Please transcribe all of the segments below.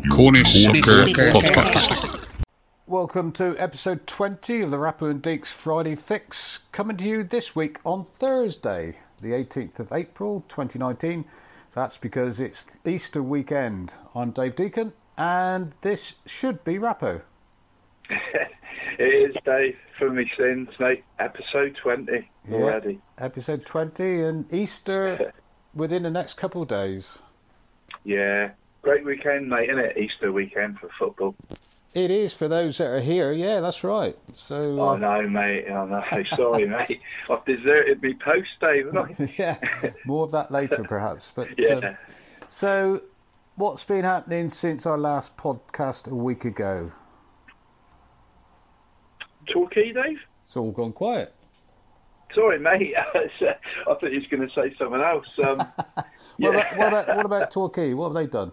official Cornish Soccer Podcast. Welcome to episode 20 of the Rapper and Deeks Friday Fix, coming to you this week on Thursday, the 18th of April 2019. That's because it's Easter weekend. I'm Dave Deacon, and this should be Rappo. it is Dave for me sins, mate. Episode 20 already. Yeah, episode 20 and Easter within the next couple of days. Yeah, great weekend, mate, isn't it? Easter weekend for football. It is for those that are here. Yeah, that's right. So. Uh, I know, mate. I know. Sorry, mate. I've deserted me post, Dave, yeah, more of that later, perhaps. But yeah. Um, so, what's been happening since our last podcast a week ago? Torquay, Dave. It's all gone quiet. Sorry, mate. I thought you was going to say something else. Um, what, yeah. about, what, about, what about Torquay? What have they done?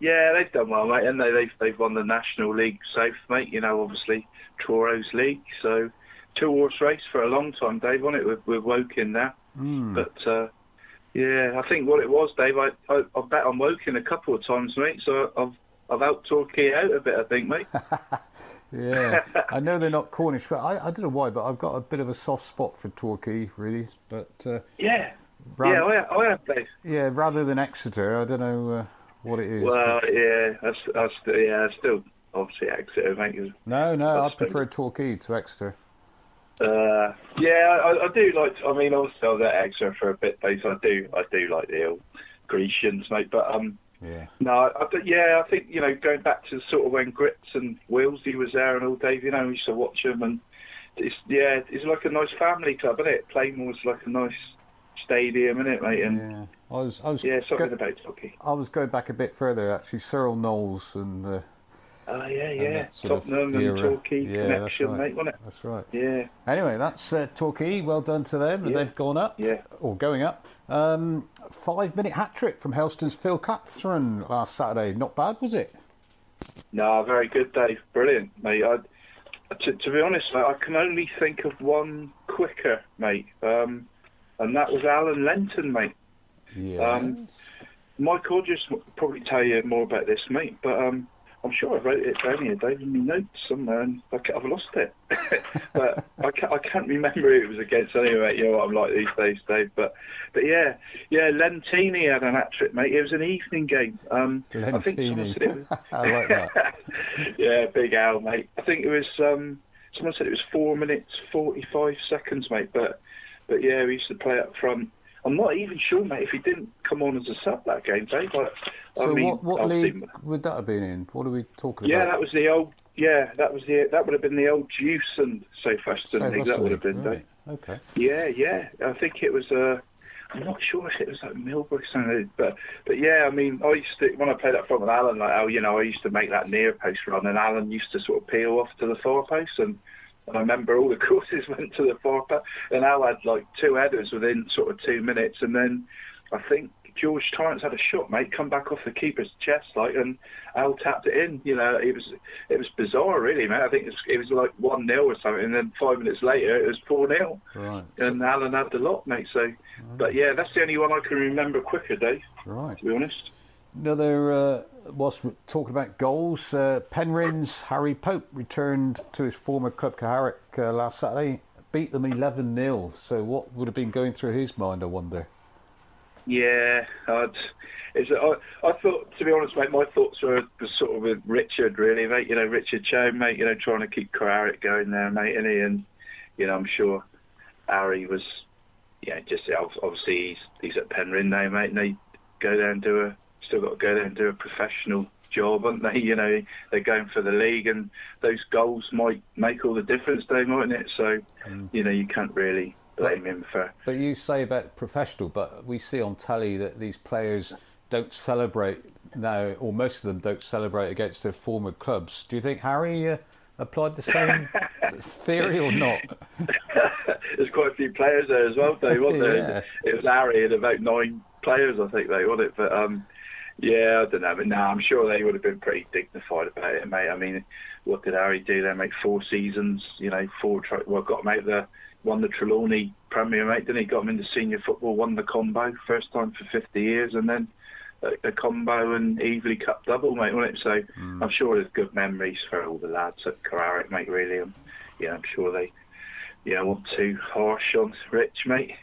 Yeah, they've done well, mate, and they, they've they've won the National League South, mate. You know, obviously Toros league. So two horse race for a long time, Dave. On it with with Woking now, mm. but uh, yeah, I think what it was, Dave. I, I I bet on Woking a couple of times, mate. So I've I've out Torquay out a bit, I think, mate. yeah, I know they're not Cornish, but I, I don't know why, but I've got a bit of a soft spot for Torquay, really. But uh, yeah, rather, yeah, I, I have, Dave. Yeah, rather than Exeter, I don't know. Uh, what it is. Well, but... yeah, I, I still, yeah, I still obviously Exeter, mate. No, no, I prefer Torquay to Exeter. Uh, yeah, I, I, do like. I mean, obviously, I was at Exeter for a bit, so I do, I do like the old Grecians, mate. But um, yeah, no, I, yeah, I think you know, going back to sort of when Grits and Willsey was there and all, Dave, you know, we used to watch them, and it's yeah, it's like a nice family club, isn't it? Plainmoor was like a nice stadium, isn't it, mate? And, yeah. I was, I was, yeah, something go, about hockey. I was going back a bit further actually. Cyril Knowles and. Uh, oh yeah, yeah, Tottenham and Torquay yeah, connection, right. mate, wasn't it? That's right. Yeah. Anyway, that's uh, Torquay. Well done to them, and yeah. they've gone up. Yeah. Or going up. Um, five-minute hat trick from Helston's Phil Catherine last Saturday. Not bad, was it? No, very good, Dave. Brilliant, mate. I, to, to be honest, mate, I can only think of one quicker, mate. Um, and that was Alan Lenton, mate. Yeah. Um, Michael just probably tell you more about this, mate. But um, I'm sure I wrote it down here, Dave, in my notes somewhere, and I've lost it. but I can't, I can't remember who it was against anyway. You know what I'm like these days, Dave. But but yeah, yeah, Lentini had an hat trick, mate. It was an evening game. Um, Lentini. I think someone said it was. I like that. yeah, big Al, mate. I think it was. Um, someone said it was four minutes forty-five seconds, mate. But but yeah, we used to play up front. I'm not even sure, mate, if he didn't come on as a sub that game, Dave. I, so I mean, what, what league would that have been in? What are we talking yeah, about? Yeah, that was the old. Yeah, that was the that would have been the old Juice and South Western South league. That would have been. right. Okay. Yeah, yeah. I think it was. Uh, I'm not sure if it was like Millbrook something, but but yeah. I mean, I used to when I played up front with Alan, like oh, you know, I used to make that near post run, and Alan used to sort of peel off to the far post and. And I remember all the courses went to the far post, and Al had like two headers within sort of two minutes, and then I think George Torrance had a shot, mate, come back off the keeper's chest, like, and Al tapped it in. You know, it was it was bizarre, really, mate. I think it was, it was like one 0 or something, and then five minutes later it was four 0 Right. And Alan had the lot, mate. So, right. but yeah, that's the only one I can remember quicker, Dave. Right. To be honest. Another, uh, whilst talking about goals, uh, Penryn's Harry Pope returned to his former club Carrick uh, last Saturday, beat them 11 0. So, what would have been going through his mind, I wonder? Yeah, I'd, I, I thought, to be honest, mate, my thoughts were, were sort of with Richard, really, mate. You know, Richard Cho, mate, you know, trying to keep Carrick going there, mate, and he, and, you know, I'm sure Harry was, yeah, just obviously he's, he's at Penryn now, mate, and they go there and do a, still got to go there and do a professional job, aren't they? You know, they're going for the league, and those goals might make all the difference, they mightn't it? So, Mm. you know, you can't really blame him for. But you say about professional, but we see on telly that these players don't celebrate now, or most of them don't celebrate against their former clubs. Do you think Harry uh, applied the same theory or not? There's quite a few players there as well, Dave, wasn't there? Yeah. It was Harry and about nine players, I think they wasn't it. But um, yeah, I don't know. But no, I'm sure they would have been pretty dignified about it, mate. I mean, what did Harry do? They make four seasons, you know, four. Tri- well, got him out the won the Trelawney Premier, mate. Then he got him into senior football, won the combo first time for 50 years, and then a, a combo and Evely Cup double, mate, wasn't it? So Mm. I'm sure there's good memories for all the lads at Carrick, mate. Really, um, yeah, I'm sure they, yeah, know, want too harsh on Rich, mate.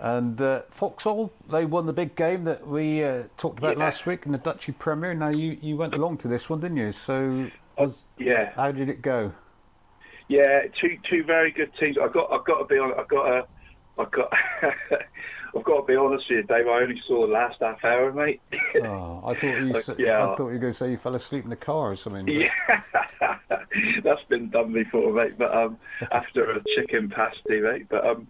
And uh, Foxhole, they won the big game that we uh, talked about Yeah. last week in the Duchy Premier. Now you, you went along to this one, didn't you? So was, Yeah, how did it go? Yeah, two two very good teams. I've got I've got to be honest. I've got to I've got I've got to be honest with you, Dave. I only saw the last half hour, mate. Oh, I thought you. Like, yeah. I thought you were going to say you fell asleep in the car or something. but- yeah, that's been done before, mate. But um, after a chicken pasty, mate. But um,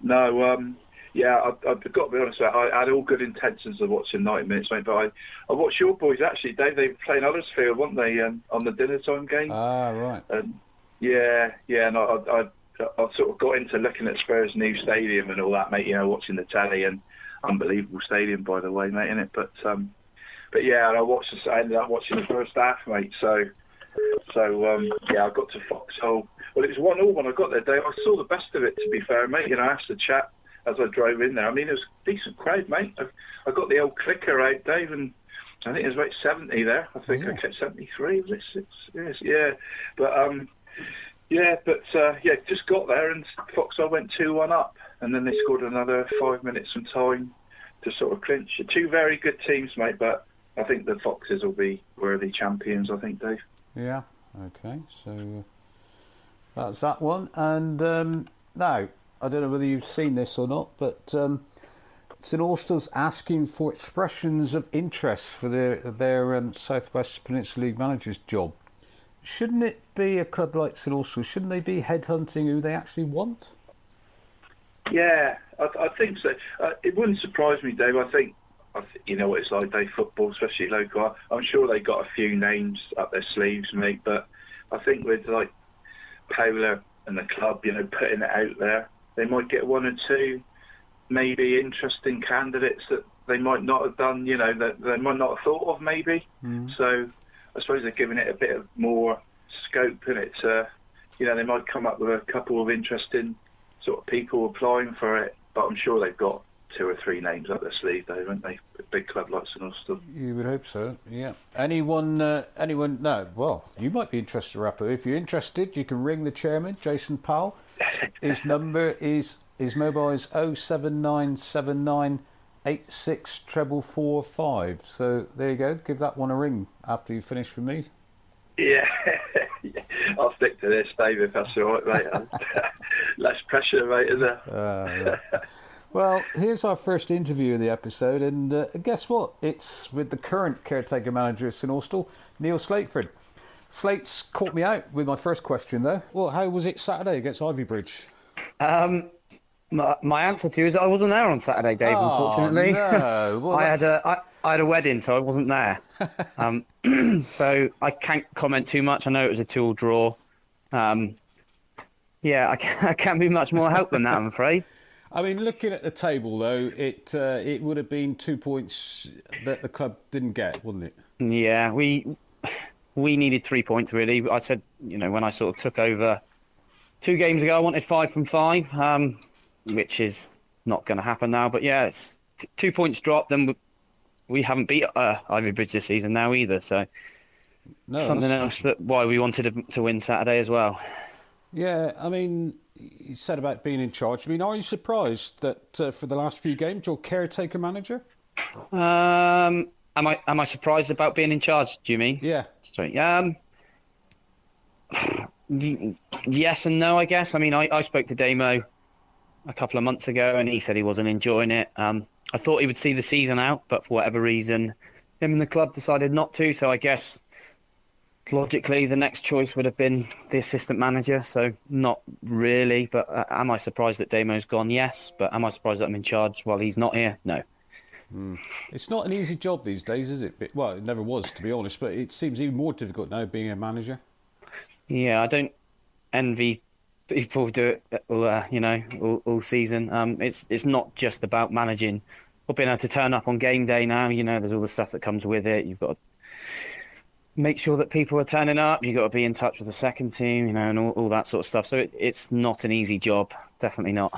no, um, yeah, I, I've got to be honest. You, I had all good intentions of watching 90 minutes, mate. But I, I watched your boys actually, Dave. They were playing Huddersfield, weren't they, um, on the dinner time game? Ah, right. And yeah, yeah, and I, I, I, I sort of got into looking at Spurs' new stadium and all that, mate. You know, watching the telly and unbelievable stadium, by the way, mate. In it, but um, but yeah, and I watched. The, I ended up watching the first half, mate. So, so um, yeah, I got to Foxhole. Well, it was one all when I got there, Dave. I saw the best of it, to be fair, mate. You know, I asked the chat as I drove in there. I mean, it was a decent crowd, mate. I, I got the old clicker out, Dave, and I think it was about 70 there. I think I Yeah. kept 73, was it? Six, yes, yeah. But um, yeah, but uh, yeah, just got there and Foxhole went two one up, and then they scored another five minutes from time to sort of clinch. Two very good teams, mate. But I think the Foxes will be worthy champions. I think, Dave. Yeah. Okay. So uh, that's that one. And um, now I don't know whether you've seen this or not, but um, St Austell's asking for expressions of interest for their their um, Southwest Peninsula League manager's job. Shouldn't it be a club like St Austell? Shouldn't they be headhunting who they actually want? Yeah, I, I think so. Uh, it wouldn't surprise me, Dave. I think, I th- you know what it's like, Dave, football, especially local. I'm sure they got a few names up their sleeves, mate. But I think with like Paula and the club, you know, putting it out there, they might get one or two, maybe interesting candidates that they might not have done, you know, that they might not have thought of, maybe. Mm. So I suppose they're giving it a bit of more scope in it. To, you know, they might come up with a couple of interesting sort of people applying for it, but I'm sure they've got two or three names up their sleeve, though, haven't they? A big club like St Austell. You would hope so. Yeah. Anyone? Uh, anyone? No. Well, you might be interested, Rapper. If you're interested, you can ring the chairman, Jason Powell. His number is his mobile is 07979 treble four five. So there you go. Give that one a ring after you finish with me. Yeah, I'll stick to this, Dave, if that's all right, mate. Less pressure, mate, is there? Uh, yeah. Well, here's our first interview of the episode, and uh, guess what? It's with the current caretaker manager of St Austell, Neil Slateford. Slate's caught me out with my first question, though. Well, how was it Saturday against Ivy Bridge? Um, my, my answer to you is I wasn't there on Saturday, Dave. Oh, unfortunately, no. Well, I had a I, I had a wedding, so I wasn't there. um, so I can't comment too much. I know it was a two-all draw. Um, yeah, I can't, I can't be much more help than that, I'm afraid. I mean, looking at the table, though, it uh, it would have been two points that the club didn't get, wouldn't it? Yeah, we we needed three points really. I said, you know, when I sort of took over two games ago, I wanted five from five, um, which is not going to happen now. But yeah, it's two points dropped, and we, we haven't beat uh, Ivy Bridge this season now either. So No. something that's- else that why we wanted to, to win Saturday as well. Yeah, I mean, you said about being in charge. I mean, are you surprised that uh, for the last few games you're caretaker manager? Um, am I am I surprised about being in charge? Do you mean? Yeah. Sorry. Um, yes and no, I guess. I mean, I, I spoke to Damo a couple of months ago, and he said he wasn't enjoying it. Um, I thought he would see the season out, but for whatever reason, him and the club decided not to. So I guess logically, the next choice would have been the assistant manager. So not really. But uh, am I surprised that Damo's gone? Yes. But am I surprised that I'm in charge while he's not here? No. It's not an easy job these days, is it? Well, it never was, to be honest, but it seems even more difficult now being a manager. Yeah, I don't envy people who do it, uh, you know, all, all season. Um, it's it's not just about managing or being able to turn up on game day now. You know, there's all the stuff that comes with it. You've got to make sure that people are turning up. You've got to be in touch with the second team, you know, and all, all that sort of stuff. So it, it's not an easy job. Definitely not.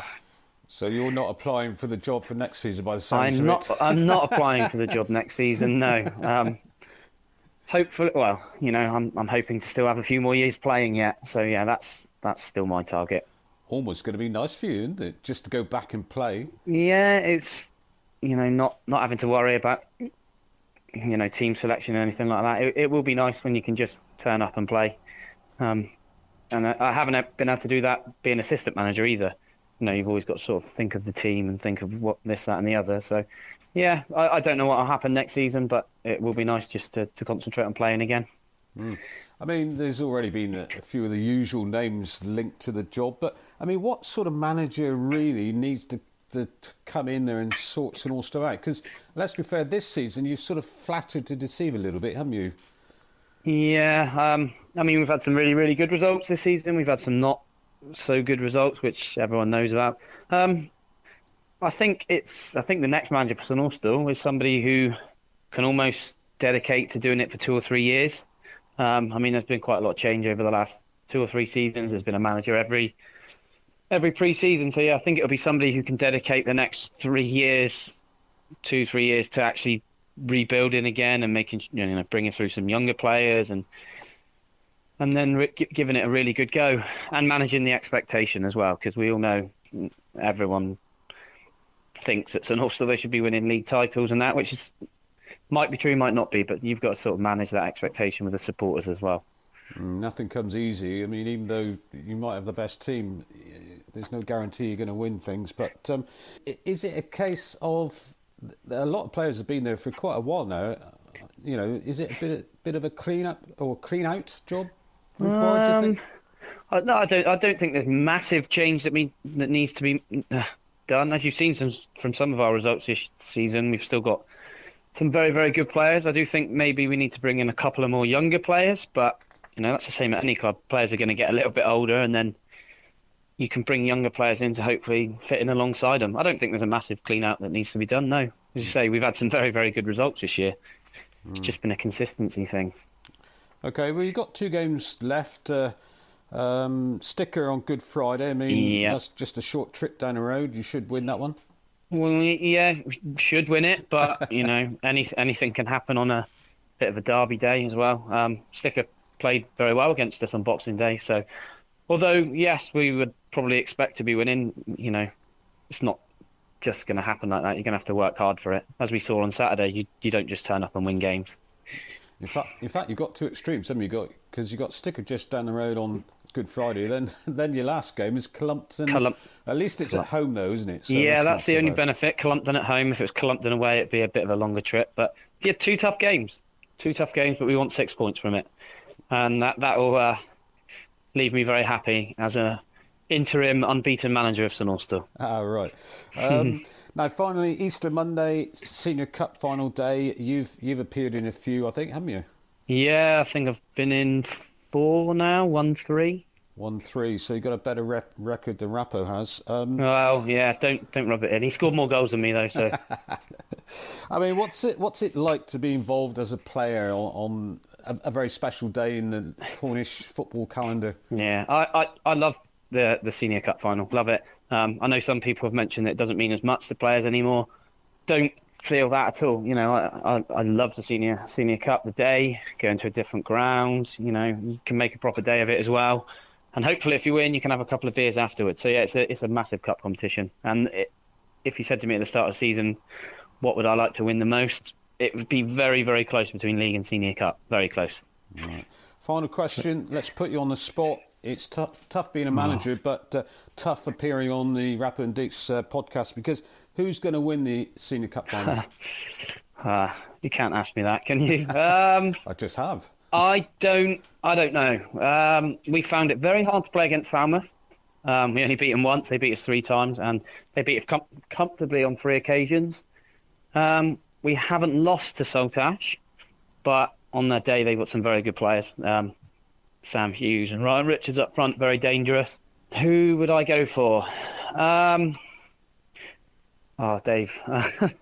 So you're not applying for the job for next season by the sounds I'm of not. it. I'm not applying for the job next season. No. Um, hopefully, well, you know, I'm I'm hoping to still have a few more years playing yet. So yeah, that's that's still my target. Almost going to be nice for you, isn't it? Just to go back and play. Yeah, it's you know not not having to worry about you know team selection or anything like that. It, it will be nice when you can just turn up and play. Um, and I, I haven't been able to do that being assistant manager either. You know, you've always got to sort of think of the team and think of what this, that, and the other. So, yeah, I, I don't know what will happen next season, but it will be nice just to, to concentrate on playing again. I mean, there's already been a, a few of the usual names linked to the job, but I mean, what sort of manager really needs to, to, to come in there and sort some all out? Because let's be fair, this season you've sort of flattered to deceive a little bit, haven't you? Yeah, um, I mean, we've had some really, really good results this season. We've had some not so good results, which everyone knows about. Um, I think it's. I think the next manager for St Austell is somebody who can almost dedicate to doing it for two or three years. Um, I mean, there's been quite a lot of change over the last two or three seasons. There's been a manager every every pre-season, so yeah, I think it'll be somebody who can dedicate the next three years, two three years to actually rebuilding again and making you know bringing through some younger players and and then re- giving it a really good go and managing the expectation as well because we all know everyone thinks that St Austell they should be winning league titles and that which is might be true might not be but you've got to sort of manage that expectation with the supporters as well Mm, Nothing comes easy. I mean, even though you might have the best team, there's no guarantee you're going to win things. But um, is it a case of a lot of players have been there for quite a while now? You know, is it a bit bit of a clean up or clean out job required? do you think? I, no, I don't. I don't think there's massive change that me that needs to be uh, done. As you've seen some from some of our results this season, we've still got some very very good players. I do think maybe we need to bring in a couple of more younger players, but you know that's the same at any club. Players are going to get a little bit older, and then you can bring younger players in to hopefully fit in alongside them. I don't think there's a massive clean out that needs to be done. No, as you say, we've had some very very good results this year. It's just been a consistency thing. Okay, well, you've got two games left. Uh, um, Sticker on Good Friday. I mean, Yeah. that's just a short trip down the road. You should win that one. Well, yeah, should win it, but you know, any anything can happen on a bit of a derby day as well. Um, Sticker played very well against us on Boxing Day, so although yes, we would probably expect to be winning, you know, it's not just going to happen like that. You're going to have to work hard for it, as we saw on Saturday. You you don't just turn up and win games. In fact, in fact, you've got two extremes. Haven't you got because you got Sticker just down the road on Good Friday. Then, then your last game is Cullompton. Clump- At least it's at home though, isn't it? So yeah, not that's the only benefit. Cullompton at home. If it was Cullompton away, it'd be a bit of a longer trip. But yeah, two tough games, two tough games, but we want six points from it, and that that will uh, leave me very happy as a interim unbeaten manager of St Austell. Ah, right. Um, now, finally, Easter Monday, Senior Cup final day. You've you've appeared in a few, I think, haven't you? Yeah, I think I've been in four now, one three. One three. So you got a better rep- record than Rappo has. Um, Well, yeah, don't don't rub it in. He scored more goals than me though, so I mean, what's it what's it like to be involved as a player on, on a, a very special day in the Cornish football calendar? Yeah, I, I, I love the the senior cup final. Love it. Um, I know some people have mentioned that it doesn't mean as much to players anymore. Don't feel that at all. You know, I, I, I love the senior senior cup. The day going to a different ground. You know, you can make a proper day of it as well. And hopefully, if you win, you can have a couple of beers afterwards. So yeah, it's a it's a massive cup competition. And it, if you said to me at the start of the season, what would I like to win the most? It would be very very close between league and senior cup. Very close. Final question. Let's put you on the spot. It's tough, tough being a manager, but uh, tough appearing on the Rapper and Deeks uh, podcast because who's going to win the Senior Cup final? Uh, you can't ask me that, can you? Um, I just have. I don't. I don't know. Um, we found it very hard to play against Falmouth. Um, we only beat them once. They beat us three times, and they beat us com- comfortably on three occasions. Um, we haven't lost to Saltash, but on that day they've got some very good players. Um, Sam Hughes and Ryan Richards up front, very dangerous. Who would I go for? Um, oh, Dave.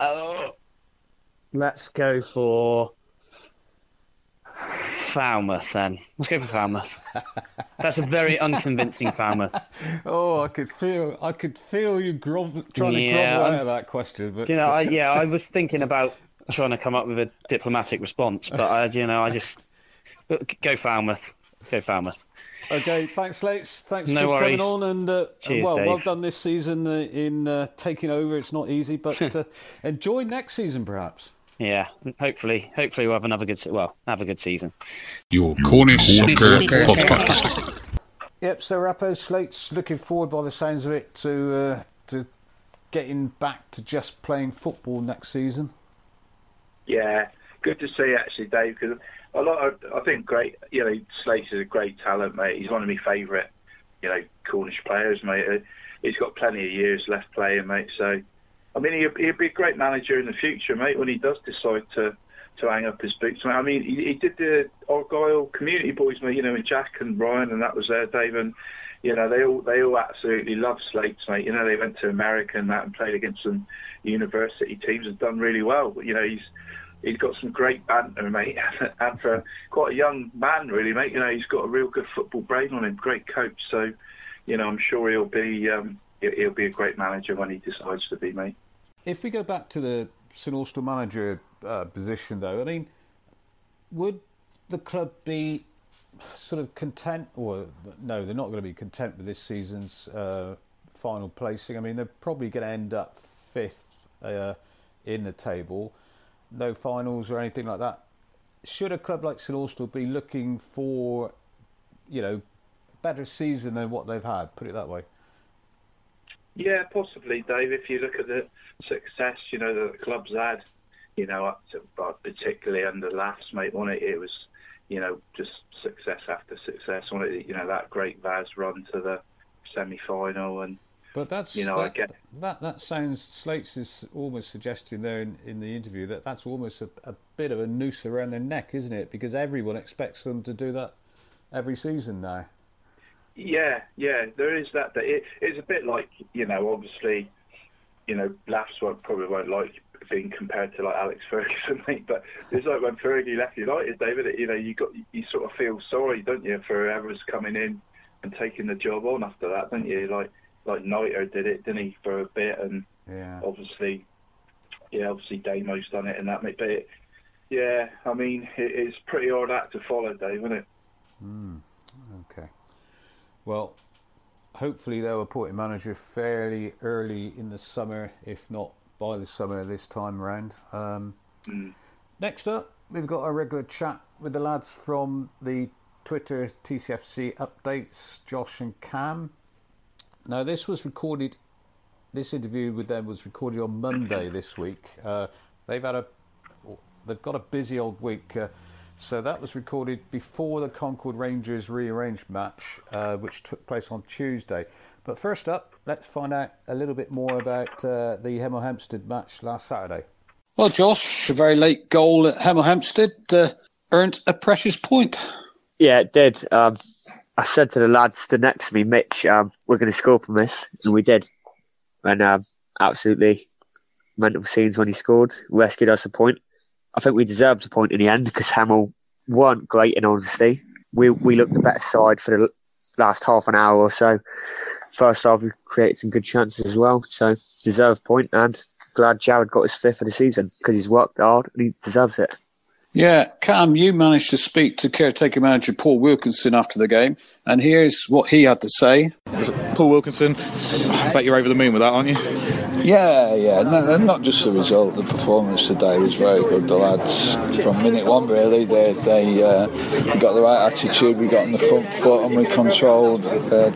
Uh, let's go for. Falmouth then. Let's go for Falmouth. That's a very unconvincing Falmouth. Oh, I could feel, I could feel you grov- trying Yeah, to grovel out of that question. But You know, I, yeah, I was thinking about trying to come up with a diplomatic response, but I, you know, I just go Falmouth. Go Falmouth. Okay, thanks, Slates. Thanks No for coming on, and uh, Cheers, well, well Dave. done this season uh, in uh, taking over. It's not easy, but uh, enjoy next season, perhaps. Yeah, hopefully, hopefully we'll have another good, se- well, have a good season. Your Cornish Soccer Podcast. Yep. So Rappo Slates looking forward, by the sounds of it, to uh, to getting back to just playing football next season. Yeah, good to see actually, Dave. Because a lot, of, I think, great. You know, Slates is a great talent, mate. He's one of my favourite, you know, Cornish players, mate. Uh, He's got plenty of years left playing, mate. So, I mean, he'll, he'll be a great manager in the future, mate. When he does decide to to hang up his boots. I mean, he, he did the Argyle Community Boys, mate. You know, with Jack and Ryan, and that was there, Dave. And you know, they all they all absolutely love Slates, mate. You know, they went to America and that and played against some university teams and done really well. But you know, he's he's got some great banter, mate, and for quite a young man, really, mate. You know, he's got a real good football brain on him. Great coach, so you know, I'm sure he'll be um, he'll be a great manager when he decides to be, mate. If we go back to the St Austell manager uh, position, though, I mean, would the club be sort of content, or no, they're not going to be content with this season's uh, final placing? I mean, they're probably going to end up fifth uh, in the table, no finals or anything like that. Should a club like St Austell be looking for, you know, better season than what they've had? Put it that way. Yeah, possibly, Dave. If you look at the success, you know, that the club's had, you know, up to, particularly under laughs, mate, on it, it was, you know, just success after success on it. You know, that great Vase run to the semi-final, and But that's You know, I that, get- that that sounds Slates is almost suggesting there in, in the interview that that's almost a, a bit of a noose around their neck, isn't it? Because everyone expects them to do that every season now. Yeah, yeah, there is that. that it, it's a bit like you know, obviously, you know, laughs won't probably won't like being compared to like Alex Ferguson, mate. But it's like when Fergie left United, David. You know, you got you sort of feel sorry, don't you, for whoever's coming in and taking the job on after that, don't you? Like like Noiter did it, didn't he, for a bit, and Yeah. obviously, yeah, obviously Damo's done it and that, mate. But it, yeah, I mean, it, it's pretty hard act to follow, Dave, isn't it? Okay. Well, hopefully they'll appoint a manager fairly early in the summer, if not by the summer this time round. Um, Next up, we've got our regular chat with the lads from the Twitter TCFC updates, Josh and Cam. Now, this was recorded. This interview with them was recorded on Monday this week. Uh, they've had a, they've got a busy old week. Uh, so that was recorded before the Concord Rangers rearranged match, uh, which took place on Tuesday. But first up, let's find out a little bit more about uh, the Hemel Hempstead match last Saturday. Well, Josh, a very late goal at Hemel Hempstead uh, earned a precious point. Yeah, it did. Um, I said to the lads stood next to me, Mitch, um, we're going to score from this, and we did. And um, absolutely mental scenes when he scored, rescued us a point. I think we deserved a point in the end because Hemel weren't great in honesty. We we looked the better side for the last half an hour or so. First half, we created some good chances as well, so deserved point, and glad Jared got his fifth of the season because he's worked hard and he deserves it. Yeah, Cam, you managed to speak to caretaker manager Paul Wilkinson after the game, and here's what he had to say. Paul Wilkinson, I bet you're over the moon with that, aren't you? Yeah, yeah, no, not just the result. The performance today was very good. The lads, from minute one, really, they they uh, got the right attitude. We got on the front foot and we controlled uh,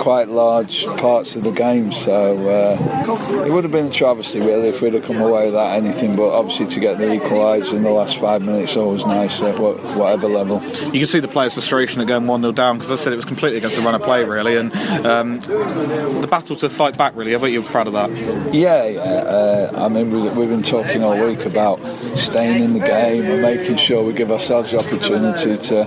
quite large parts of the game. So uh, it would have been a travesty, really, if we'd have come away without anything. But obviously, to get the equaliser in the last five minutes always nice at wha- whatever level. You can see the players' frustration at going 1 0 down because I said it was completely against the run of play, really. And um, the battle to fight back, really, I bet you're proud of that. Yeah, yeah. Uh, I mean, we, we've been talking all week about staying in the game and making sure we give ourselves the opportunity to,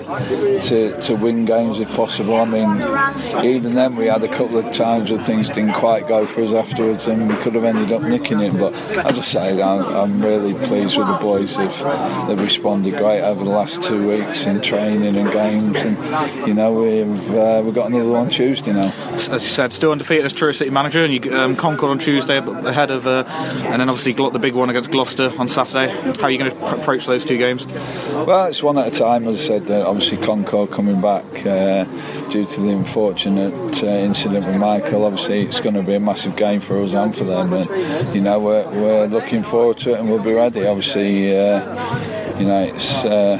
to to win games if possible. I mean, even then we had a couple of times where things didn't quite go for us afterwards, and we could have ended up nicking it. But as I say, I'm, I'm really pleased with the boys. They've, they've responded great over the last two weeks in training and games, and you know we've uh, we've got another one Tuesday now. As you said, still undefeated as Truro City manager, and you um, Concord on Tuesday ahead of, uh, and then obviously the big one against Gloucester on Saturday. How are you going to pr- approach those two games? Well, it's one at a time. As I said, uh, obviously Concord coming back uh, due to the unfortunate uh, incident with Michael. Obviously, it's going to be a massive game for us and for them, and you know we're, we're looking forward to it, and we'll be ready. Obviously. You know, it's, uh,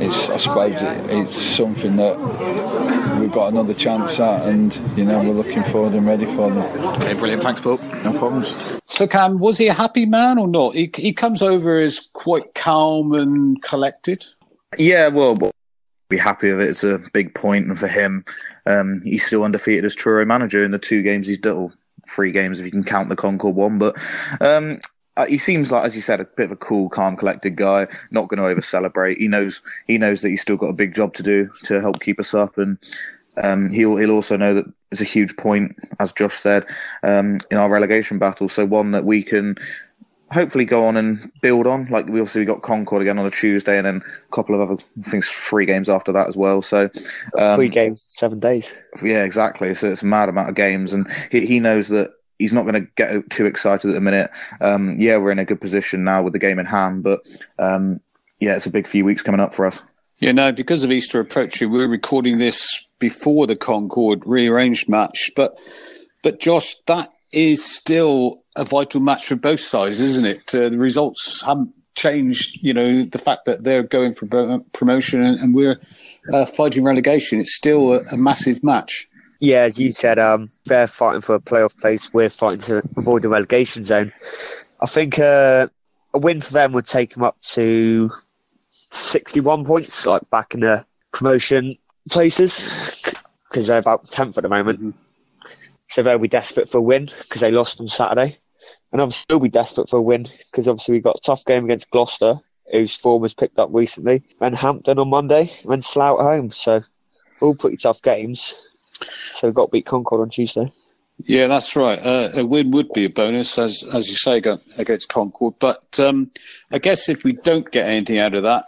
it's I suppose it, it's something that we've got another chance at, and you know we're looking forward and ready for them. Okay, brilliant. Thanks, Paul. No problems. So, Cam, was he a happy man or not? He, he comes over as quite calm and collected. Yeah, well, well, be happy with it. It's a big point for him. Um, he's still undefeated as Truro manager in the two games he's done. Three games if you can count the Concord one, but um, uh, he seems like, as you said, a bit of a cool, calm, collected guy. Not going to over celebrate. He knows he knows that he's still got a big job to do to help keep us up, and um, he'll he'll also know that it's a huge point, as Josh said, um, in our relegation battle. So one that we can hopefully go on and build on. Like we obviously got Concord again on a Tuesday, and then a couple of other things, three games after that as well. So um, three games, seven days. Yeah, exactly. So it's a mad amount of games, and he, he knows that he's not going to get too excited at the minute. Um, yeah, we're in a good position now with the game in hand, but um, yeah, it's a big few weeks coming up for us. Yeah, no, because of Easter approaching, we're recording this before the Concord rearranged match, but but Josh, that is still a vital match for both sides, isn't it? Uh, the results haven't changed. You know, the fact that they're going for promotion and, we're uh, fighting relegation, it's still a, a massive match yeah, as you said, um, they're fighting for a playoff place. We're fighting to avoid the relegation zone. I think uh, a win for them would take them up to 61 points, like back in the promotion places, because they're about 10th at the moment. Mm-hmm. So they'll be desperate for a win because they lost on Saturday. And I'll still be desperate for a win because obviously we've got a tough game against Gloucester, whose form was picked up recently, and Hampton on Monday, and Slough at home. So all pretty tough games. So we've got to beat Concord on Tuesday. Yeah, that's right. Uh, a win would be a bonus, as as you say, against Concord. But um, I guess if we don't get anything out of that,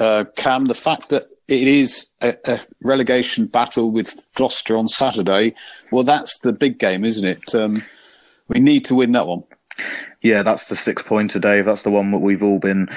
uh, Cam, the fact that it is a, a, relegation battle with Gloucester on Saturday, well, that's the big game, isn't it? Um, we need to win that one. Yeah, that's the six pointer, Dave. That's the one that we've all been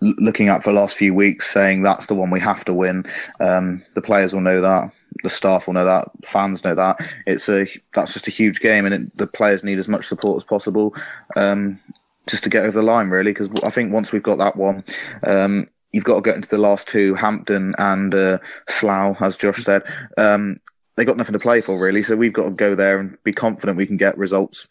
looking at for the last few weeks, saying that's the one we have to win. Um, the players will know that, the staff will know that, fans know that. It's a that's just a huge game, and it, the players need as much support as possible um, just to get over the line, really. Because I think once we've got that one. Um, you've got to get into the last two, Hampton and uh, Slough, as Josh said. Um, they got nothing to play for really, so we've got to go there and be confident we can get results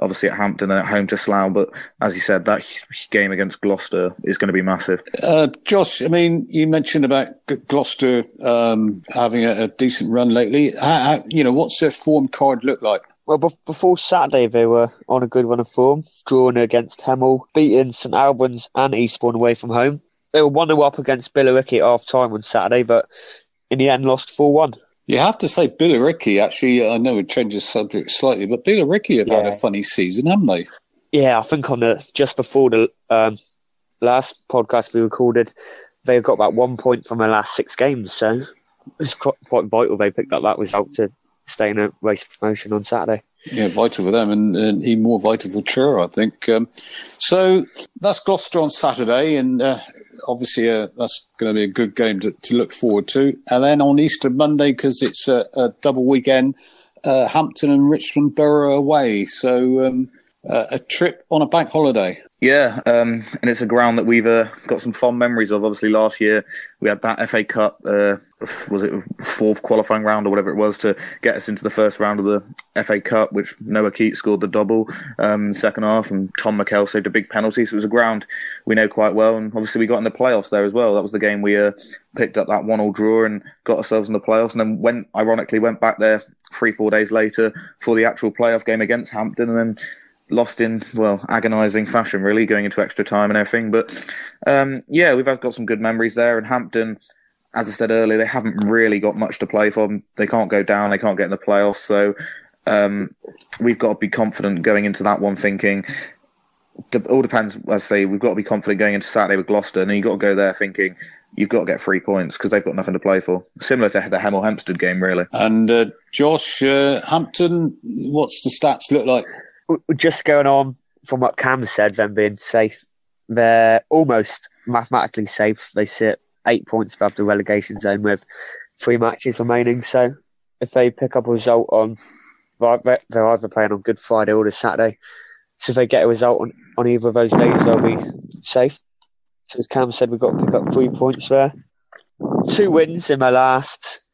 obviously at Hampton and at home to Slough. But as you said, that game against Gloucester is going to be massive. Uh, Josh, I mean, you mentioned about Gloucester um, having a, a, decent run lately. How, how, you know, what's their form card look like? Well, before Saturday, they were on a good run of form, drawing against Hemel, beating St Albans and Eastbourne away from home. They were 1 0 up against Billericay at half time on Saturday, but in the end lost 4 1. You have to say Billericay, actually, I know it changes the subject slightly, but Billericay have yeah. had a funny season, haven't they? Yeah, I think on the just before the um, last podcast we recorded, they've got about one point from their last six games, so it's quite, quite vital they picked up that result to stay in a race promotion on Saturday. Yeah, vital for them and, and even more vital for Truro, I think. Um, so that's Gloucester on Saturday, and uh, obviously uh, that's going to be a good game to, to, look forward to. And then on Easter Monday, because it's a, a, double weekend, uh, Hampton and Richmond Borough away. So um, uh, a trip on a bank holiday. Yeah, um, and it's a ground that we've uh, got some fond memories of. Obviously, last year we had that FA Cup, uh, was it fourth qualifying round or whatever it was to get us into the first round of the FA Cup, which Noah Keats scored the double um, second half, and Tom McKell saved a big penalty. So it was a ground we know quite well, and obviously we got in the playoffs there as well. That was the game we uh, picked up that one-all draw and got ourselves in the playoffs, and then went ironically went back there three four days later for the actual playoff game against Hampton, and then lost in well agonising fashion, really going into extra time and everything. But um, yeah, we've got some good memories there. And Hampton, as I said earlier, they haven't really got much to play for. They can't go down. They can't get in the playoffs. So um, we've got to be confident going into that one, thinking. It all depends. I say we've got to be confident going into Saturday with Gloucester, and you've got to go there thinking you've got to get three points because they've got nothing to play for. Similar to the Hemel Hempstead game, really. And uh, Josh uh, Hampton, what's the stats look like? Just going on from what Cam said, them being safe, they're almost mathematically safe. They sit eight points above the relegation zone with three matches remaining. So if they pick up a result on, they're either playing on Good Friday or the Saturday. So if they get a result on, on either of those days, they'll be safe. So as Cam said, we've got to pick up three points there. Two wins in my last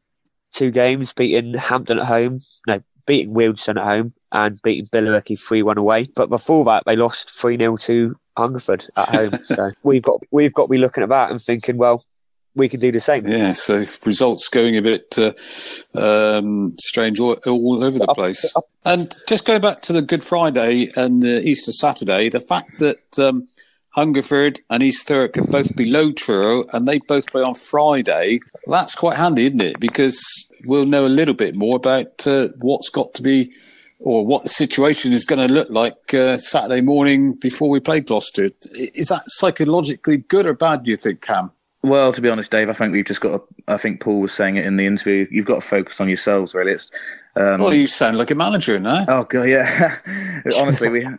two games, beating Hampton at home, no, beating Wealdstone at home and beating Billericay 3 1 away. But before that, they lost 3 0 to Hungerford at home. so we've got, we've got to be looking at that and thinking, well, we can do the same. Yeah, so results going a bit uh, um, strange all, all, over the place. And just going back to the Good Friday and the Easter Saturday, the fact that um, Hungerford and East Thurrock are both below Truro and they both play on Friday, that's quite handy, isn't it? Because we'll know a little bit more about uh, what's got to be or what the situation is going to look like uh, Saturday morning before we play Gloucester. Is that psychologically good or bad, do you think, Cam? Well, to be honest, Dave, I think we've just got. To, I think Paul was saying it in the interview. You've got to focus on yourselves, really. It's. Um, well, you sound like a manager now. Oh god, yeah. Honestly, we.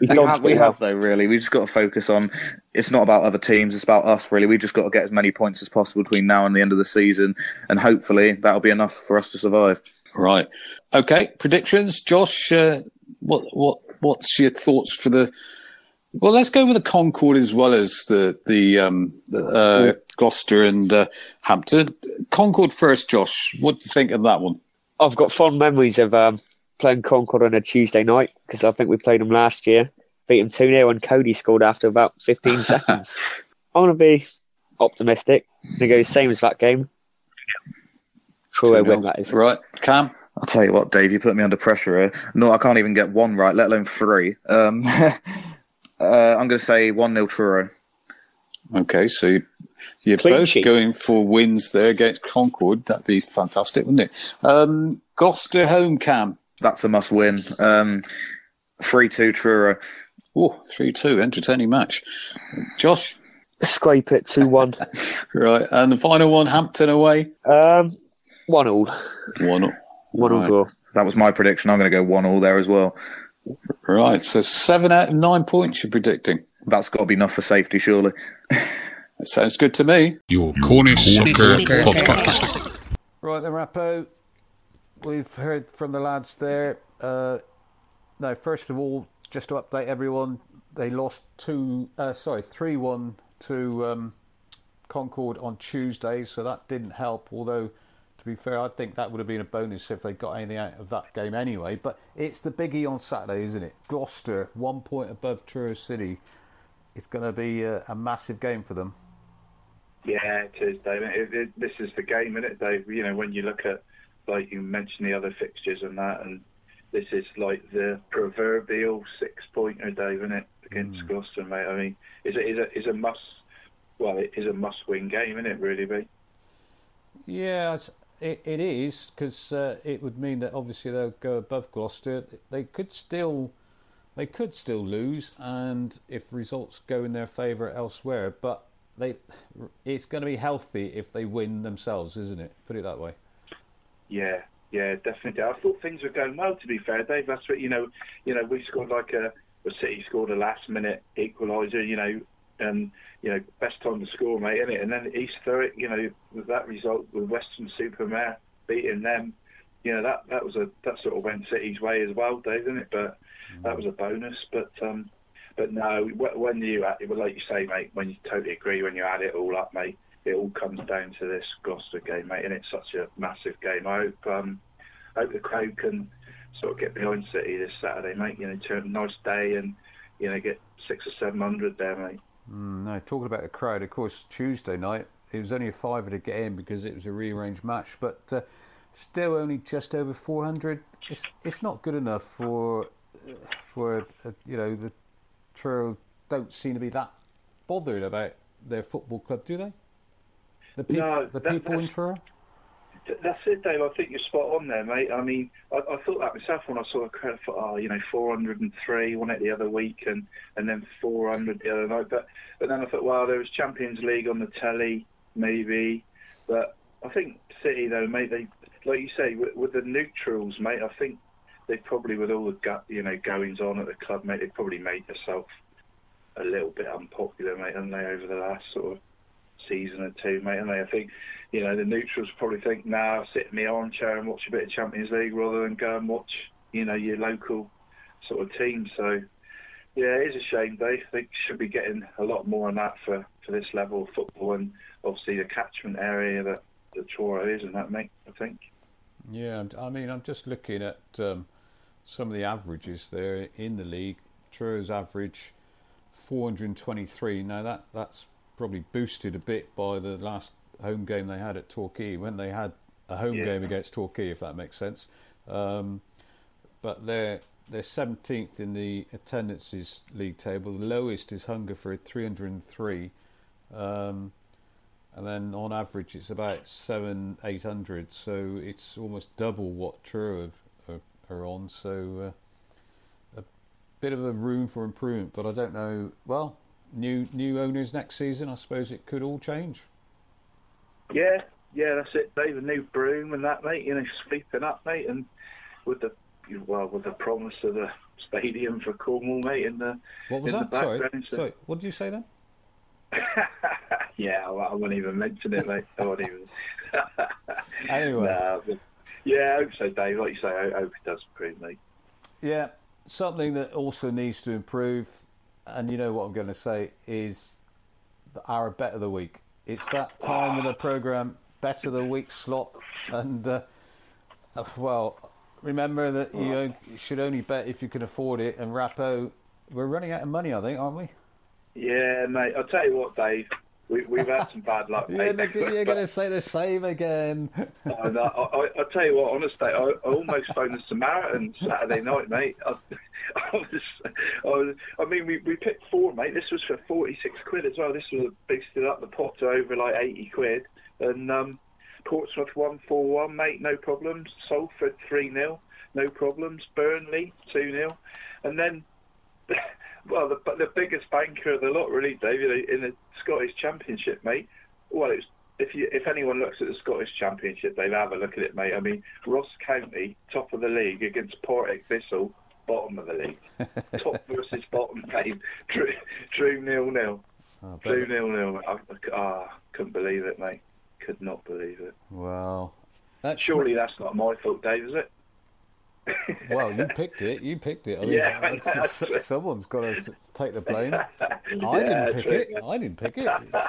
We have, we have though really we just got to focus on it's not about other teams it's about us really we just got to get as many points as possible between now and the end of the season and hopefully that'll be enough for us to survive Right. Okay. Predictions, Josh. Uh, what what what's your thoughts for the? Well, let's go with the Concord as well as the the um, uh, Gloucester and uh, Hampton. Concord first, Josh. What do you think of that one? I've got fond memories of um, playing Concord on a Tuesday night because I think we played them last year. Beat them 2 0 and Cody scored after about 15 seconds. I want to be optimistic. They go same as that game. True win that is. Right, Cam. I'll tell you what, Dave, you put me under pressure here. No, I can't even get one right, let alone three. Um, uh, I'm going to say 1 0 Truro. Okay, so you're Clean both sheet. going for wins there against Concord. That'd be fantastic, wouldn't it? Um, Gloucester home, Cam. That's a must win. Um, 3 2 Truro. Oh, 3 2. Entertaining match. Josh? Scrape it 2 1. right, and the final one, Hampton away? Um, one all. One all. One all draw. That was my prediction. I'm going to go one all there as well. Right. So seven out of nine points you're predicting. That's got to be enough for safety, surely. that sounds good to me. Your Cornish Soccer Podcast. Right then, Rappo. We've heard from the lads there. Uh, now, first of all, just to update everyone, they lost two, uh, sorry, three one to um, Concord on Tuesday, so that didn't help. Although to be fair, I think that would have been a bonus if they got anything out of that game anyway. But it's the biggie on Saturday, isn't it? Gloucester, one point above Truro City. It's going to be a, a massive game for them. Yeah, it is, Dave. It, it, this is the game, isn't it, Dave? You know, when you look at, like you mentioned, the other fixtures and that, and this is like the proverbial six-pointer, Dave, isn't it, against mm. Gloucester, mate? I mean, is it is a is a must. Well, it is a must-win game, isn't it? Really, be. Yeah, it, it is because uh, it would mean that obviously they'll go above Gloucester. They could still they could still lose, and if results go in their favour elsewhere, but they it's going to be healthy if they win themselves, isn't it? Put it that way. Yeah, yeah, definitely. I thought things were going well. To be fair, Dave, that's what you know. You know, we scored like a the City scored a last minute equaliser. You know, and you know, best time to score, mate, isn't it? And then East Thurrock, you know, with that result with Weston-super-Mare beating them, you know, that that was a that sort of went City's way as well, Dave, didn't it? But mm. that was a bonus. But um, but no, when you add- well, like you say, mate, when you totally agree, when you add it all up, mate, it all comes down to this Gloucester game, mate, and it's such a massive game. I hope um, hope the crowd can sort of get behind City this Saturday, mate. You know, turn a nice day and you know get six or seven hundred there, mate. Mm, no, talking about the crowd, of course, Tuesday night it was only a fiver to get in because it was a rearranged match, but uh, still only just over 400. It's it's not good enough for for uh, you know the Truro don't seem to be that bothered about their football club, do they? The people, No, the that- people in Truro. Th- That's it, Dave. I think you're spot on there, mate. I mean, I, I thought that myself when I saw a credit for, oh, you know, 403, one it the other week, and, and then 400 the other night. But but then I thought, well, there was Champions League on the telly, maybe. But I think City, though, mate, they like you say with, with the neutrals, mate. I think they probably, with all the gut, you know, goings on at the club, mate, they probably made themselves a little bit unpopular, mate, haven't they, over the last sort of season or two, mate. And they, I think, you know, the neutrals probably think, now nah, sit in the armchair and watch a bit of Champions League rather than go and watch, you know, your local sort of team. So, yeah, it is a shame. I think should be getting a lot more on that for, for this level of football and obviously the catchment area that the Truro is and that, mate, I think. Yeah, I mean, I'm just looking at um, some of the averages there in the league. Truro's average 423. Now that that's probably boosted a bit by the last home game they had at Torquay when they had a home Yeah. game against Torquay, if that makes sense. Um, but they're they're 17th in the attendances league table. The lowest is Hungerford 303. Um, and then on average it's about seven, eight hundred. So it's almost double what Truro are, are on. So uh, a bit of a room for improvement, but I don't know. Well, new new owners next season. I suppose it could all change. Yeah, yeah, that's it, Dave. A new broom and that, mate. You know, sweeping up, mate, and with the well, with the promise of the stadium for Cornwall, mate, in the What was that? Sorry, so- sorry. What did you say then? yeah, I, I won't even mention it, mate. I won't even. Anyway. Nah, but- yeah, I hope so, Dave. Like you say, I hope it does improve, mate. Yeah, something that also needs to improve, and you know what I'm going to say is the- our bet of the week. It's that time of the program, bet of the week slot, and uh, uh, well, remember that you you should only bet if you can afford it. And Rappo, we're running out of money, I think, aren't we? Yeah, mate. I'll tell you what, Dave. We, we've had some bad luck, Yeah, mate. you're going to say the same again. I, know. I, I, I'll tell you what, honestly, I, I almost phoned the Samaritan Saturday night, mate. I, I was, I was, I mean, we, we picked four, mate. This was for 46 quid as well. This was boosted up the pot to over like 80 quid. And um, Portsmouth 1 4 1, mate, no problems. Salford 3 0, no problems. Burnley 2 0. And then, well, the, the biggest banker of the lot, really, David, in the Scottish Championship, mate. Well, it's if you if anyone looks at the Scottish Championship, they'll have a look at it, mate. I mean, Ross County, top of the league against Partick Thistle, bottom of the league. top versus bottom, mate. Drew, Drew nil nil. Oh, Drew nil nil. I, I, ah, couldn't believe it, mate. Could not believe it. Well, that's Surely that's not my fault, Dave, is it? Well, you picked it. You picked it. I mean, Yeah, that's- someone's got to take the blame. I Yeah, didn't pick true. it. I didn't pick it.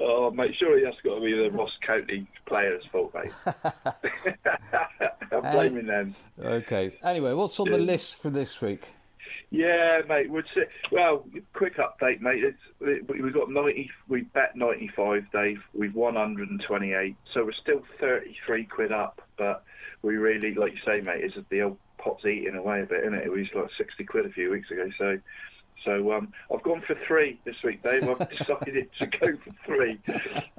Oh, mate, surely that's got to be the Ross County players' fault, mate. I'm blaming them. Okay. Anyway, what's on the list for this week? Yeah, mate. Would say, well, quick update, mate. It's, it, we- we've got ninety. We bet ninety-five, Dave. We've won hundred and twenty-eight, so we're still thirty-three quid up. But we really, like you say, mate, is the old pot's eating away a bit, isn't it? It was like sixty quid a few weeks ago. So, so um, I've gone for three this week, Dave. I've decided to go for three,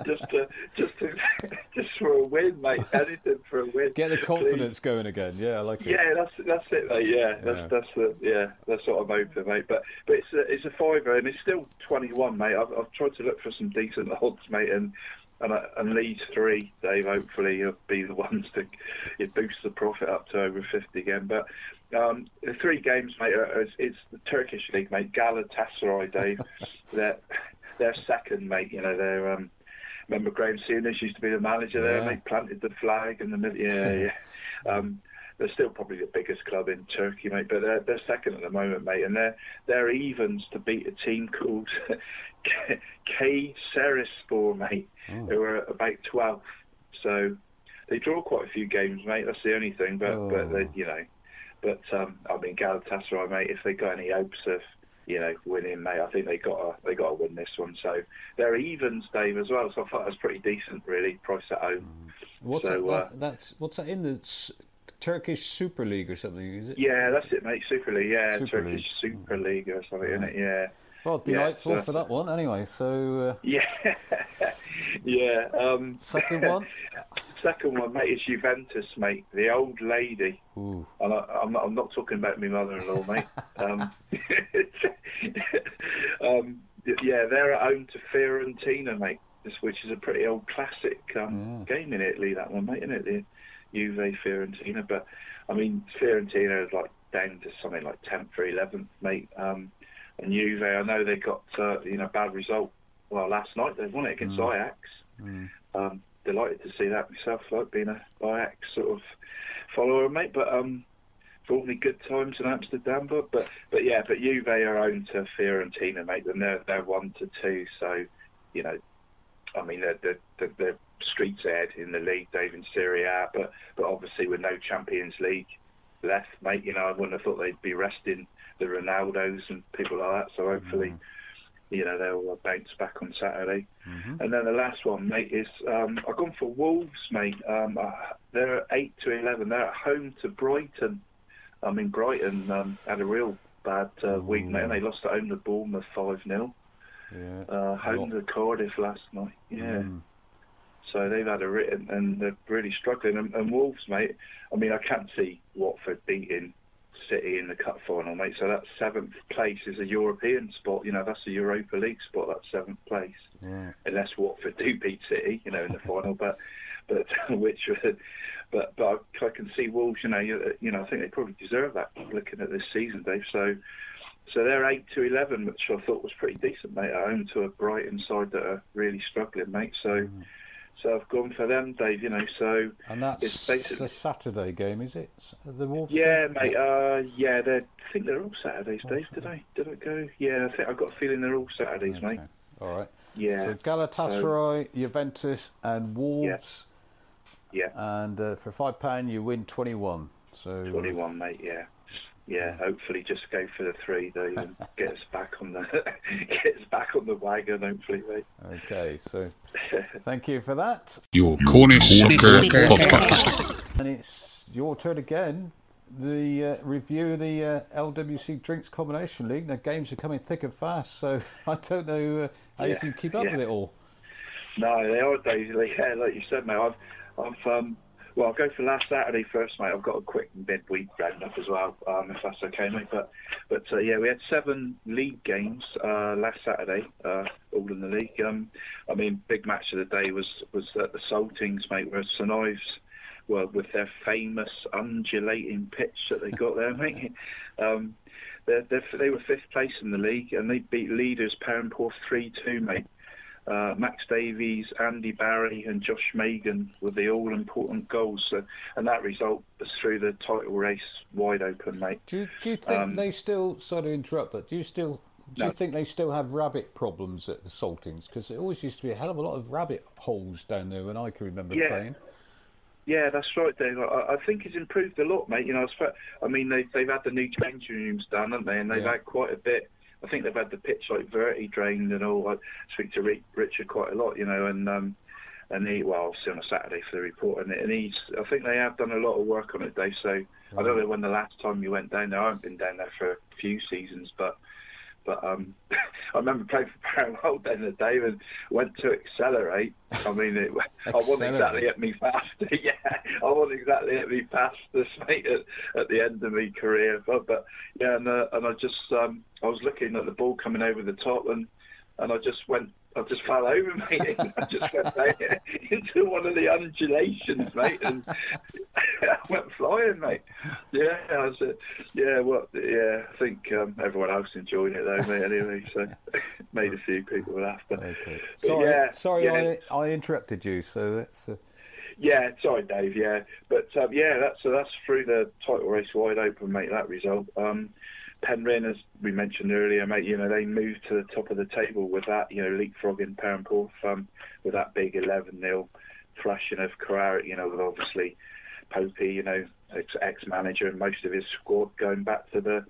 just to, just to, just for a win, mate. Anything for a win. Get the Please. confidence going again. Yeah, I like it. Yeah, that's that's it, mate. Yeah, that's Yeah. that's the yeah, that's what I'm hoping, mate. But but it's a it's a fiver and it's still 21, mate. I've I've tried to look for some decent odds, mate, and and uh, and Leeds three, Dave. Hopefully, you'll be the ones to it boost the profit up to over 50 again. But um, the three games, mate, is, it's the Turkish league, mate. Galatasaray, Dave. they're they're second, mate. You know they're um. Remember Graham Souness used to be the manager there, Yeah. mate. Planted the flag in the middle. yeah, yeah. Um, they're still probably the biggest club in Turkey, mate. But they're they're second at the moment, mate, and they're they're evens to beat a team called K Serispor, mate, Oh. who are about 12th. So they draw quite a few games, mate. That's the only thing. But Oh. but they, you know, but um, I mean Galatasaray, mate. If they got any hopes of you know winning, mate, I think they got to they got to win this one. So they're evens, Dave, as well. So I thought that was pretty decent, really. Price at home. What's So, that, uh. That's what's that in the S- Turkish Super League or something? Is it? Yeah, that's it, mate. Super League, yeah, Super Turkish League. Super League or something, isn't it? Yeah. Well, Yeah, delightful so- for that one. Anyway, so uh, Yeah, yeah. Um, second one. second one, mate, is Juventus, mate. The old lady. Ooh. And I, I'm, not, I'm not talking about my mother-in-law, mate. Um, um, yeah, they're at home to Fiorentina, mate. Which is a pretty old classic um, game in Italy. That one, mate, isn't it? The Juve Fiorentina. But I mean, Fiorentina is like down to something like 10th or 11th, mate. Um, and Juve, I know they got uh, you know bad result. Well, last night they won it against Ajax. Um, delighted to see that myself, like being a Ajax sort of follower, mate. But um, for all me good times in Amsterdam, but but but yeah, but Juve are owned to Fiorentina, mate. And they're they're one to two, so you know, I mean they're they're, they're, they're streets ahead in the league, Dave in Serie A, but but obviously with no Champions League left, mate. You know, I wouldn't have thought they'd be resting the Ronaldos and people like that. So hopefully, you know, they'll uh, bounce back on Saturday. And then the last one, mate, is um, I've gone for Wolves, mate. Um, uh, they're eight to eleven. They're at home to Brighton. I mean, Brighton um, had a real bad uh, week, mate, and they lost at home to Bournemouth five 0 Yeah. uh, home to Cardiff last night. Yeah. So they've had a written and they're really struggling. And, and Wolves, mate, I mean, I can't see Watford beating City in the cup final, mate. So that seventh place is a European spot. You know, that's a Europa League spot. That seventh place, Yeah. unless Watford do beat City, you know, in the final. But but which but but I, can see Wolves. You know, you, you know, I think they probably deserve that looking at this season, Dave. So. So they're eight to eleven, which I thought was pretty decent, mate. At home to a Brighton side that are really struggling, mate. So, hmm. So I've gone for them, Dave. You know, so And that's it's basically a Saturday game, is it? The Wolves. yeah, game? mate. Uh, yeah, they I think they're all Saturdays, Dave. Did I? Did I go? Yeah, I think I've got a feeling they're all Saturdays, mate. All right. Yeah. So Galatasaray, Juventus, and Wolves. Yeah. And uh, for five pound, you win twenty-one. So Twenty-one, mate. Yeah. Yeah, hopefully just go for the three, Dave, and get us back on the get us back on the wagon, hopefully, mate. Okay, so thank you for that. Your Cornish Soccer Podcast. And it's your turn again. The uh, review of the uh, LWC Drinks Combination League. The games are coming thick and fast, so I don't know uh, how you can keep up yeah. with it all. No, they are days. like- Yeah, like you said, mate. I've, I've, um, well, I'll go for last Saturday first, mate. I've got a quick midweek roundup as well, um, if that's okay, mate. But, but uh, yeah, we had seven league games uh, last Saturday, uh, all in the league. Um, I mean, big match of the day was was the Saltings, mate, where St Ives, well, with their famous undulating pitch that they got there, mate. Um, they're, they're, they were fifth place in the league, and they beat leaders Perranporth three two, mate. Uh, Max Davies, Andy Barry, and Josh Megan were the all-important goals, so, and that result was through the title race wide open, mate. Do you, do you think Um, they still? Sorry to interrupt, but do you still? Do No. you think they still have rabbit problems at the Saltings? Because it always used to be a hell of a lot of rabbit holes down there when I can remember Yeah. playing. Yeah, that's right, Dave. I, I think it's improved a lot, mate. You know, I mean, they've they've had the new changing rooms done, haven't they? And they've Yeah. had quite a bit. I think they've had the pitch like verti drained and all. I speak to Rick, Richard quite a lot, you know, and um, and he well, obviously on a Saturday for the report, and, and he's. I think they have done a lot of work on it, Dave. So I don't know when the last time you went down there. I haven't been down there for a few seasons, but. But um, I remember playing for Paramount then the day and went to accelerate. I mean, it, I wasn't exactly at me faster. yeah, I wasn't exactly at me fastest, mate, at, at the end of my career. But, but yeah, and, uh, and I just um, I was looking at the ball coming over the top, and and I just went. I just fell over, mate. I just went down into one of the undulations, mate, and I went flying, mate. Yeah, I was, uh, yeah, well, yeah. I think um, everyone else enjoyed it though, mate. Anyway, so made a few people laugh. But, Okay. but Sorry, yeah, sorry, yeah. I, I interrupted you. So that's uh, Yeah, sorry, Dave. Yeah, but um, yeah, that's so that's through the title race wide open, mate. That result. Um, Penryn, as we mentioned earlier, mate, you know they moved to the top of the table with that, you know, leapfrogging Perranporth um, with that big 11 0 thrashing of Carharrack, you know, with obviously Popey, you know, ex manager and most of his squad going back to the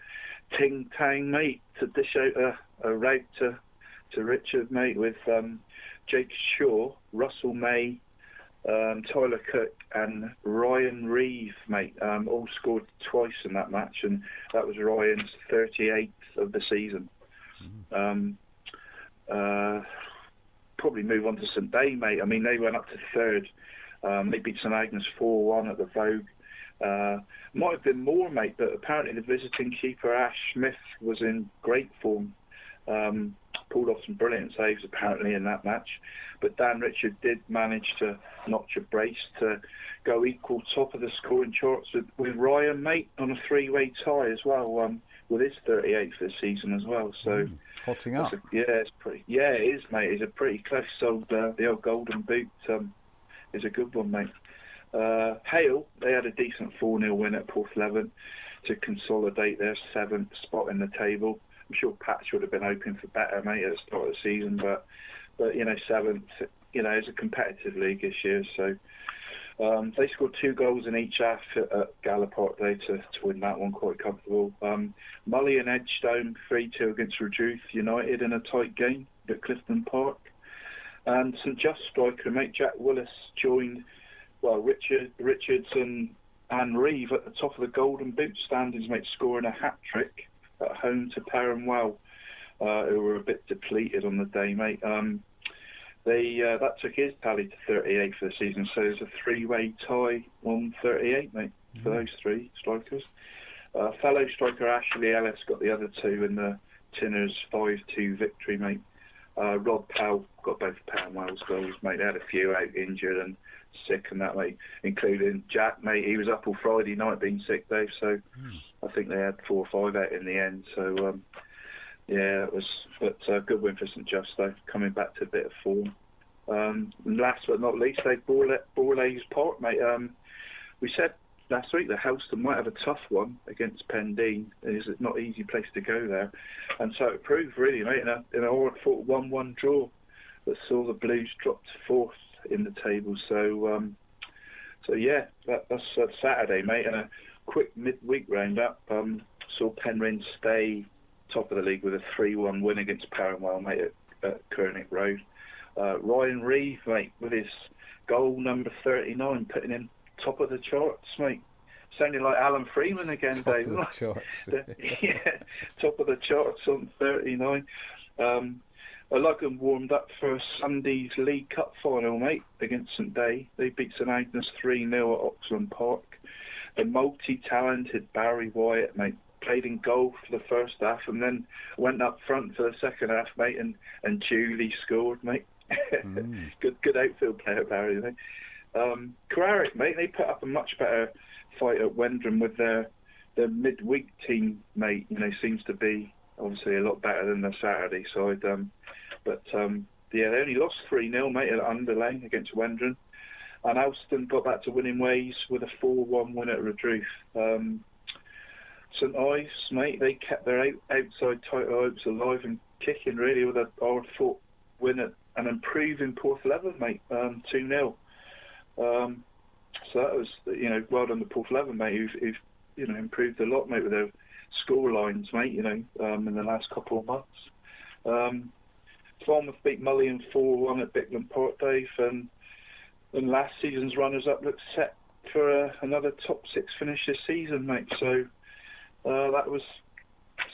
ting tang, mate, to dish out a, a rout to to Richard, mate, with um, Jake Shaw, Russell May, um, Tyler Cook, and Ryan Reeve, mate, um, all scored twice in that match, and that was Ryan's 38th of the season. Um, uh, probably move on to St Day, mate. I mean, they went up to third. Um, they beat St Agnes 4-1 at the Vogue. Uh, might have been more, mate, but apparently the visiting keeper Ash Smith was in great form. Um, pulled off some brilliant saves apparently in that match. But Dan Richard did manage to notch a brace to go equal top of the scoring charts with, with Ryan, mate, on a three-way tie as well, um, with his 38th this season as well. So. Mm, hotting up. A, yeah, it's pretty. Yeah, it is, mate. It's a pretty close old. Uh, the old Golden Boot um, is a good one, mate. Uh, Hayle, they had a decent 4 0 win at Porthleven to consolidate their seventh spot in the table. I'm sure Patch would have been hoping for better, mate, at the start of the season, but but you know seventh, you know, it's a competitive league this year, so. Um, they scored two goals in each half at, at Park Day to, to win that one quite comfortable. Um, Mully and Edgestone 3-2 against Redruth United in a tight game at Clifton Park. And St Just striker mate Jack Willis joined well Richard Richards and, and Reeve at the top of the Golden Boot standings, mate, scoring a hat trick at home to Perranwell, uh, who were a bit depleted on the day, mate. Um, they uh, that took his tally to 38 for the season, so there's a three-way tie on 38, mate, mm-hmm. for those three strikers. Uh, fellow striker Ashley Ellis got the other two in the Tinners 5-2 victory, mate. Uh, Rod Powell got both Perranwell's goals, mate. They had a few out injured and sick and that, mate, including Jack, mate. He was up all Friday night being sick, Dave, so mm. I think they had four or five out in the end. So, um, yeah, it was, but uh, good win for St Just, though, coming back to a bit of form. Um, last but not least, they Borlase Park, mate. Um, we said last week that Helston might have a tough one against Pendeen. It's not an easy place to go there, and so it proved really, mate, in a in a one-one draw that saw the Blues drop to fourth in the table. So, um, so yeah, that, that's Saturday, mate, and a quick midweek roundup. Um, saw Penryn stay top of the league with a three-one win against Perranwell, mate, at, at Kernick Road. Uh, Ryan Reeve, mate, with his goal number 39, putting him top of the charts, mate. Sounding like Alan Freeman again, top Dave. Of the charts. yeah, top of the charts on 39. Um, Logan warmed up for Sunday's League Cup final, mate, against St Day. They beat St Agnes 3 0 at Oxland Park. The multi talented Barry Wyatt, mate, played in goal for the first half and then went up front for the second half, mate, and, and duly scored, mate. Mm. good good outfield player, Barry, mate. Um, Carrick, mate, they put up a much better fight at Wendron with their their midweek team, mate. You know, seems to be obviously a lot better than the Saturday side. Um, but um, yeah, they only lost 3 0, mate, at Underlane against Wendron. And Helston got back to winning ways with a 4 1 win at Redruth. Um, St Ives, mate, they kept their out, outside title hopes alive and kicking, really, with a hard fought win at an improving Porthleven, mate, um, 2 um, 0. So that was, you know, well done to Porthleven, mate, who've, who've, you know, improved a lot, mate, with their score lines, mate, you know, um, in the last couple of months. Um, Falmouth beat Mullion 4-1 at Bickland Park, Dave, and, and last season's runners-up look set for uh, another top six finish this season, mate. So uh, that was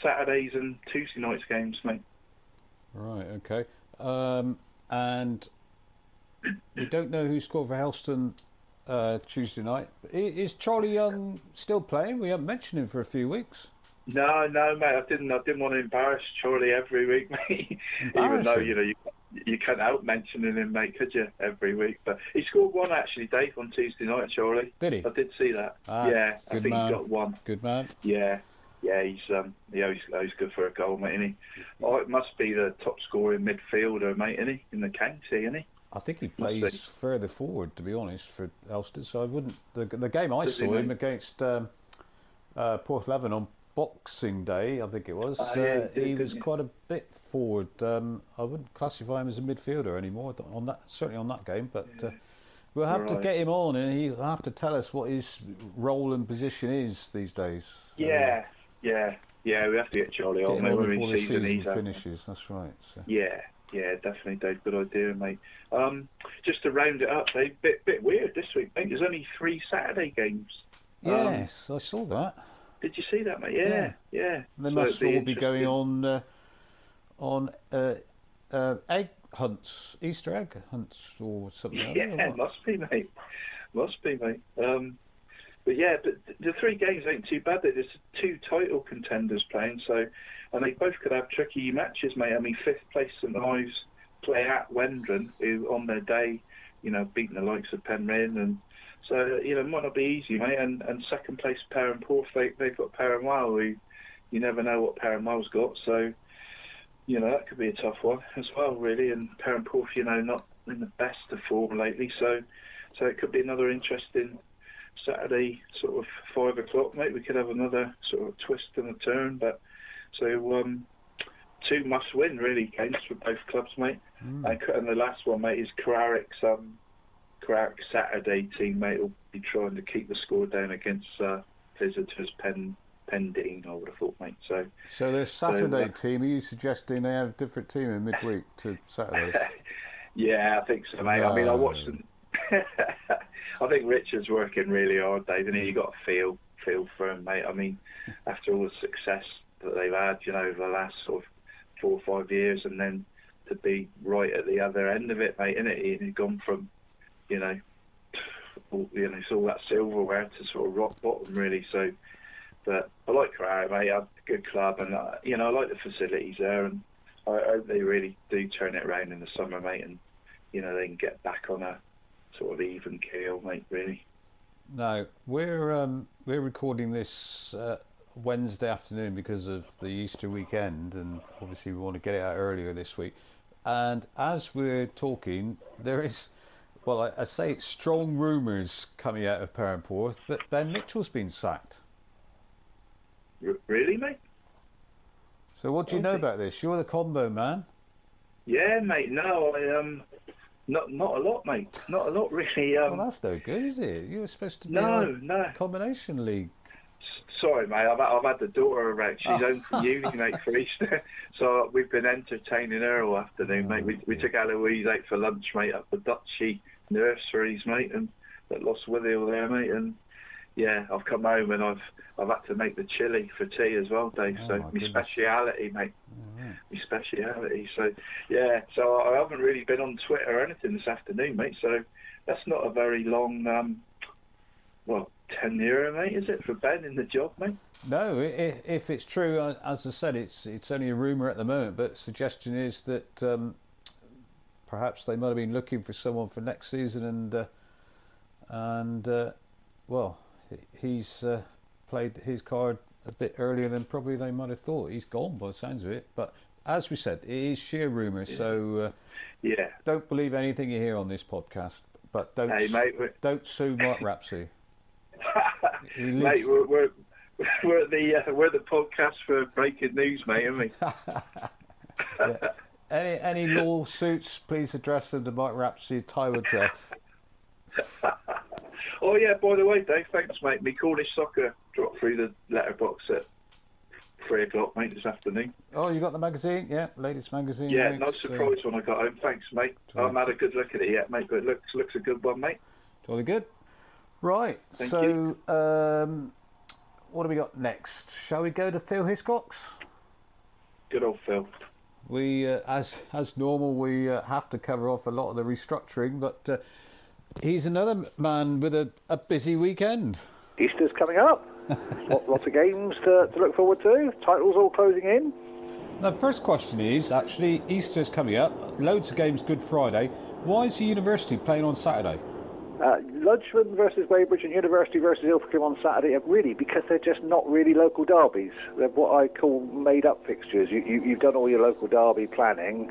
Saturdays and Tuesday nights games, mate. Right, okay. Um, and we don't know who scored for Helston uh, Tuesday night. Is Charlie Young still playing? We haven't mentioned him for a few weeks. No, no, mate. I didn't. I didn't want to embarrass Charlie every week, mate. Even though you know you, you can't help mentioning him, mate, could you? Every week, but he scored one actually, Dave, on Tuesday night. Surely Did he? I did see that. Ah, yeah, I think man. he got one. Good man. Yeah, yeah. He's um, yeah, he's, he's good for a goal, mate. Isn't he? Oh, it must be the top scoring midfielder, mate. Isn't he in the county? Isn't he? I think he plays further forward, to be honest, for Helston. So I wouldn't. The, the game I Does saw him against um, uh, Port on Boxing Day, I think it was. Ah, yeah, uh, he was quite a bit forward. Um, I wouldn't classify him as a midfielder anymore on that. Certainly on that game, but. Uh, We'll have to Right. get him on, and he'll have to tell us what his role and position is these days. Yeah, yeah, yeah. We have to get Charlie on. on before the season season finishes. That's right. So. Yeah, yeah, definitely, Dave. Good idea, mate. Um, just to round it up, Dave, bit bit weird this week, mate. There's only three Saturday games. Um, Yes, I saw that. Did you see that, mate? Yeah, yeah. They So must all be going on uh, on uh, uh, egg hunts, Easter egg hunts, or something. like Yeah, what? must be, mate. Must be, mate. Um, but yeah, but the three games ain't too bad. There's two title contenders playing, so and they both could have tricky matches, mate. I mean, fifth place St Ives play at Wendron, who on their day, you know, beating the likes of Penryn, and so you know, it might not be easy, mate. And and second place Perranporth, they they've got Perranwell, who you never know what Perranwell's got, so you know that could be a tough one as well, really. And Perranporth, you know, not in the best of form lately, so so it could be another interesting Saturday, sort of five o'clock, mate. We could have another sort of twist and a turn, but so um, two must win really games for both clubs, mate. Hmm. And, and the last one, mate, is Carrick's um, Carrick Saturday team, mate. Will be trying to keep the score down against uh, visitors Pen Pendeen. I would have thought, mate. So So the Saturday uh, team, are you suggesting they have a different team in midweek to Saturdays? Yeah, I think so, mate. I mean, I watched them. I think Richard's working really hard, Dave, and you got to feel feel for him, mate. I mean, after all the success that they've had, you know, over the last sort of four or five years, and then to be right at the other end of it, mate, isn't it? He's gone from, you know, all, you know, it's all that silverware to sort of rock bottom, really. So, but I like Carharrack, mate. I'm a good club, and uh, you know, I like the facilities there, and I hope they really do turn it around in the summer, mate, and you know they can get back on a sort of even keel, mate. Really. No, we're um, we're recording this uh, Wednesday afternoon because of the Easter weekend, and obviously we want to get it out earlier this week. And as we're talking, there is, well, I, I say strong rumours coming out of Perranporth that Ben Mitchell's been sacked. Really, mate? So what do you know about this? You're the combo man. Yeah, mate. No, I um, not not a lot, mate. Not a lot, really. Um, Well, that's no good, is it? You were supposed to be no, a no. combination league. Sorry, mate. I've, I've had the daughter around. She's Oh. home from uni, mate, for Easter. So we've been entertaining her all afternoon, mate. We, we took Eloise out for lunch, mate, at the Duchy nurseries, mate, and at Lostwithiel there, mate. And yeah, I've come home and I've I've had to make the chili for tea as well, Dave. Oh, so my my speciality, mate. Alright. My speciality. So yeah, so I haven't really been on Twitter or anything this afternoon, mate. So that's not a very long, um, well, tenure, mate, is it for Ben in the job, mate? No, i- i- if it's true, uh, as I said, it's it's only a rumour at the moment. But suggestion is that um, perhaps they might have been looking for someone for next season, and uh, and uh, well, he's uh, played his card a bit earlier than probably they might have thought. He's gone by the sounds of it. But as we said, it is sheer rumour, so uh, Yeah. don't believe anything you hear on this podcast. But don't Hey, mate, don't sue Mark Rapsy. He mate, we're, we're, we're the uh, we're the podcast for breaking news, mate, aren't we? Any any lawsuits, please address them to Mike Rapsy, Tyler Jeff. Oh yeah, by the way, Dave, thanks, mate. Me Cornish soccer dropped through the letterbox at three o'clock, mate, this afternoon. Oh, you got the magazine? Yeah, latest magazine. Yeah, no so- surprise when I got home. Thanks, mate. I haven't had a good look at it yet, mate, but it looks looks a good one, mate. Totally good. Right, Thank so um, what do we got next? Shall we go to Phil Hiscox? Good old Phil. We, uh, as as normal, we uh, have to cover off a lot of the restructuring, but uh, he's another man with a, a busy weekend. Easter's coming up. Lot, lots of games to, to look forward to. Titles all closing in. The first question is actually Easter's coming up. Loads of games Good Friday. Why is the university playing on Saturday? Uh, Ludgvan versus Wadebridge and University versus Ilfracombe on Saturday are really because they're just not really local derbies. They're what I call made-up fixtures. You, you, you've done all your local derby planning,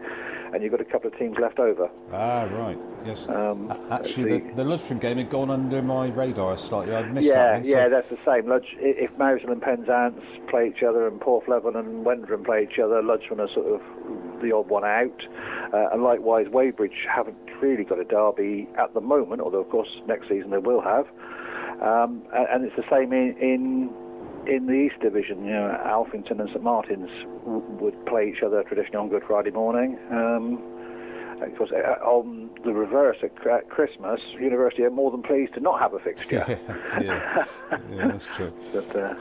and you've got a couple of teams left over. Ah, right. Yes. Um, Actually, the- the, the Ludgvan game had gone under my radar slightly. I'd missed yeah, that one. so- yeah, that's the same. Ludge, if Mousehole and Penzance play each other and Porthleven and Wendron play each other, Ludgvan are sort of the odd one out. Uh, and likewise, Wadebridge haven't really got a derby at the moment, although of course next season they will have. Um, and, it's the same in, in in the East Division. You know, Alphington and St Martins would play each other traditionally on Good Friday morning. Um, of course, uh, on the reverse at, Christmas, University are more than pleased to not have a fixture. yeah, yeah, that's true. But, uh,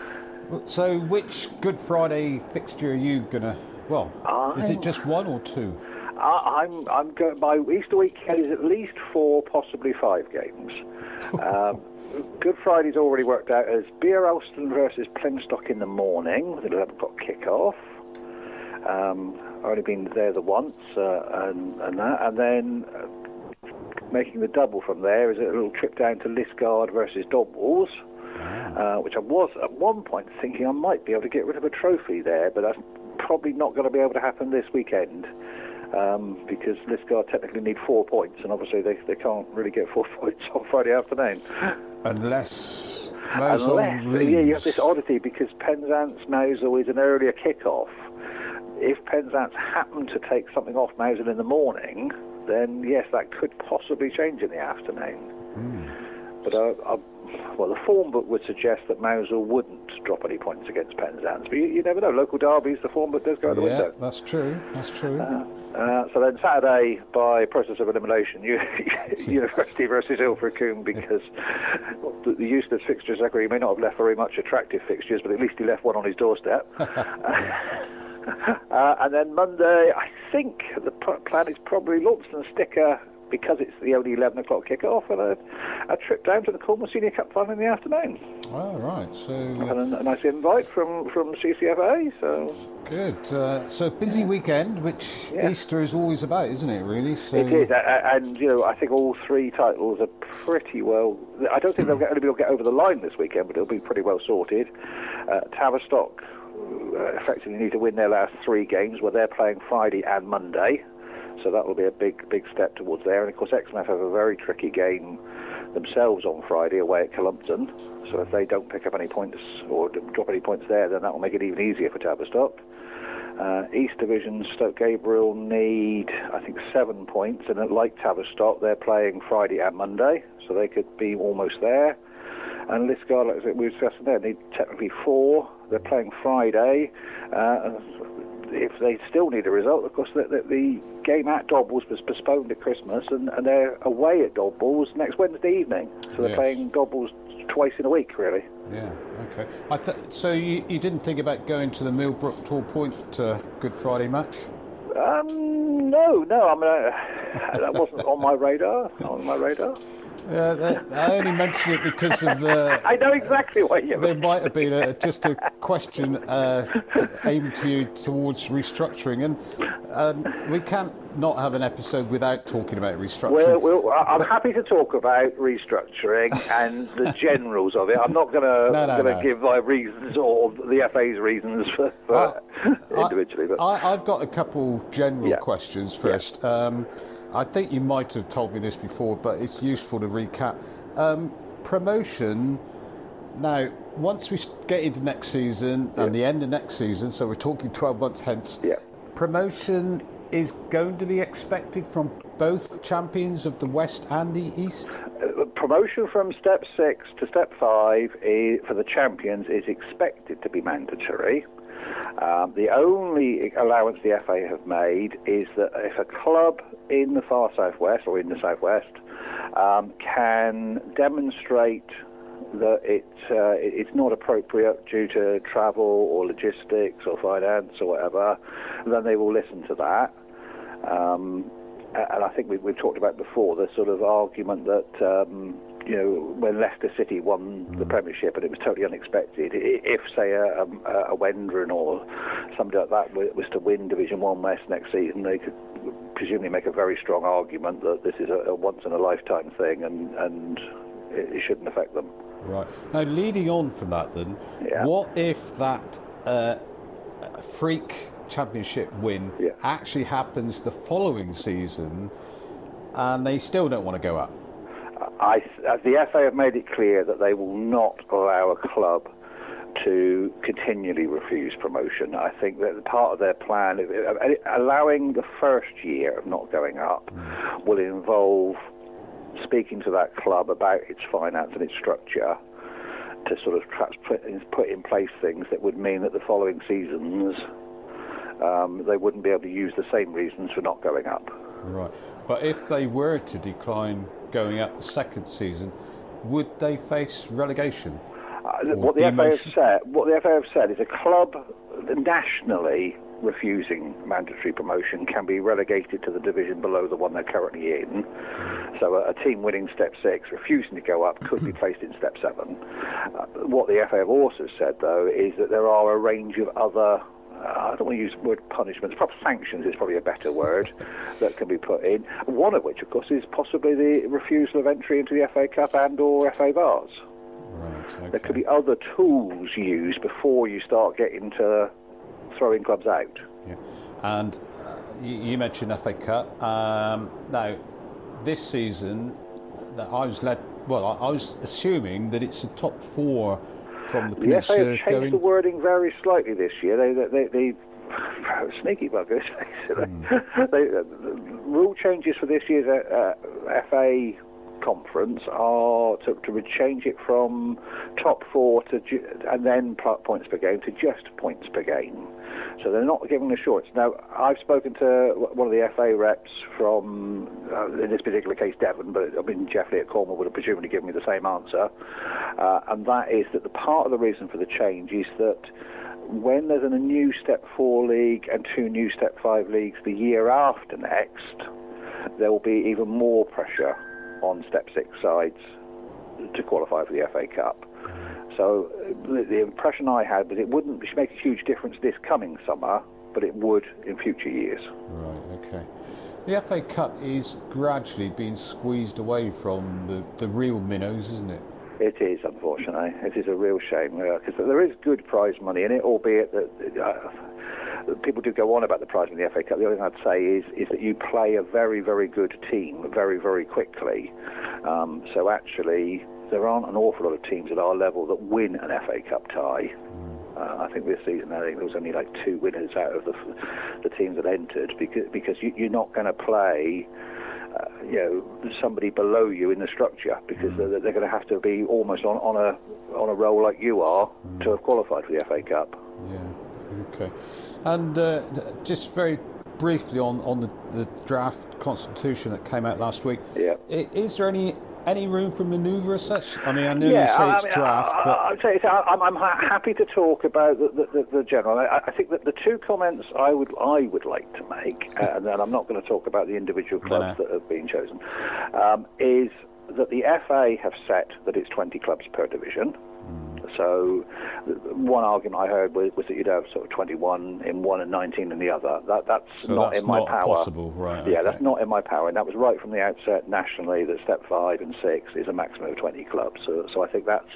So, which Good Friday fixture are you gonna? Well, is it just one or two? I, I'm I'm going. My Easter weekend is at least four, possibly five games. um, Good Friday's already worked out as Bere Alston versus Plymstock in the morning with an 11 o'clock kick-off. Um, I've only been there the once, uh, and, and that, and then uh, making the double from there is a little trip down to Liskeard versus Dobwalls. Uh, which I was at one point thinking I might be able to get rid of a trophy there, but that's probably not going to be able to happen this weekend um, because Liskeard technically need four points, and obviously they, they can't really get four points on Friday afternoon. Unless Mousehole Unless, leaves. yeah, you have this oddity because Penzance Mousehole is an earlier kick-off. If Penzance happen to take something off Mousehole in the morning, then yes, that could possibly change in the afternoon. But uh, I, well, the form book would suggest that Mousehole wouldn't drop any points against Penzance, but you, you never know. Local derbies, the form book does go out the yeah, window. that's true. That's true. Uh, so then Saturday, by process of elimination, you, University versus Ilfracombe, because the, the Eustace fixture secretary may not have left very much attractive fixtures, but at least he left one on his doorstep. uh, and then Monday, I think the plan is probably Launceston Sticker, because it's the only 11 o'clock kick-off, and a, a trip down to the Cornwall Senior Cup final in the afternoon. Oh, right. So And a, a nice invite from, from CCFA, so... good. Uh, so busy weekend, which Yeah. Easter is always about, isn't it? Really. So It is, and you know, I think all three titles are pretty well. I don't think they'll get, able to get over the line this weekend, but it'll be pretty well sorted. Uh, Tavistock uh, effectively need to win their last three games, where they're playing Friday and Monday, so that will be a big, big step towards there. And of course, Exmouth have a very tricky game themselves on Friday away at Cullompton. So if they don't pick up any points or drop any points there, then that will make it even easier for Tavistock. Uh, East Division, Stoke Gabriel need, I think, seven points, and like Tavistock, they're playing Friday and Monday, so they could be almost there. And Liskeard, like we were discussing there, need technically four. They're playing Friday. Uh, if they still need a result, of course, the, the, the game at Dobwalls was postponed at Christmas, and, and they're away at Dobwalls next Wednesday evening. So they're Yes. playing Dobwalls twice in a week, really. Yeah. Okay. I th- so you, you didn't think about going to the Millbrook Torpoint uh, Good Friday match? Um, no, no, I mean, that wasn't on my radar. Not on my radar. Yeah, that, I only mention it because of the. I know exactly what you There might have been a, just a question uh, aimed to you towards restructuring, and um, we can't not have an episode without talking about restructuring. Well, well, I- I'm happy to talk about restructuring and the generals of it. I'm not going to No, no, no. give my reasons or the FA's reasons for, for individually, but I, I've got a couple general Yeah. questions first. Um, I think you might have told me this before, but it's useful to recap. Um, promotion. Now, once we get into next season and the end of next season, so we're talking 12 months hence, Yeah. promotion is going to be expected from both champions of the West and the East? Uh, promotion from step six to step five is, for the champions is expected to be mandatory. Um, the only allowance the FA have made is that if a club in the far southwest or in the southwest um, can demonstrate that it uh, it's not appropriate due to travel or logistics or finance or whatever, then they will listen to that. Um, and I think we, we've talked about before the sort of argument that um, you know, when Leicester City won the Premiership and it was totally unexpected. If, say, a, um, a, a Wendron or somebody like that was to win Division One West next season, they could presumably make a very strong argument that this is a, a once in a lifetime thing and and it, it shouldn't affect them. Right. Now, leading on from that, then, Yeah. what if that uh, freak championship win Yeah. actually happens the following season and they still don't want to go up? I, as the FA have made it clear that they will not allow a club to continually refuse promotion. I think that part of their plan, uh, allowing the first year of not going up, will involve speaking to that club about its finance and its structure to sort of put in place things that would mean that the following seasons um, they wouldn't be able to use the same reasons for not going up. Right. But if they were to decline going up the second season, would they face relegation? Uh, what the FA have said, what the FA have said is a club nationally refusing mandatory promotion can be relegated to the division below the one they're currently in. So a, a team winning step six, refusing to go up, could be placed in step seven. Uh, what the FA have also said, though, is that there are a range of other. I don't want to use the word punishments. Perhaps sanctions is probably a better word that can be put in. One of which, of course, is possibly the refusal of entry into the FA Cup and/or FA Vase. Right. Okay. There could be other tools used before you start getting to throwing clubs out. Yeah. And uh, you, mentioned FA Cup. Um, now, this season, that I was led. Well, I, I was assuming that it's the top four from the The FA have peninsula changed going. the wording very slightly this year. They, they, they, they sneaky buggers. they, the rule changes for this year's uh, uh, FA conference are to, to change it from top four to ju- and then points per game to just points per game. So they're not giving assurance. Now, I've spoken to one of the FA reps from, uh, in this particular case, Devon, but I mean, Jeff Lee at Cornwall would have presumably given me the same answer. Uh, and that is that the part of the reason for the change is that when there's a new Step 4 league and two new Step 5 leagues the year after next, there will be even more pressure on Step 6 sides to qualify for the FA Cup. So uh, the, impression I had was it wouldn't make a huge difference this coming summer, but it would in future years. Right. Okay. The FA Cup is gradually being squeezed away from the, the real minnows, isn't it? It is, unfortunately. It is a real shame because there is good prize money in it, albeit that uh, people do go on about the prize in the FA Cup. The only thing I'd say is is that you play a very, very good team very, very quickly. Um, so actually, there aren't an awful lot of teams at our level that win an FA Cup tie. Uh, I think this season I think there was only like two winners out of the the teams that entered because because you, you're not going to play. Uh, you know, somebody below you in the structure because they're, they're going to have to be almost on, on a on a roll like you are to have qualified for the FA Cup. Yeah. Okay. And uh, just very briefly on on the, the draft constitution that came out last week. Yeah. Is there any any room for manoeuvre as such? I mean, I know you say I it's mean, draft, I, but I, I'd say I'm, I'm happy to talk about the, the, the, the general. I, I think that the two comments I would I would like to make, uh, and then I'm not going to talk about the individual clubs no. that have been chosen, um, is that the FA have set that it's 20 clubs per division. So, one argument I heard was, was that you'd have sort of 21 in one and 19 in the other. That that's So not that's in my not power. possible, right, Yeah, okay. that's not in my power, and that was right from the outset nationally that step five and six is a maximum of 20 clubs. So, so I think that's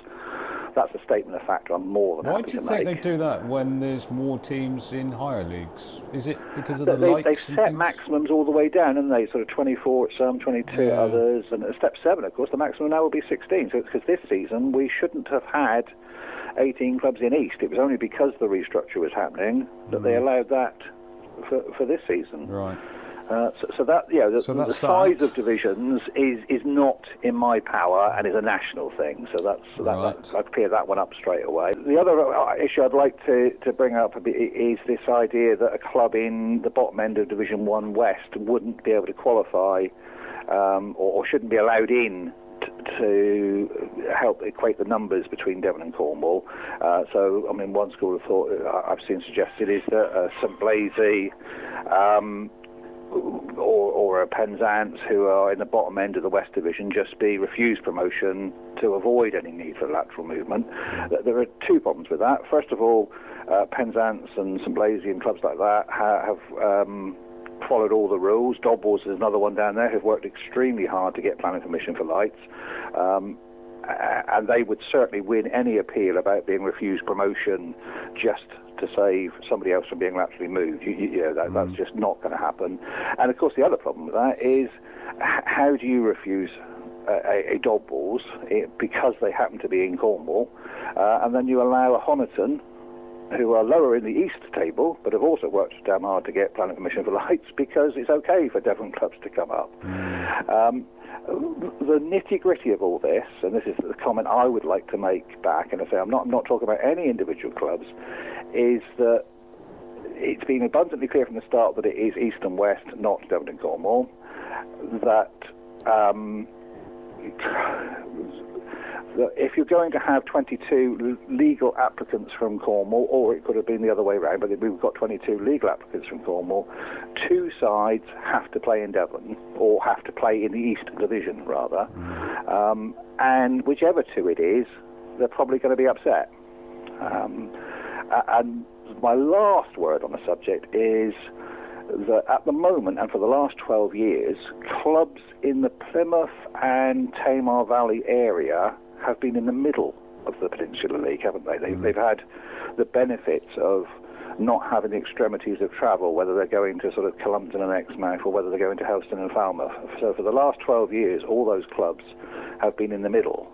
that's a statement of fact I'm more than why happy do you think make. they do that when there's more teams in higher leagues? Is it because of the They, likes they've set things? maximums all the way down, and they sort of 24 at some, 22 Yeah. others, and at step seven, of course, the maximum now will be 16. So it's because this season we shouldn't have had 18 clubs in East. It was only because the restructure was happening that they allowed that for, for this season. Mm. Right. Uh, so, so that yeah, the, So the size that. of divisions is is not in my power and is a national thing. So that's that, Right. that, I'd clear that one up straight away. The other uh, issue I'd like to, to bring up is this idea that a club in the bottom end of Division One West wouldn't be able to qualify um, or, or shouldn't be allowed in to help equate the numbers between Devon and Cornwall. Uh, so, I mean, one school of thought uh, I've seen suggested is that uh, St Blazey um, or, or a Penzance who are in the bottom end of the West Division just be refused promotion to avoid any need for lateral movement. There are two problems with that. First of all, uh, Penzance and St Blazey and clubs like that ha- have um, followed all the rules. Dobwalls is another one down there who've worked extremely hard to get planning permission for lights. Um, and they would certainly win any appeal about being refused promotion just to save somebody else from being laterally moved. You, you, know, that, mm. that's just not going to happen. And of course, the other problem with that is how do you refuse a, a Dobwalls eh, because they happen to be in Cornwall, uh, and then you allow a Honiton who are lower in the east table, but have also worked damn hard to get planning permission for lights because it's okay for Devon clubs to come up. Mm. Um, the nitty gritty of all this, and this is the comment I would like to make back, and I say I'm not, I'm not talking about any individual clubs, is that it's been abundantly clear from the start that it is east and west, not Devon and Cornwall. That um, that if you're going to have 22 legal applicants from Cornwall, or it could have been the other way around, but we've got 22 legal applicants from Cornwall, two sides have to play in Devon, or have to play in the East Division, rather. Um, and whichever two it is, they're probably going to be upset. Um, and my last word on the subject is that at the moment and for the last 12 years, clubs in the Plymouth and Tamar Valley area have been in the middle of the Peninsula League, haven't they? They've, mm. they've had the benefits of not having the extremities of travel, whether they're going to sort of Cullompton and Exmouth or whether they're going to Helston and Falmouth. So for the last 12 years, all those clubs have been in the middle.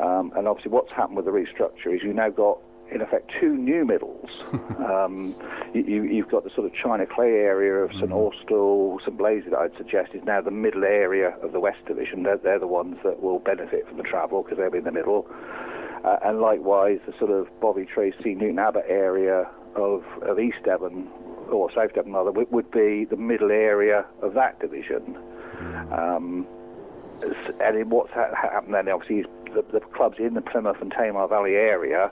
Um, and obviously what's happened with the restructure is you've now got in effect two new middles. um, you, have got the sort of China Clay area of St mm. Austell, St that I'd suggest is now the middle area of the West Division. They're, they're the ones that will benefit from the travel because they'll be in the middle. Uh, and likewise, the sort of Bovey Tracey, Newton Abbot area of, of East Devon, or South Devon rather, would, would be the middle area of that division. Mm. Um, and what's ha- happened then, obviously, is the, the clubs in the Plymouth and Tamar Valley area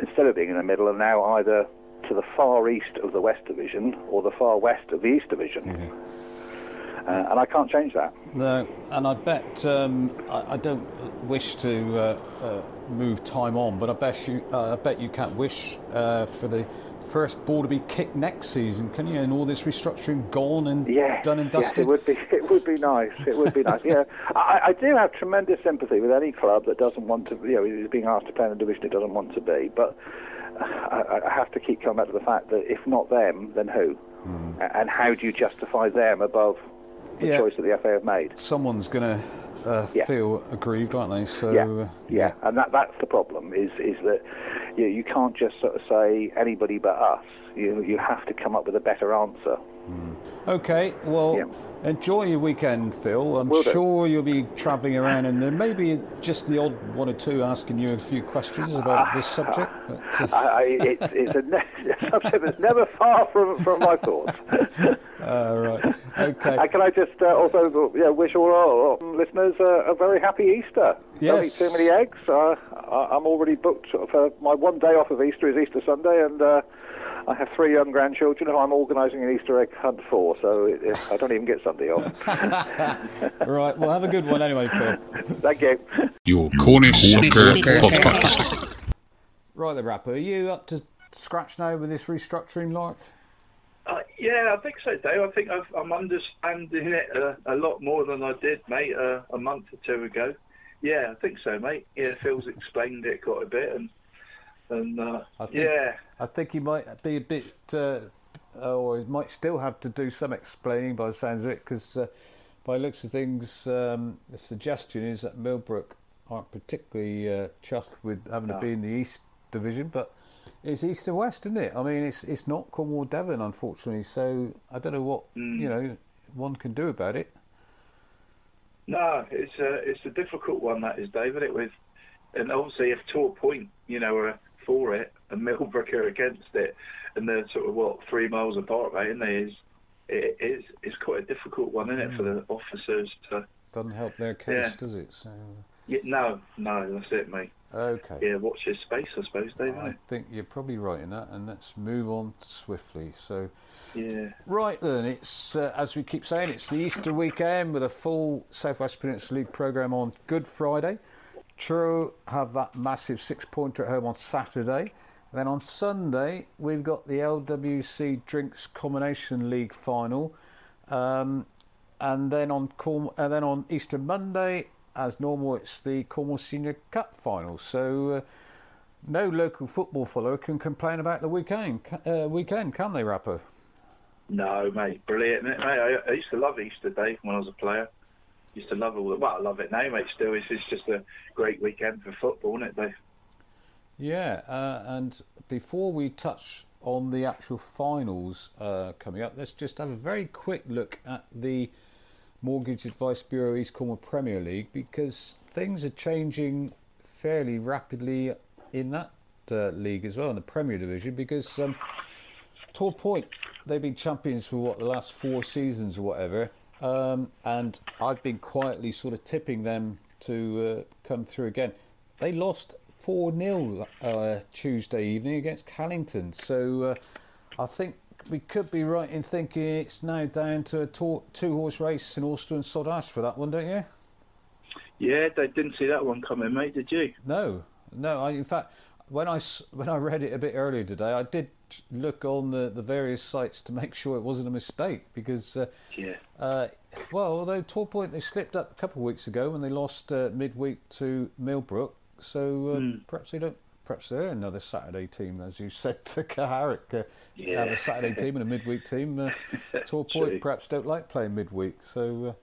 instead of being in the middle, are now either to the far east of the West Division or the far west of the East Division. Mm-hmm. Uh, and I can't change that. No, and I bet um, I, I, don't wish to uh, uh, move time on, but I bet you, uh, I bet you can't wish uh, for the first ball to be kicked next season, can you? And all this restructuring gone and yeah, done and dusted. Yes, it would be. It would be nice. It would be nice. Yeah, I, I, do have tremendous sympathy with any club that doesn't want to. You know, is being asked to play in a division it doesn't want to be. But I, I, have to keep coming back to the fact that if not them, then who? Mm. And how do you justify them above the yeah. choice that the FA have made? Someone's going to. Uh, yeah. feel aggrieved, aren't they? So yeah, yeah, and that that's the problem. Is is that you, you can't just sort of say anybody but us. You, you have to come up with a better answer. Mm. Okay, well, yeah. Enjoy your weekend, Phil. I'm Will sure do. you'll be travelling around, and there may be just the odd one or two asking you a few questions about uh, this subject. But, uh... I, it's, it's a, ne- a, subject that's never far from, from my thoughts. uh, right. Okay. And can I just uh, also yeah, wish all our listeners a very happy Easter? Yes. Don't eat too many eggs. Uh, I'm already booked for my one day off of Easter is Easter Sunday, and uh, I have three young grandchildren who I'm organising an Easter egg hunt for, so it, it, I don't even get Sunday off. right, well, have a good one anyway, Phil. Thank you. Your Cornish Soccer Podcast. Right, the rapper, are you up to scratch now with this restructuring, like? Uh, yeah, I think so, Dave. I think i am understanding it a, a, lot more than I did, mate, uh, a month or two ago. Yeah, I think so, mate. Yeah, Phil's explained it quite a bit, and and uh, I think, yeah, I think he might be a bit, uh, or he might still have to do some explaining by the sounds of it, because uh, by looks of things, um, the suggestion is that Millbrook aren't particularly uh, chuffed with having no. to be in the East Division, but it's East and West, isn't it? I mean, it's it's not Cornwall Devon, unfortunately. So I don't know what mm. you know one can do about it. No, it's a it's a difficult one that is, David. It with, and obviously if Torpoint, you know, are for it and Millbrook are against it, and they're sort of what three miles apart, right? And they is it is it's quite a difficult one, isn't it, mm. for the officers to. Doesn't help their case, yeah. does it? So. Yeah, no, no, that's it, mate. Okay. Yeah, watch his space, I suppose, Dave. I think you're probably right in that, and let's move on swiftly. So, Yeah. right then, it's uh, as we keep saying, it's the Easter weekend with a full Southwest Peninsula League program on Good Friday. Truro have that massive six-pointer at home on Saturday. Then on Sunday, we've got the LWC Drinks Combination League final, um, and then on and then on Easter Monday, as normal, it's the Cornwall Senior Cup final. So. Uh, no local football follower can complain about the weekend, uh, weekend can they, Rapper? No, mate, brilliant, mate. I used to love Easter Day when I was a player. Used to love all the. Well, I love it now, mate. Still, it's, it's just a great weekend for football, isn't it, Dave? Yeah, uh, and before we touch on the actual finals uh, coming up, let's just have a very quick look at the Mortgage Advice Bureau East Cornwall Premier League because things are changing fairly rapidly in that uh, league as well in the Premier Division because um, Torpoint they've been champions for what the last four seasons or whatever, um, and I've been quietly sort of tipping them to uh, come through again. They lost 4 0 uh, Tuesday evening against Callington, so uh, I think we could be right in thinking it's now down to a two horse race St Austell and Saltash for that one, don't you? Yeah, they didn't see that one coming, mate. Did you? No, no. I, in fact, when I when I read it a bit earlier today, I did look on the, the various sites to make sure it wasn't a mistake because, uh, Yeah. uh, well, although Torpoint they slipped up a couple of weeks ago when they lost uh, midweek to Millbrook, so uh, Hmm. perhaps they don't. Perhaps they're another Saturday team, as you said to Carrick. Uh, Yeah. Have a Saturday team and a midweek team. Uh, Torpoint perhaps don't like playing midweek, so.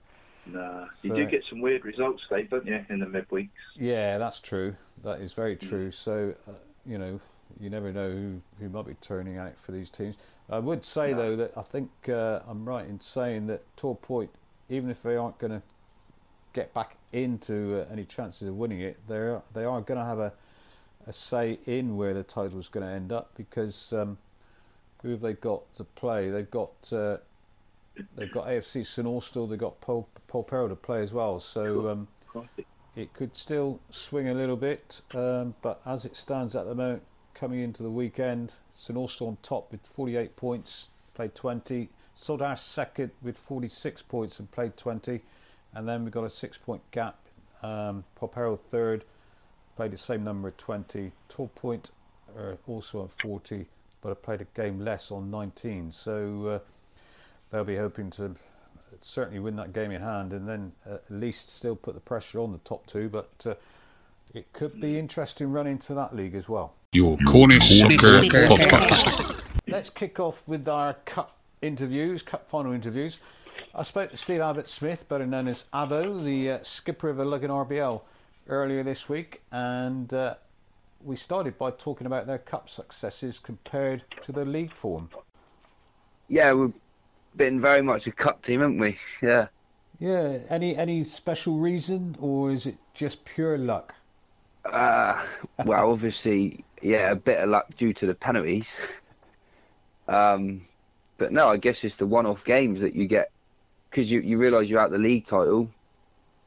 Uh, Nah, you So- do get some weird results, Dave, don't you, in the midweeks? Yeah, that's true. That is very true. So, uh, you know, you never know who, who might be turning out for these teams. I would say, though, that I think uh, I'm right in saying that Torpoint, even if they aren't going to get back into uh, any chances of winning it, they are, they are going to have a, a say in where the title is going to end up because um, who have they got to play? They've got. Uh, They've got AFC St Austell. They've got Paul, Polperro to play as well. So um, it could still swing a little bit, um, but as it stands at the moment, coming into the weekend, St Austell on top with 48 points, played 20. Saltash second with 46 points and played 20, and then we've got a six-point gap. Um, Polperro third, played the same number at 20. Torpoint are also on 40, but have played a game less on 19. So uh, they'll be hoping to certainly win that game in hand and then at least still put the pressure on the top two. But uh, it could be interesting running to that league as well. Your Cornish Soccer Podcast. Let's kick off with our cup interviews, cup final interviews. I spoke to Steve Abbott Smith, better known as Abbo, the uh, skipper of the Ludgvan RBL, earlier this week, and uh, we started by talking about their cup successes compared to their league form. Yeah, we've been very much a cup team, haven't we? Yeah. Yeah, any any special reason, or is it just pure luck? Uh, well, obviously, yeah, a bit of luck due to the penalties. Um, but no, I guess it's the one-off games that you get because you, you realise you're out the league title.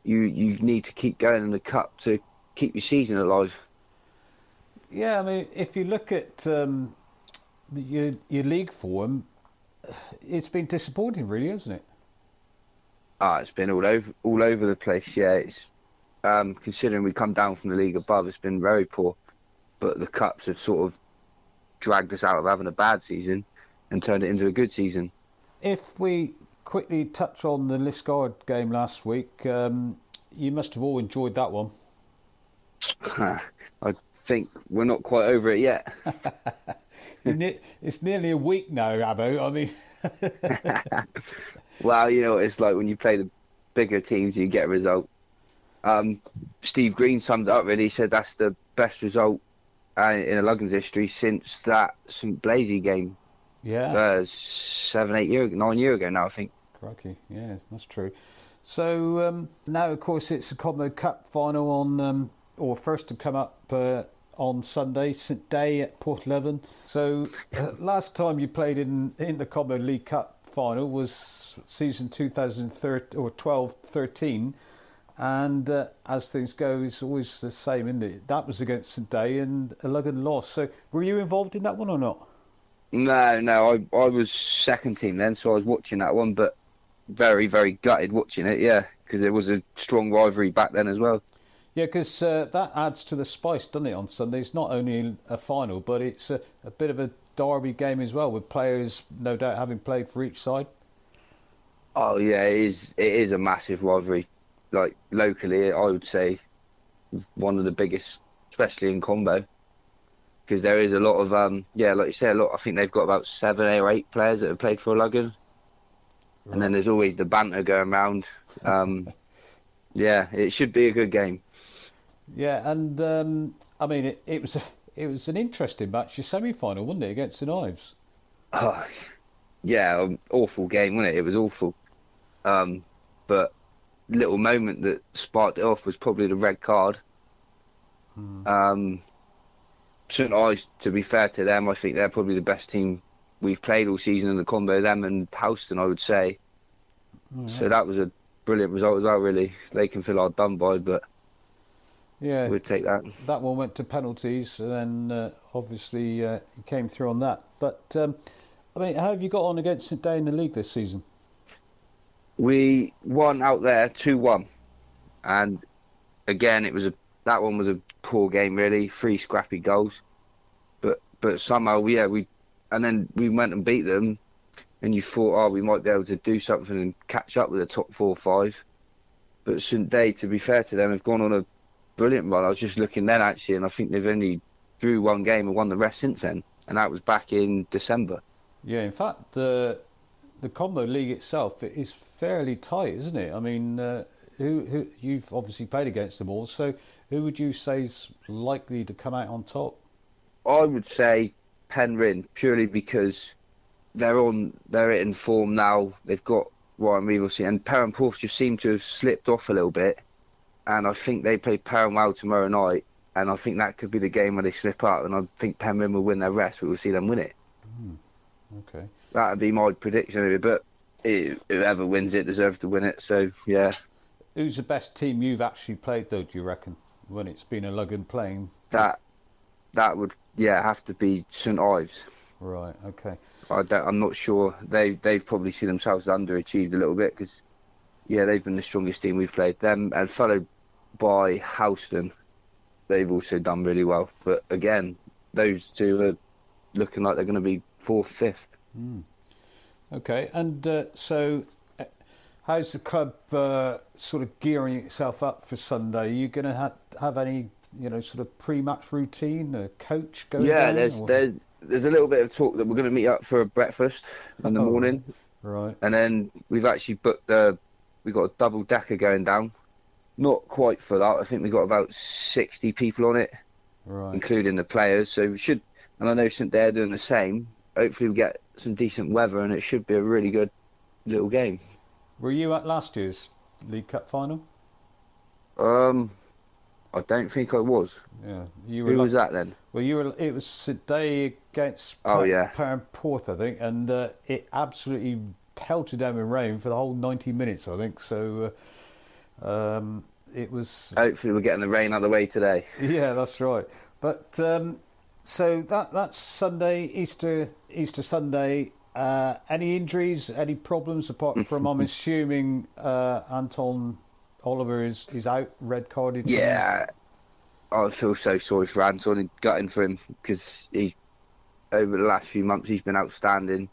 You you need to keep going in the cup to keep your season alive. Yeah, I mean, if you look at um, your your league form, it's been disappointing, really, hasn't it? Ah, it's been all over all over the place. Yeah, it's um, considering we come down from the league above, it's been very poor. But the cups have sort of dragged us out of having a bad season and turned it into a good season. If we quickly touch on the Liskeard game last week, um, you must have all enjoyed that one. I think we're not quite over it yet. It's nearly a week now, Abbo. I mean, well, you know, it's like when you play the bigger teams, you get a result. Um, Steve Green summed it up really. He said that's the best result uh, in a Ludgvan's history since that St Blazey game. yeah, Uh, seven, eight years, nine years ago now, I think. crikey, yeah, that's true. So um, now, of course, it's a Combo Cup final on, um, or first to come up uh, on Sunday, St Day at Porthleven. So uh, last time you played in in the Combo League Cup final was season 2013 or 12 13. And uh, as things go, it's always the same, isn't it? That was against St Day and a Ludgvan loss. So were you involved in that one or not? No, no, I I was second team then, so I was watching that one, but very, very gutted watching it. Yeah, because there was a strong rivalry back then as well. Yeah, because uh, that adds to the spice, doesn't it? On Sunday, it's not only a final, but it's a, a bit of a derby game as well, with players no doubt having played for each side. Oh yeah, it is. It is a massive rivalry. Like locally, I would say one of the biggest, especially in combo, because there is a lot of um yeah, like you say, a lot. I think they've got about seven or eight players that have played for Ludgvan, and then there's always the banter going around. Um, yeah, it should be a good game. Yeah, and um, I mean, it, it was a, it was an interesting match, your semi final, wasn't it, against the Knives? Oh, yeah, um, awful game, wasn't it? It was awful. Um, but little moment that sparked it off was probably the red card. Um, St Ives, to be fair to them, I think they're probably the best team we've played all season in the combo. Them and Helston, I would say. So that was a brilliant result as well. Really, they can feel hard done by, but Yeah, we'd take that. that one went to penalties, and then uh, obviously uh, came through on that. But um, I mean, how have you got on against St Day in the league this season? We won out there two one, and again it was a that one was a poor game really, three scrappy goals, but but somehow yeah we and then we went and beat them, and you thought oh we might be able to do something and catch up with the top four or five, but St Day to be fair to them have gone on a brilliant run. I was just looking then actually, and I think they've only drew one game and won the rest since then, and that was back in December. Yeah, in fact, the the combo league itself is fairly tight, isn't it? I mean, uh, who who you've obviously played against them all, so who would you say is likely to come out on top? I would say Penryn purely because they're on they're in form now. They've got Ryan Reevesy and Perranporth just seem to have slipped off a little bit, and I think they play Perranwell tomorrow night, and I think that could be the game where they slip up, and I think Penryn will win their rest. We will see them win it. Hmm. Okay. That would be my prediction. But it, whoever wins it deserves to win it. So yeah, Who's the best team you've actually played, though? Do you reckon when it's been a Ludgvan playing? that that would yeah have to be St Ives. Right. Okay. I I'm not sure. They they've probably seen themselves underachieved a little bit because yeah they've been the strongest team we've played. Them and followed by Helston. They've also done really well. But again, those two are looking like they're going to be fourth, fifth. Okay. And uh, so, uh, how's the club uh, sort of gearing itself up for Sunday? Are you going to ha- have any, you know, sort of pre-match routine? A coach going? yeah, down, there's or- there's there's a little bit of talk that we're going to meet up for a breakfast in the Oh. morning. Right. and then we've actually booked the we've got a double decker going down not quite full out i think we've got about 60 people on it Right. including the players so we should and i know st they're doing the same hopefully we get some decent weather and it should be a really good little game Were you at last year's League Cup final? um i don't think i was Yeah. You were. who was that then Well, you were. It was St Day against Oh, Per- yeah. Perrin Porth, I think, and uh, it absolutely pelted down with rain for the whole ninety minutes. I think so. Uh, um, it was. hopefully we're getting the rain out of the way today Yeah, that's right. But um, so that that's Sunday, Easter Easter Sunday. Uh, any injuries? Any problems apart from? I'm assuming uh, Anton Oliver is is out, red carded. Yeah, I feel so sorry for Anton and gutting for him because he, over the last few months, he's been outstanding.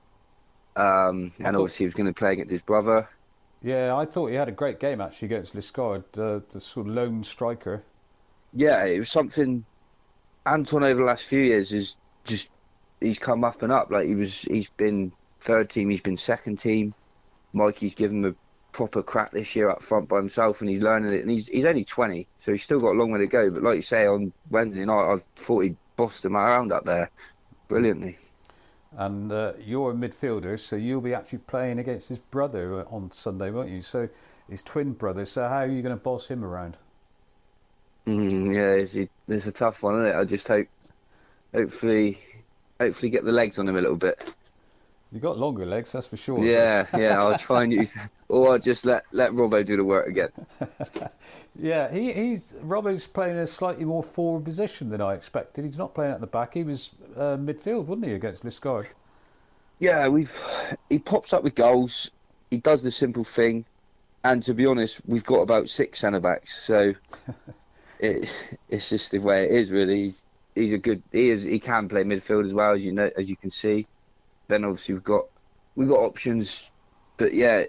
Um, and thought- obviously, he was going to play against his brother. Yeah, I thought he had a great game actually against Liskeard, uh, the sort of lone striker. Yeah, it was something. Anton over the last few years is just he's come up and up. Like he was, he's been third team, he's been second team. Mikey's given him a proper crack this year up front by himself, and he's learning it. And he's he's only twenty, so he's still got a long way to go. But like you say, on Wednesday night, I thought he bossed him around up there brilliantly. And uh, you're a midfielder, so you'll be actually playing against his brother uh, on Sunday, won't you? So his twin brother. So how are you going to boss him around? Mm, yeah, it's, it's a tough one, isn't it? I just hope, hopefully, hopefully get the legs on him a little bit. You got longer legs, that's for sure. Yeah, yeah. I'll try and use, or I'll just let let Robbo do the work again. yeah, he, he's Robbo's playing a slightly more forward position than I expected. He's not playing at the back. He was uh, midfield, wasn't he, against Liskeard? Yeah, we've he pops up with goals. He does the simple thing, and to be honest, we've got about six centre backs, so it's it's just the way it is. Really, he's he's a good. He is. He can play midfield as well as you know, as you can see. Then obviously we've got we've got options, but yeah,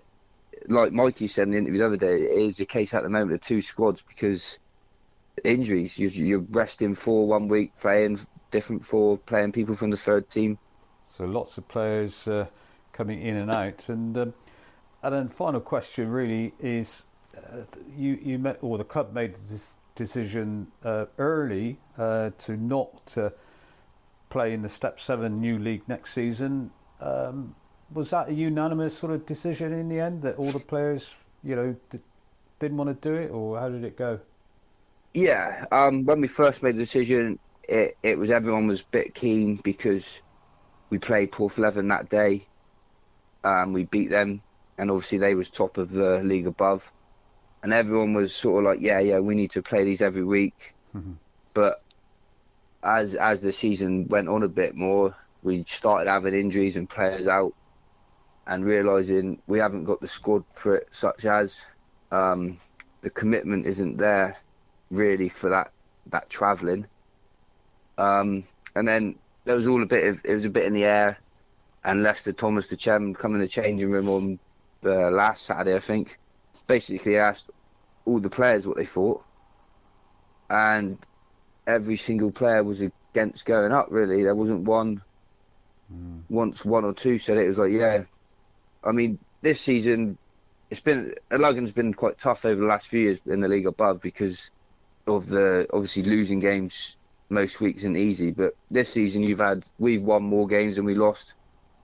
like Mikey said in the interview the other day, it is the case at the moment of two squads because injuries. You're, you're resting for one week, playing different for playing people from the third team. So lots of players uh, coming in and out, and um, and then final question really is, uh, you you met or the club made this decision uh, early uh, to not uh, play in the Step Seven new league next season. Um, was that a unanimous sort of decision in the end that all the players, you know, d- didn't want to do it, or how did it go? Yeah, um, when we first made the decision, it, it was everyone was a bit keen because we played Porthleven that day. Um, we beat them, and obviously they was top of the league above, and everyone was sort of like, yeah, yeah, we need to play these every week. Mm-hmm. But as as the season went on a bit more, we started having injuries and players out, and realizing we haven't got the squad for it, such as um, the commitment isn't there really for that that travelling. Um, and then there was all a bit of it was a bit in the air, and Lester Thomas, the chairman, come in the changing room on the last Saturday, I think, basically asked all the players what they thought, and every single player was against going up. Really, there wasn't one. Hmm. Once one or two said it, it was like, yeah. I mean, this season, it's been Ludgvan's been quite tough over the last few years in the league above because of the obviously losing games most weeks isn't easy. But this season, you've had we've won more games than we lost.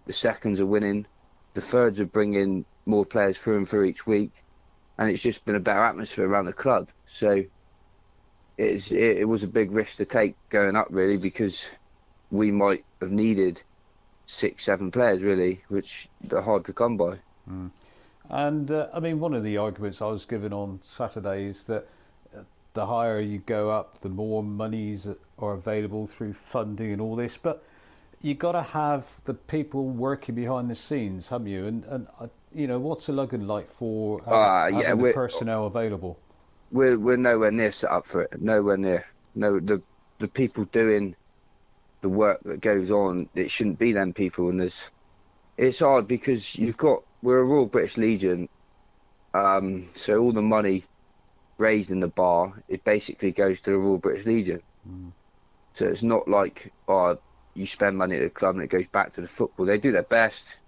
The seconds are winning. The thirds are bringing more players through and through each week, and it's just been a better atmosphere around the club. So it's it, it was a big risk to take going up really because we might have needed six, seven players really, which are hard to come by. Mm. And uh, I mean, one of the arguments I was given on Saturday is that uh, the higher you go up, the more monies are available through funding and all this. But you've got to have the people working behind the scenes, haven't you? And and uh, you know, what's a Ludgvan like for uh, Uh, yeah, having the personnel available? We're we're nowhere near set up for it. Nowhere near. No, the the people doing the work that goes on, it shouldn't be them people. And there's, it's hard because you've got we're a Royal British Legion, um, so all the money raised in the bar, it basically goes to the Royal British Legion. So it's not like oh you spend money at the club and it goes back to the football. They do their best,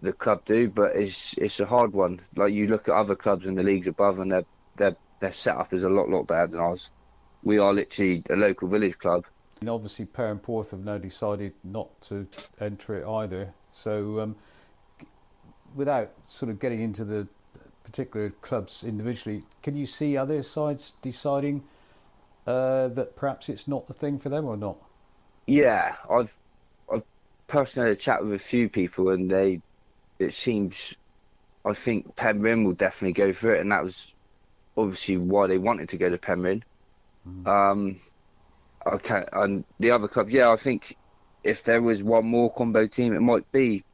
the club do, but it's it's a hard one. Like you look at other clubs in the leagues above, and their their their setup is a lot lot better than ours. We are literally a local village club. And obviously, Perranporth have now decided not to enter it either. So, um, without sort of getting into the particular clubs individually, can you see other sides deciding uh, that perhaps it's not the thing for them or not? Yeah, I've I've personally had a chat with a few people, and they it seems I think Penryn will definitely go for it, and that was obviously why they wanted to go to Penryn. Um, I can't, and the other clubs, yeah, I think if there was one more combo team, it might be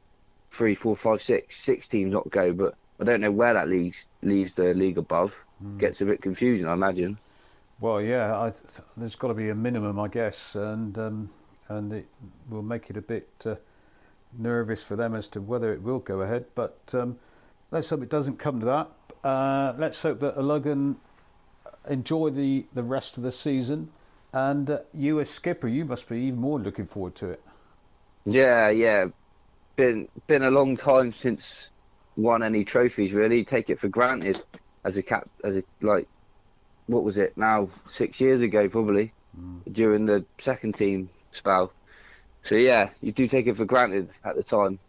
three, four, five, six, six teams not go, but I don't know where that leaves leaves the league above. Gets a bit confusing, I imagine. Well, yeah, I, there's got to be a minimum, I guess, and um, and it will make it a bit uh, nervous for them as to whether it will go ahead. But um, let's hope it doesn't come to that. Uh, let's hope that Ludgvan enjoy the, the rest of the season, and uh, you as skipper, you must be even more looking forward to it. Yeah, yeah. Been been a long time since won any trophies. Really, take it for granted as a cap as a like. What was it now? Six years ago, probably during the second team spell. So yeah, you do take it for granted at the time.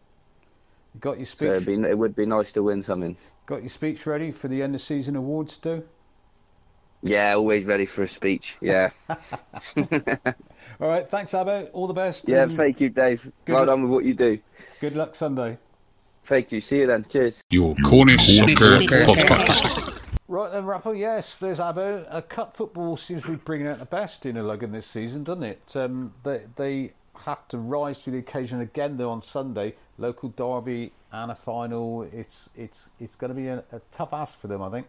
You got your So speech. it'd be, it would be nice to win something. got your speech ready for the end of season awards, do? Yeah, always ready for a speech. Yeah. All right, thanks, Abbo. All the best. yeah, thank you, Dave. Good well luck- done with what you do. Good luck Sunday. Thank you. See you then. Cheers. Your Cornish Soccer Podcast. Right then, Rappo, yes, there's Abbo. Uh, cup football seems to be bringing out the best in a Ludgvan this season, doesn't it? Um, they, they have to rise to the occasion again, though, on Sunday. Local derby and a final. It's it's it's going to be a, a tough ask for them, I think.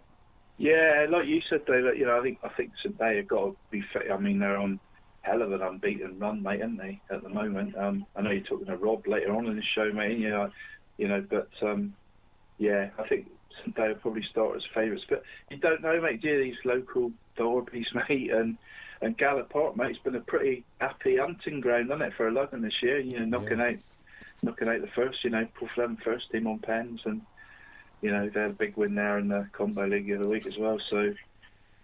Yeah, like you said, David. you know, I think I think St Day have got to be fit. I mean, they're on hell of an unbeaten run, mate, aren't they? At the moment, um, I know you're talking to Rob later on in the show, mate. You know, you know, but um, yeah, I think St Day will probably start as favourites. But you don't know, mate. Do you, these local derbies, mate, and and Gala Park, mate, it's been a pretty happy hunting ground, hasn't it, for a Ludgvan this year? You know, knocking out knocking out the first, you know, Paul first team on pens and you know, they had a big win there in the Combo League the other week as well. So,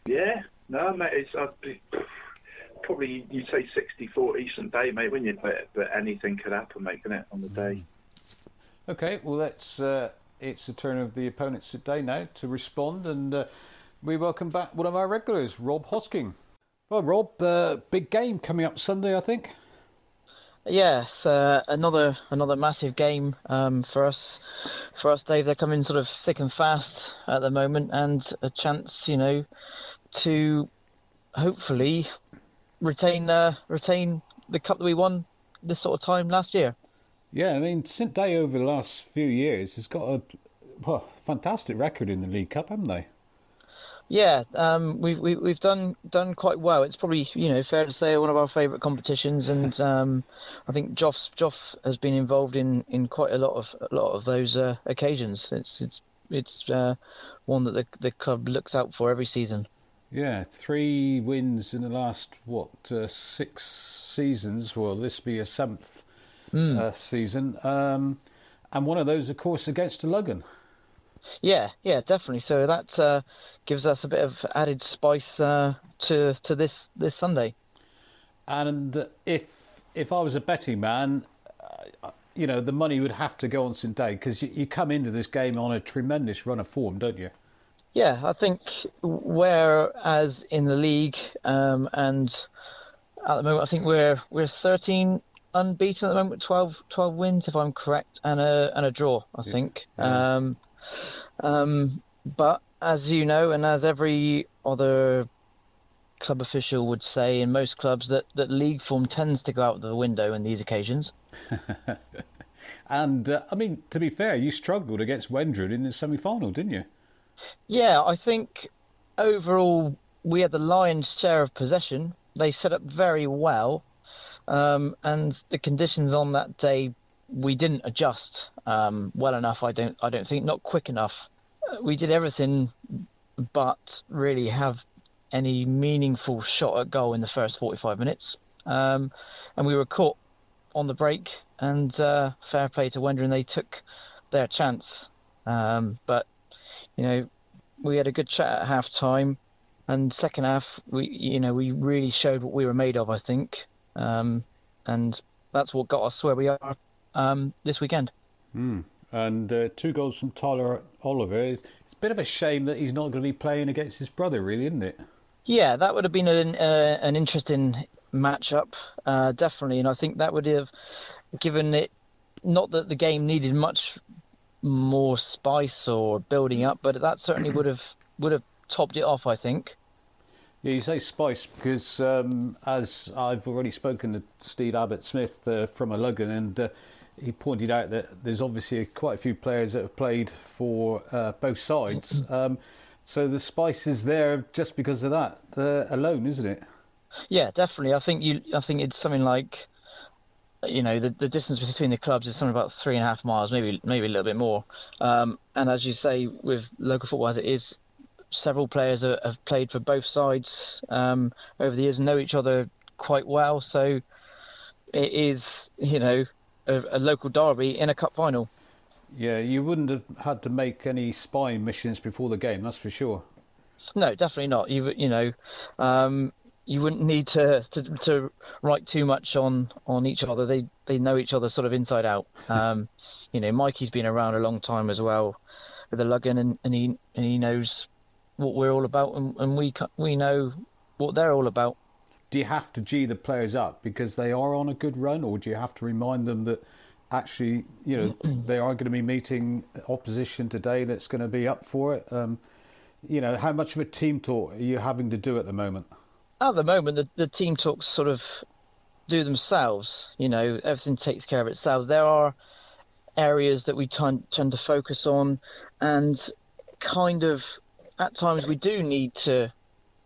yeah, no, mate, it's I'd be, probably you'd say 60-40 St Day, mate, when you but, but anything could happen, mate, can it, on the day? Okay, well, let's. Uh, it's the turn of the opponents today now to respond, and uh, we welcome back one of our regulars, Rob Hosking. Well, Rob, uh, big game coming up Sunday, I think. Yes, uh, another another massive game um, for us, for us, Dave. They're coming sort of thick and fast at the moment, and a chance, you know, to hopefully retain uh, retain the cup that we won this sort of time last year. Yeah, I mean, St Day over the last few years has got a well, fantastic record in the League Cup, haven't they? Yeah, um, we've we, we've done done quite well. It's probably you know fair to say one of our favourite competitions, and um, I think Joff Joff has been involved in, in quite a lot of a lot of those uh, occasions. It's it's it's uh, one that the the club looks out for every season. Yeah, three wins in the last what uh, six seasons. Well, this be a seventh uh, season, um, and one of those, of course, against Ludgvan. Yeah, yeah, definitely. So that uh, gives us a bit of added spice uh, to to this this Sunday. And if if I was a betting man, uh, you know, the money would have to go on St Day because you, you come into this game on a tremendous run of form, don't you? Yeah, I think whereas in the league um, and at the moment, I think we're we're 13 unbeaten at the moment, 12, 12 wins if I'm correct, and a and a draw. I think. Yeah. Um, um, but as you know, and as every other club official would say in most clubs, that, that league form tends to go out the window in these occasions. And uh, I mean, to be fair, you struggled against Wendron in the semi-final, didn't you? Yeah, I think overall we had the lion's share of possession. They set up very well, um, and the conditions on that day we didn't adjust um, well enough. I don't. I don't think not quick enough. Uh, We did everything, but really have any meaningful shot at goal in the first 45 minutes. Um, and we were caught on the break. And uh, fair play to Wendron, they took their chance. Um, but you know, we had a good chat at half time, and second half, we you know we really showed what we were made of. I think, um, and that's what got us where we are um, this weekend. Mm. And uh, two goals from Tyler Oliver. It's, it's a bit of a shame that he's not going to be playing against his brother, really, isn't it? Yeah, that would have been an uh, an interesting matchup, uh, definitely, and I think that would have given it. Not that the game needed much more spice or building up, but that certainly would have would have topped it off. I think. Yeah, you say spice because um, as I've already spoken to Steve Abbott Smith uh, from a Ludgvan, and uh, he pointed out that there's obviously quite a few players that have played for uh, both sides. Um, so the spice is there just because of that uh, alone, isn't it? Yeah, definitely. I think you. I think it's something like, you know, the the distance between the clubs is something about three and a half miles, maybe maybe a little bit more. Um, and as you say, with local football as it is, several players are, have played for both sides um, over the years and know each other quite well. So it is, you know, a, a local derby in a cup final. Yeah, you wouldn't have had to make any spying missions before the game, that's for sure. No, definitely not. You you know, um, you wouldn't need to, to to write too much on on each other. They they know each other sort of inside out. Um, you know, Mikey's been around a long time as well with the Ludgvan, and, and he and he knows what we're all about, and, and we we know what they're all about. Do you have to g the players up because they are on a good run, or do you have to remind them that actually, you know, they are going to be meeting opposition today that's going to be up for it? Um, you know, how much of a team talk are you having to do at the moment? At the moment, the, the team talks sort of do themselves. You know, everything takes care of itself. There are areas that we tend, tend to focus on, and kind of at times we do need to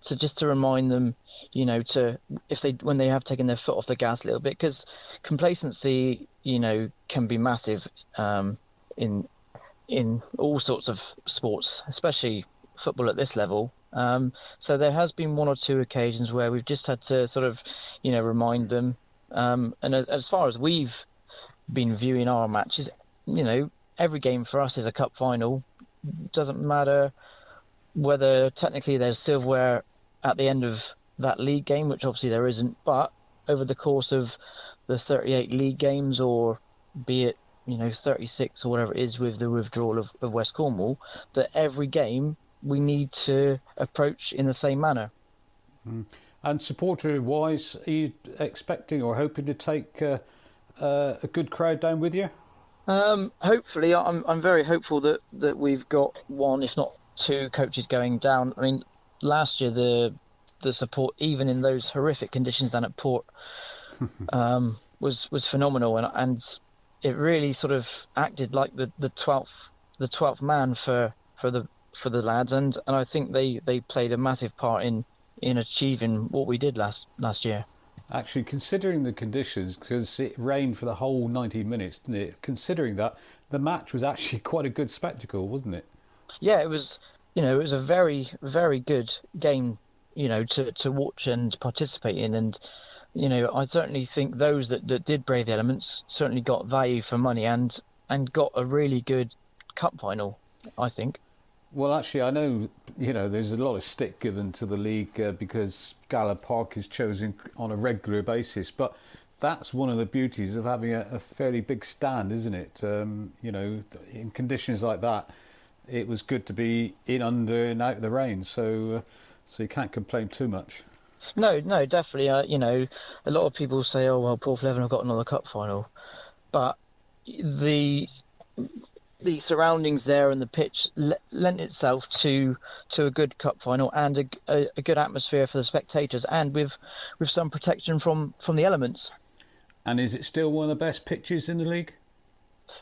to just to remind them, you know, to if they when they have taken their foot off the gas a little bit, because complacency, you know, can be massive um, in in all sorts of sports, especially football at this level. Um, so there has been one or two occasions where we've just had to sort of, you know, remind them. Um, and as, as far as we've been viewing our matches, you know, every game for us is a cup final. Doesn't matter whether technically there's silverware at the end of that league game, which obviously there isn't, but over the course of the 38 league games, or be it you know 36 or whatever it is with the withdrawal of, of West Cornwall, that every game we need to approach in the same manner. Mm. And supporter wise, are you expecting or hoping to take uh, uh, a good crowd down with you? Um, hopefully, I'm I'm very hopeful that, that we've got one, if not two, coaches going down. I mean, last year the the support, even in those horrific conditions down at Port, um, was was phenomenal, and and it really sort of acted like the the twelfth the twelfth man for for the for the lads, and, and I think they, they played a massive part in in achieving what we did last last year. Actually, considering the conditions, because it rained for the whole 90 minutes, didn't it? Considering that, the match was actually quite a good spectacle, wasn't it? Yeah, it was. You know, it was a very very good game. You know, to to watch and participate in, and you know, I certainly think those that, that did brave elements certainly got value for money and and got a really good cup final. I think. Well, actually, I know you know there's a lot of stick given to the league uh, because Gala Park is chosen on a regular basis, but that's one of the beauties of having a, a fairly big stand, isn't it? Um, you know, in conditions like that, it was good to be in under and out of the rain, so uh, so you can't complain too much. No, no, definitely. Uh, you know, a lot of people say, "Oh well, Porthleven have got another cup final," but the the surroundings there and the pitch lent itself to to a good cup final and a, a, a, good atmosphere for the spectators and with with some protection from from the elements. And is it still one of the best pitches in the league?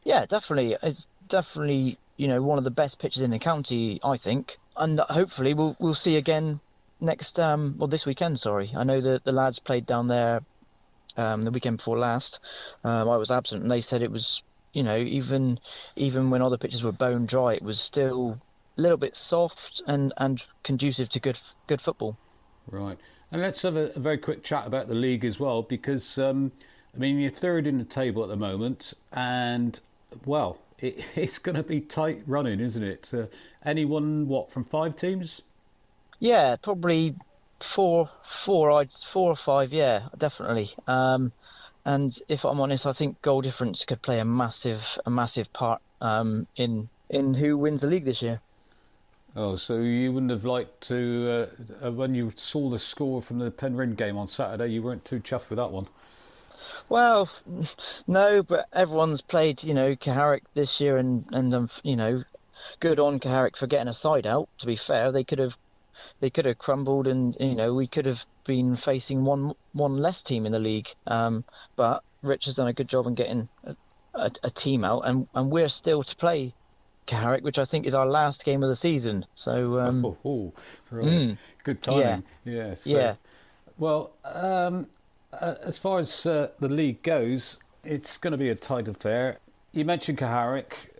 Yeah, definitely. It's definitely you know one of the best pitches in the county, I think, and hopefully we'll we'll see again next um well this weekend. Sorry, I know that the lads played down there um, the weekend before last. Um, I was absent, and they said it was you know, even even when other pitches were bone dry, it was still a little bit soft and, and conducive to good good football. Right, and let's have a, a very quick chat about the league as well, because um, I mean you're third in the table at the moment, and well, it, it's going to be tight running, isn't it? Uh, anyone what from five teams? Yeah, probably four, four, four or five. Yeah, definitely. Um, and if I'm honest, I think goal difference could play a massive, a massive part um, in in who wins the league this year. Oh, so you wouldn't have liked to uh, uh, when you saw the score from the Penryn game on Saturday? You weren't too chuffed with that one. Well, no, but everyone's played, you know, Carrick this year, and and um, you know, good on Carrick for getting a side out. To be fair, they could have they could have crumbled, and you know we could have been facing one one less team in the league. Um, but Rich has done a good job in getting a, a, a, team out, and, and we're still to play Carrick, which I think is our last game of the season. So um, oh, oh, right. mm, good timing. Yeah, yeah. So, yeah. Well, um, uh, as far as uh, the league goes, it's going to be a tight affair. You mentioned Carrick.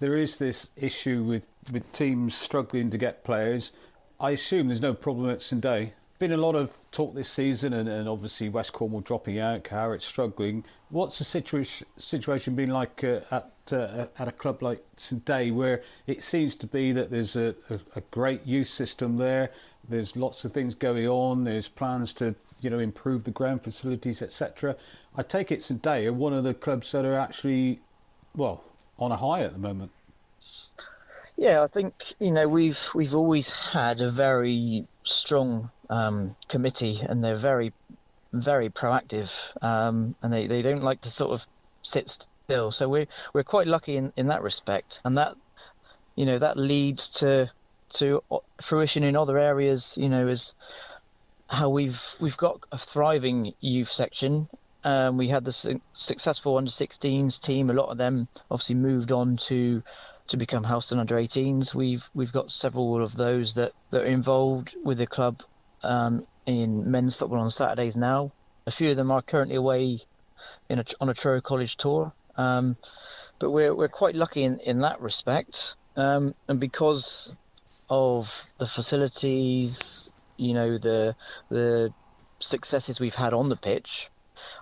There is this issue with, with teams struggling to get players. I assume there's no problem at St Day. Been a lot of talk this season, and, and obviously West Cornwall dropping out, Carrick struggling. What's the situation situation been like uh, at uh, at a club like St Day, where it seems to be that there's a, a, a great youth system there. There's lots of things going on. There's plans to you know improve the ground facilities, etc. I take it today are one of the clubs that are actually well on a high at the moment. Yeah, I think you know we've we've always had a very strong um, committee, and they're very very proactive, um, and they, they don't like to sort of sit still. So we're we're quite lucky in, in that respect, and that you know that leads to to fruition in other areas. You know, is how we've we've got a thriving youth section. Um, we had the su- successful under 16s team. A lot of them obviously moved on to to become Helston under 18s. We've we've got several of those that, that are involved with the club um, in men's football on Saturdays now. A few of them are currently away in a, on a Truro College tour, um, but we're we're quite lucky in, in that respect. Um, and because of the facilities, you know, the the successes we've had on the pitch,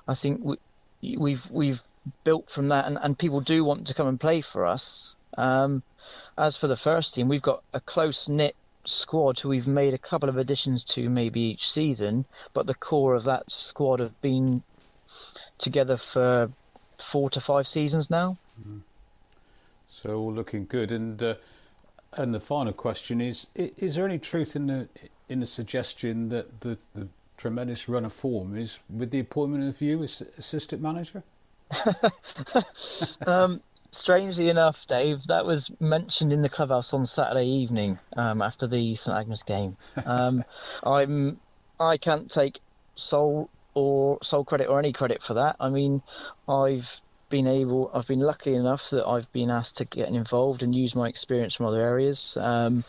I think we, we've we've built from that, and, and people do want to come and play for us. Um, as for the first team, we've got a close knit squad who we've made a couple of additions to maybe each season, but the core of that squad have been together for four to five seasons now. Mm. So all looking good. And uh, and the final question is: Is there any truth in the in the suggestion that the, the tremendous run of form is with the appointment of you as assistant manager? um, strangely enough, Dave, that was mentioned in the clubhouse on Saturday evening um, after the St Agnes game. Um, I'm I can't take sole or sole credit or any credit for that. I mean, I've been able, I've been lucky enough that I've been asked to get involved and use my experience from other areas. Um,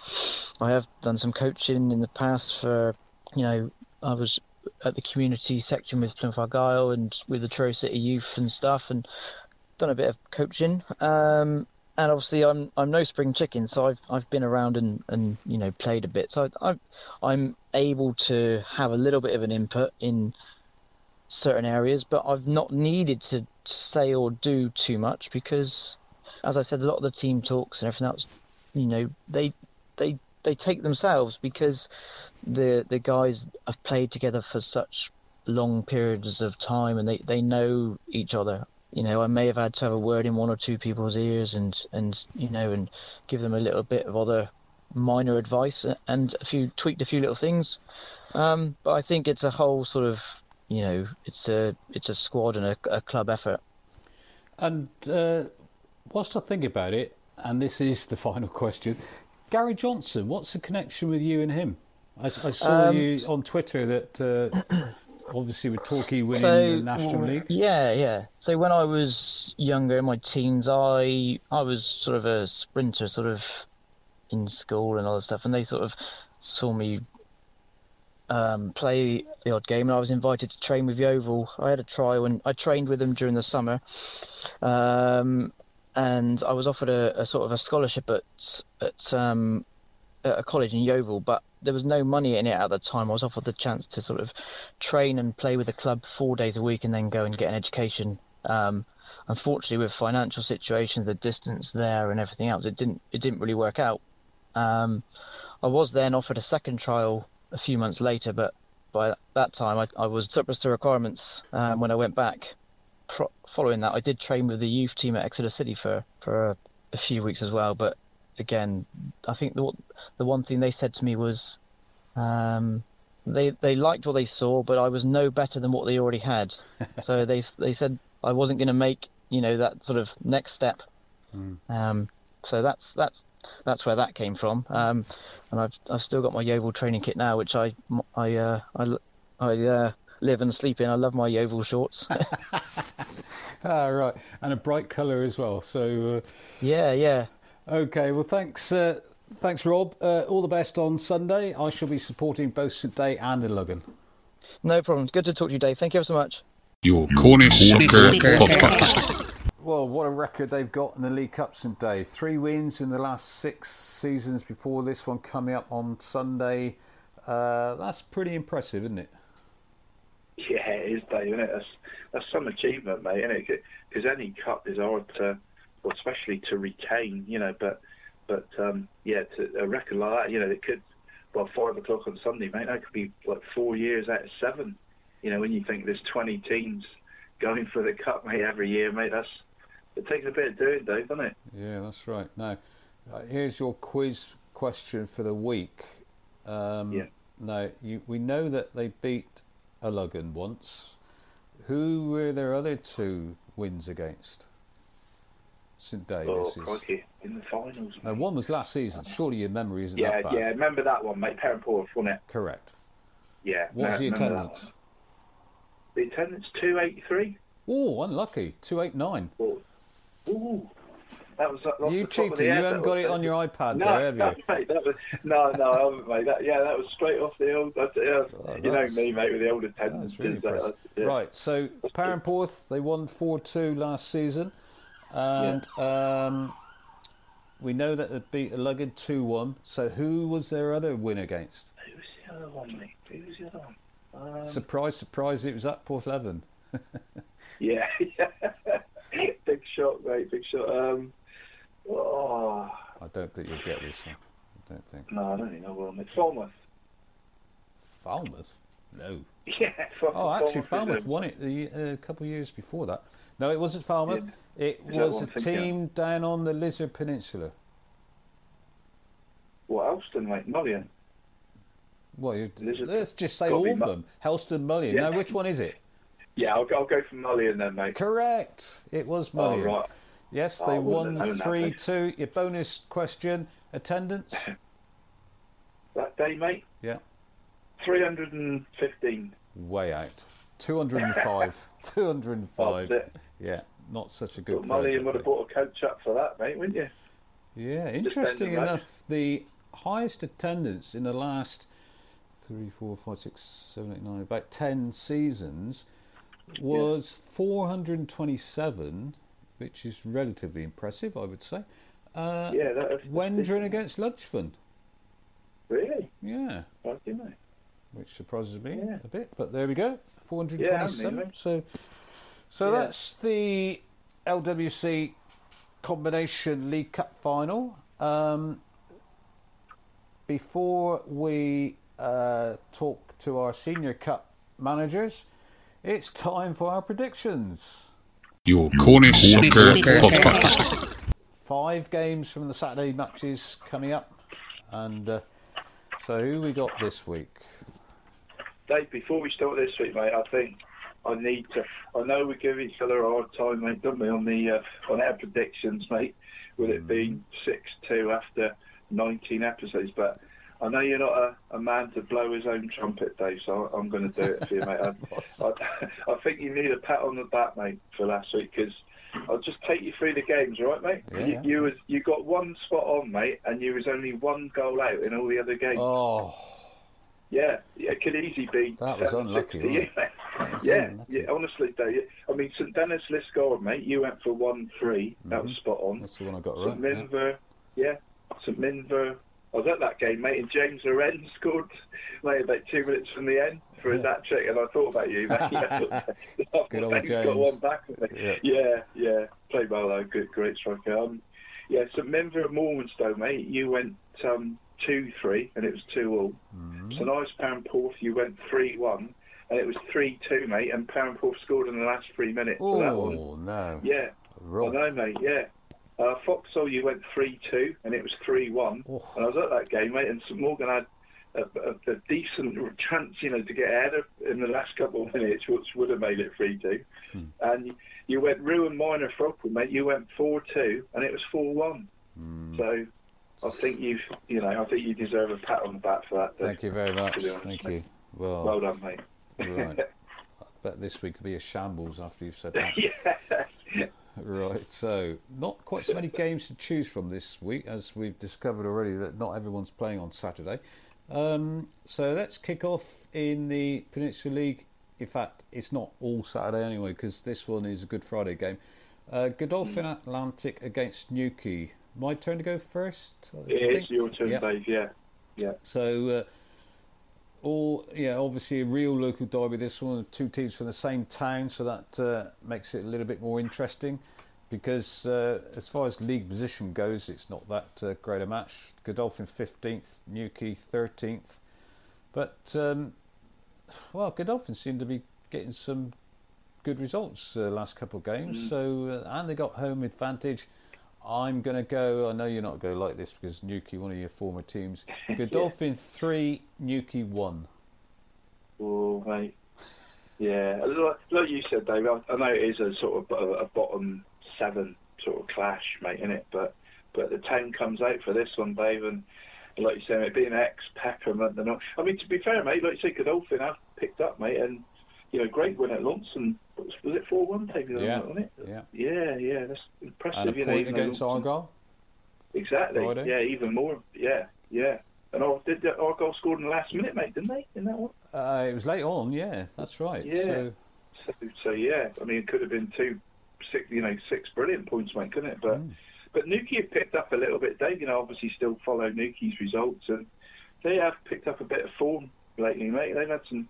I have done some coaching in the past for, you know, I was at the community section with Plymouth Argyle and with the Truro City Youth and stuff, and done a bit of coaching. Um, and obviously, I'm I'm no spring chicken, so I've I've been around and, and you know played a bit, so I, I'm able to have a little bit of an input in certain areas, but I've not needed to say or do too much because, as I said, a lot of the team talks and everything else, you know, they they they take themselves because the the guys have played together for such long periods of time and they, they know each other you know, I may have had to have a word in one or two people's ears and, and you know, and give them a little bit of other minor advice and a few tweaked a few little things. Um, but I think it's a whole sort of, you know, it's a it's a squad and a, a club effort. And uh, whilst I think about it, and this is the final question, Gary Johnson, what's the connection with you and him? I, I saw um, you on Twitter that. Uh, obviously with Torquay winning so, the National League. Yeah, yeah. So when I was younger, in my teens, I I was sort of a sprinter, sort of in school and all that stuff, and they sort of saw me um, play the odd game, and I was invited to train with Yeovil. I had a trial, and I trained with them during the summer, um, and I was offered a, a, sort of a scholarship at at, um, at a college in Yeovil, but there was no money in it at the time. I was offered the chance to sort of train and play with the club four days a week and then go and get an education. Um, unfortunately, with financial situations, the distance there and everything else, it didn't it didn't really work out. Um, I was then offered a second trial a few months later, but by that time I, I was surplus to requirements um, when I went back. Pro- following that, I did train with the youth team at Exeter City for for a, a few weeks as well, but again, I think the the one thing they said to me was, um, they they liked what they saw, but I was no better than what they already had. so they they said I wasn't going to make you know that sort of next step. Mm. Um, so that's that's that's where that came from. Um, and I've I've still got my Yeovil training kit now, which I I uh, I I uh, live and sleep in. I love my Yeovil shorts. ah, right, and a bright colour as well. So uh... yeah, yeah. Okay, well, thanks, uh, thanks, Rob. Uh, all the best on Sunday. I shall be supporting both St Day and Illogan. No problem. Good to talk to you, Dave. Thank you ever so much. Your Cornish Soccer Podcast. Well, what a record they've got in the League Cup St Day. Three wins in the last six seasons before this one coming up on Sunday. Uh, that's pretty impressive, isn't it? Yeah, it is, Dave. Isn't it? That's, that's some achievement, mate. Isn't it? Because any cup is hard to or especially to retain, you know. But but um, yeah, to a record like that, you know, it could well five o'clock on Sunday, mate. That could be like four years out of seven. You know, when you think there's 20 teams going for the cup, mate, every year, mate, that's it takes a bit of doing, Dave, doesn't it? Yeah, that's right. Now, Uh, here's your quiz question for the week. Um, Yeah. Now, you, we know that they beat Illogan once. Who were their other two wins against? St Oh, Davis. is. crikey. In the finals. Now, one was last season. Surely your memory isn't Yeah, that bad. yeah. Remember that one, mate? Perranporth, wasn't it? Correct. Yeah. What was no, the attendance? The attendance two eighty three. Oh, unlucky. 289. Ooh. That was off You the top of cheated. You haven't got was- it on your iPad no, there, have no, you? mate, that was, no, no, I haven't, mate. That, yeah, that was straight off the old. That's, yeah, you know me, mate, with the old attendance. Really that- yeah. Right, so Perranporth, they won 4 2 last season. And um, we know that they beat Lugged 2 1. So who was their other win against? Who was the other one, mate? Who was the other one? Um, surprise, surprise, it was at Porthleven. yeah, yeah. Shot, mate. Big shot. Um, oh, I don't think you'll get this one. I don't think. no, I don't even know where I'm at. Falmouth. Falmouth? No. Yeah. Falmouth, Oh, actually, Falmouth Falmouth won it the, uh, a couple of years before that. No, it wasn't Falmouth. It Is was a a thinking of? team down on the Lizard Peninsula. What, Elston, mate? Mullion. Well, you, let's just say all of them. Helston Mullion. Yeah. Now, which one is it? Yeah, I'll, I'll go for Mullion then, mate. Correct. It was Oh, Mullion. right. Yes, Oh, they wouldn't won have known that, 3 mate. 2. Your bonus question attendance? That day, mate? Yeah. 315. Way out. 205. 205. That's it. Yeah, not such a good Mullion would have bought a coach up for that, mate, wouldn't you? Yeah, interesting enough, the highest attendance in the last three, four, five, six, seven, eight, nine, about 10 seasons was 427, which is relatively impressive, I would say. Uh, Yeah, that was- Wendron against Ludgvan. Really? Yeah, which surprises me Yeah. a bit, but there we go. 427. Yeah, so so Yeah. that's the LWC Combination League Cup final. Um, before we uh, talk to our Senior Cup managers, it's time for our predictions. Your Cornish Soccer Podcast. Five games from the Saturday matches coming up, and uh, so who we got this week? Dave, before we start this week, mate, I think I need to. I know we give each other a hard time, mate, don't we, on the uh, on our predictions, mate, with it being six two after nineteen episodes. But I know you're not a, a man to blow his own trumpet, Dave. So I'm going to do it for you, mate. I, I, I think you need a pat on the back, mate, for last week because. I'll just take you through the games, all right, mate? Yeah, you, yeah. you was you got one spot on, mate, and you was only one goal out in all the other games. Oh, Yeah, yeah, it could easily be. That was unlucky, to you, wasn't it? mate. That was Yeah, unlucky. yeah, honestly, Dave. I mean, St Dennis Liskeard, mate, you went for 1 3. That was spot on. Mm-hmm. that's the one I got St right. yeah. Minver, yeah. St Minver. I was at that game, mate, and James Loren scored, mate, about two minutes from the end for his hat trick, and I thought about you, mate. Good old He's got one back. Yeah. Yeah, yeah. Played well, though. Good, great striker. Um, yeah, St Minver and Morwenstow, mate, you went um, 2 3, and it was 2 all. Mm-hmm. St Ives Perranporth, you went 3 1, and it was 3 2, mate, and Perranporth scored in the last three minutes for that one. Oh no! Yeah. Right. I know, mate, yeah. Uh, you went 3 2, and it was 3 1. Oh. And I was at that game, mate, and St Morgan had a, a, a decent chance, you know, to get ahead of, in the last couple of minutes, which would have made it 3 2. Hmm. And you went Ruin Minor Frockwell, mate, you went 4 2, and it was 4 1. Hmm. So I think you've, you know, I think you deserve a pat on the back for that. Thank you very much. Thank you. Well, Well done, mate. right. I bet this week will be a shambles after you've said that. yeah. Right, so not quite so many games to choose from this week, as we've discovered already that not everyone's playing on Saturday. Um, so let's kick off in the Peninsula League. In fact, it's not all Saturday anyway, because this one is a Good Friday game. Uh, Godolphin Atlantic against Newquay. My turn to go first. It is your turn, Yeah. Dave, yeah. Yeah. So, uh, all yeah, obviously a real local derby. This one, two teams from the same town, so that uh, makes it a little bit more interesting. Because uh, as far as league position goes, it's not that uh, great a match. Godolphin fifteenth, Newquay thirteenth, but um, well, Godolphin seem to be getting some good results uh, last couple of games. Mm. So uh, and they got home advantage. I'm going to go. I know you're not going to like this because Newquay, one of your former teams. Godolphin three, Newquay one. Oh, mate. Yeah, like, like you said, Dave. I, I know it is a sort of a, a bottom seven sort of clash, mate, in it. But but the ten comes out for this one, Dave, and like you said, it being ex Peppermint, they're not. I mean, to be fair, mate, like you said, Godolphin have picked up, mate, and you know, great win at Launceston. Was, it four one, Dave? Yeah. Wasn't it? Yeah. Yeah, yeah, that's impressive. And a you know, point even against Launceston- Argyle. Exactly. Friday. Yeah, even more. Yeah, yeah. And Ar- did the Argyle scored in the last minute, mate? Didn't they? In that one? Uh, it was late on. Yeah, that's right. Yeah. So, So, so yeah, I mean, it could have been two, six, you know, six brilliant points, mate, couldn't it? But Mm. but Newquay have picked up a little bit. Dave, you know, obviously still follow Newquay's results, and they have picked up a bit of form lately, mate. They've had some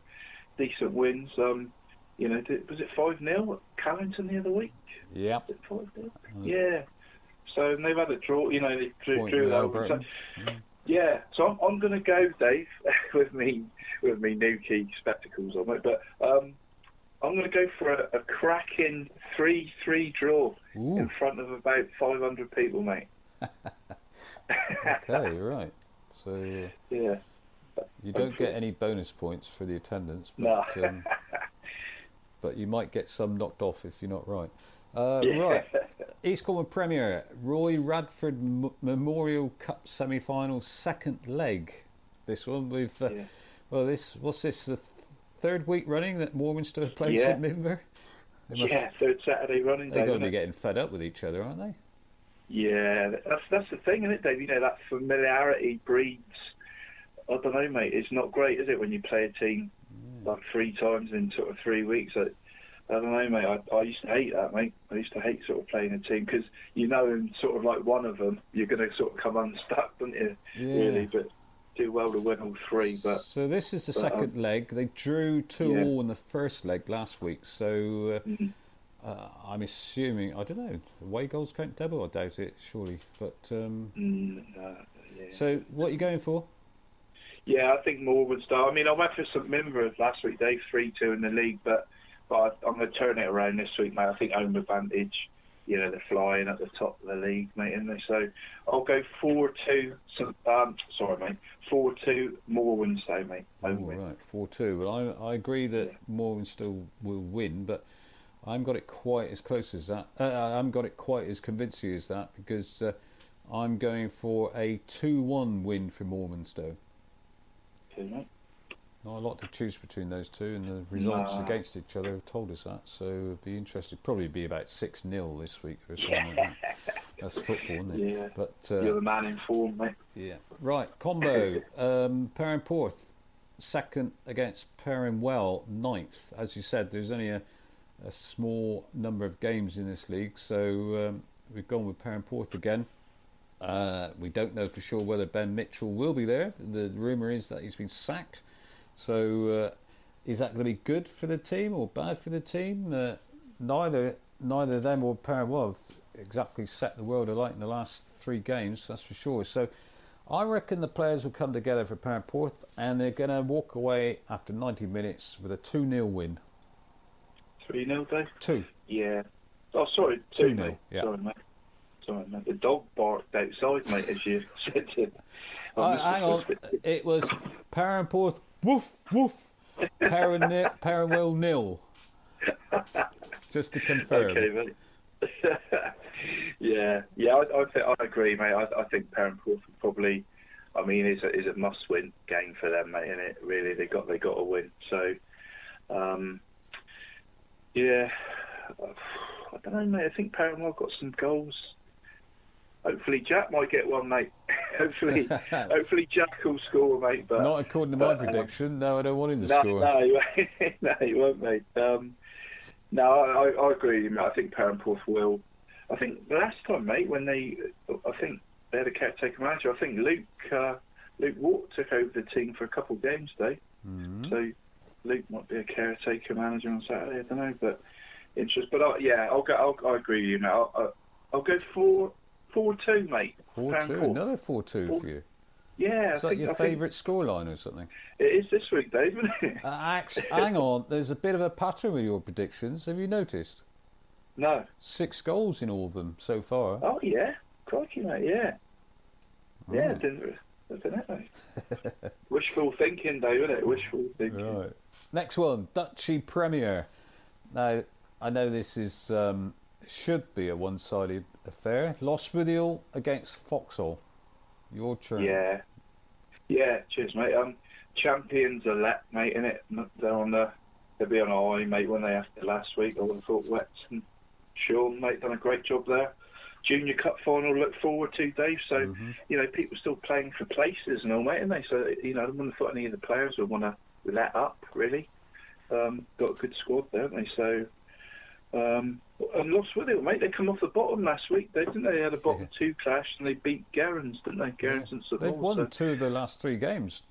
decent wins. Um, you know, was it five 0 at Callington the other week? yeah. Was it five 0 Yeah. So they've had a draw. You know, they drew, Point drew that. So, yeah, so I'm, I'm going to go, Dave, with me with me Newquay spectacles on it, but um, I'm going to go for a, a cracking three-three draw in front of about 500 people, mate. Okay. right. So Yeah, you don't get any bonus points for the attendance, No. but um, but you might get some knocked off if you're not right. Uh, Yeah. Right. East Cornwall Premier, Roy Radford M- Memorial Cup semi-final, second leg. This one with uh, Yeah. well, this what's this the th- third week running that Morwenstow plays Yeah. at Minver? Must, yeah, third Saturday running they're going to be getting fed up with each other, aren't they? Yeah, that's that's the thing, isn't it, Dave? You know, that familiarity breeds. I don't know, mate. It's not great, is it, when you play a team like three times in sort of three weeks? I, I don't know, mate. I, I used to hate that, mate. I used to hate sort of playing a team because you know, in sort of like one of them, you're going to sort of come unstuck, don't you? Yeah. Really, but do well to win all three. But So this is the but, second um, leg. They drew two Yeah. all in the first leg last week. So uh, Mhm. uh, I'm assuming I don't know. Away goals count double. I doubt it. Surely, but um, mm, uh, yeah. so what are you going for? Yeah, I think more would start. I mean, I went for St Minver last week, Dave, 3 2 in the league, but, but I'm going to turn it around this week, mate. I think home advantage, you know, they're flying at the top of the league, mate, isn't they? So I'll go 4 2, um, sorry, mate, 4 2 Morwenstow, mate. Home win. right, four two. Well, I I agree that Morwenstow will win, but I haven't got it quite as close as that. Uh, I haven't got it quite as convincing as that because uh, I'm going for a two one win for Morwenstow. Okay, mate. Not a lot to choose between those two, and the results No. against each other have told us that. So it'd be interesting. Probably be about six 0 this week or something. like that. That's football, isn't it? Yeah. But You're uh, the man in form, mate. yeah, right. Combo. um, Perranporth second against Perranwell ninth. As you said, there's only a, a small number of games in this league, so um, we've gone with Perranporth again. Uh, we don't know for sure whether Ben Mitchell will be there. The rumour is that he's been sacked. So uh, is that going to be good for the team or bad for the team? Uh, neither neither them or have exactly set the world alight in the last three games, that's for sure. So I reckon the players will come together for Perranporth and they're going to walk away after 90 minutes with a 2 0 win. 3 0, Dave? Two. Yeah. Oh, sorry, 2 2-0, 0. yeah. Sorry, mate. Mate. The dog barked outside, mate, as you said to Uh, hang on, it was Perranporth woof woof, Perrin ni- nil. Just to confirm. Okay, mate. yeah, yeah, I, I, think, I agree, mate. I, I think Perranporth would probably. I mean, it's a, it's a must-win game for them, mate. Isn't it? Really, they got they got to win. So, um, yeah, I don't know, mate. I think Perranporth got some goals. Hopefully, Jack might get one, mate. hopefully, hopefully Jack will score, mate. But Not according to my but, um, prediction. No, I don't want him to no, score. No, he won't. no, he won't, mate. Um, no, I, I agree with you, mate. I think Perranporth will. I think last time, mate, when they, I think they had a caretaker manager. I think Luke uh, Luke Watt took over the team for a couple of games, today. Mhm. So Luke might be a caretaker manager on Saturday. I don't know, but interest. But I, yeah, I'll go. I'll, I agree with you, mate. I'll, I'll, I'll go four four two, mate. Four two, another four two for you. Yeah, Is I that think, your I favourite scoreline or something? it is this week, Dave. Isn't it? Uh, ax- hang on, there's a bit of a pattern with your predictions. Have you noticed? no. Six goals in all of them so far. Oh yeah. crikey, mate. Yeah, yeah. Didn't, I don't know, mate. Wishful thinking, though, isn't it? Wishful thinking. Right. Next one, Duchy Premier. Now, I know this is um, should be a one-sided affair. Lostwithiel against Foxhole. Your turn. Yeah, yeah. Cheers, mate. Um, champions elect, mate. In it, they're on the they'll be on a high, mate. When they after last week, I would have thought Wets and Sean, mate, done a great job there. Junior Cup final, look forward to, Dave. So, you know, people still playing for places and all, mate, and they. So, you know, I wouldn't have thought any of the players would want to let up, really. Um, got a good squad there, haven't they? So, um, and Lostwithiel, mate. They come off the bottom last week, they didn't they? They had a bottom two clash and they beat Gerrans, didn't they? Gerrans and St They've won so- two of the last three games.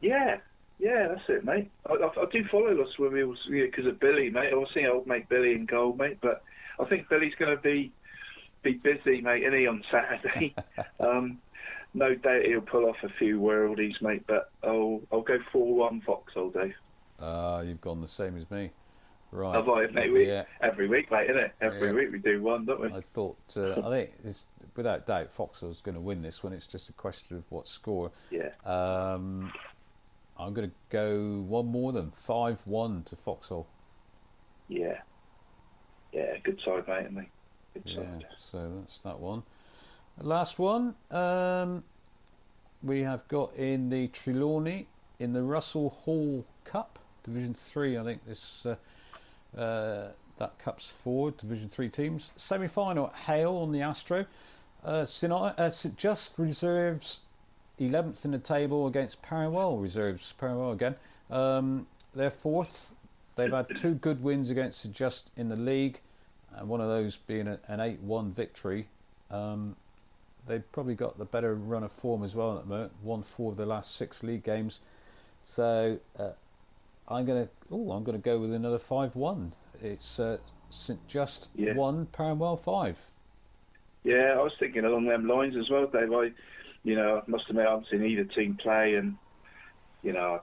yeah, yeah, that's it, mate. I, I, I do follow Lost with Wheels because of Billy, mate. I was seeing old mate Billy in goal, mate. But I think Billy's going to be be busy, mate, isn't he, on Saturday? um, no doubt he'll pull off a few worldies, mate. But I'll I'll go four one Foxhole, Dave. Ah, you've gone the same as me. Right. Have I, mate? We, Yeah. Every week, mate, isn't it? Every Yeah. week we do one, don't we? I thought, uh, I think, it's, without doubt, Foxhole's going to win this one. It's just a question of what score. Yeah. Um, I'm going to go one more than 5 1 to Foxhall. Yeah. Yeah, good side, mate, isn't? Good Yeah, side. so that's that one. Last one, um, we have got in the Trelawny in the Russell Hall Cup, Division 3. I think this uh, that cup's four Division 3 teams. Semi final at Hayle on the Astro. Uh. Uh, Just reserves 11th in the table against Perranwell reserves Perranwell again. Um, they're fourth. They've had two good wins against St. Just in the league, and one of those being an 8 1 victory. Um, they've probably got the better run of form as well at the moment. Won four of the last six league games. So uh, I'm gonna oh I'm gonna go with another five one. It's uh, St Just Yeah. one, Perranwell five. Yeah, I was thinking along them lines as well, Dave. I, you know, I must admit I haven't seen either team play, and you know,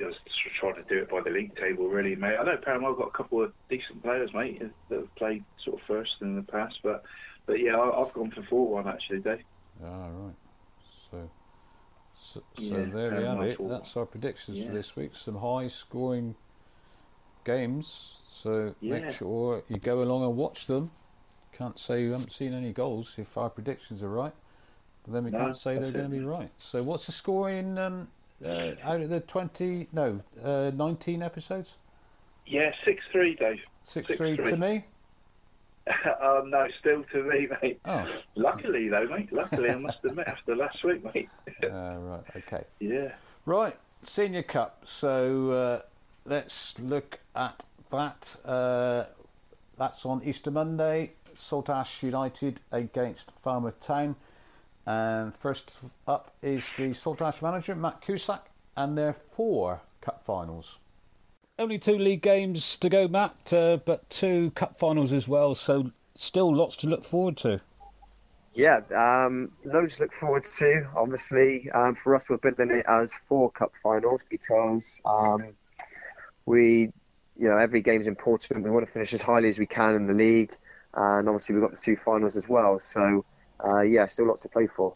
I was trying to do it by the league table, really, mate. I know Paramount got a couple of decent players, mate, that have played sort of first in the past, but but yeah, I, I've gone for four one actually, Dave. Ah right. So Yeah, there we have it. four. That's our predictions Yeah. for this week. Some high scoring games. So Yeah. make sure you go along and watch them. Can't say you haven't seen any goals if our predictions are right. But then we No, can't say they're going to be right. So what's the score in um, uh, out of the twenty no, uh, nineteen episodes? Yeah, six three, Dave. Six, three to me. Um, no, still to me, mate. Oh. Luckily, though, mate. Luckily, I must admit, after last week, mate. uh, right, okay. Yeah. Right, Senior Cup. So uh, let's look at that. Uh, that's on Easter Monday. Saltash United against Falmouth Town. And first up is the Saltash manager, Matt Cusack, and their four cup finals. Only two league games to go, Matt, uh, but two cup finals as well. So still lots to look forward to. Yeah, um, loads to look forward to. Obviously, um, for us, we're building it as four cup finals because um, we, you know, every game's important. We want to finish as highly as we can in the league, and obviously we've got the two finals as well. So, uh, yeah, still lots to play for.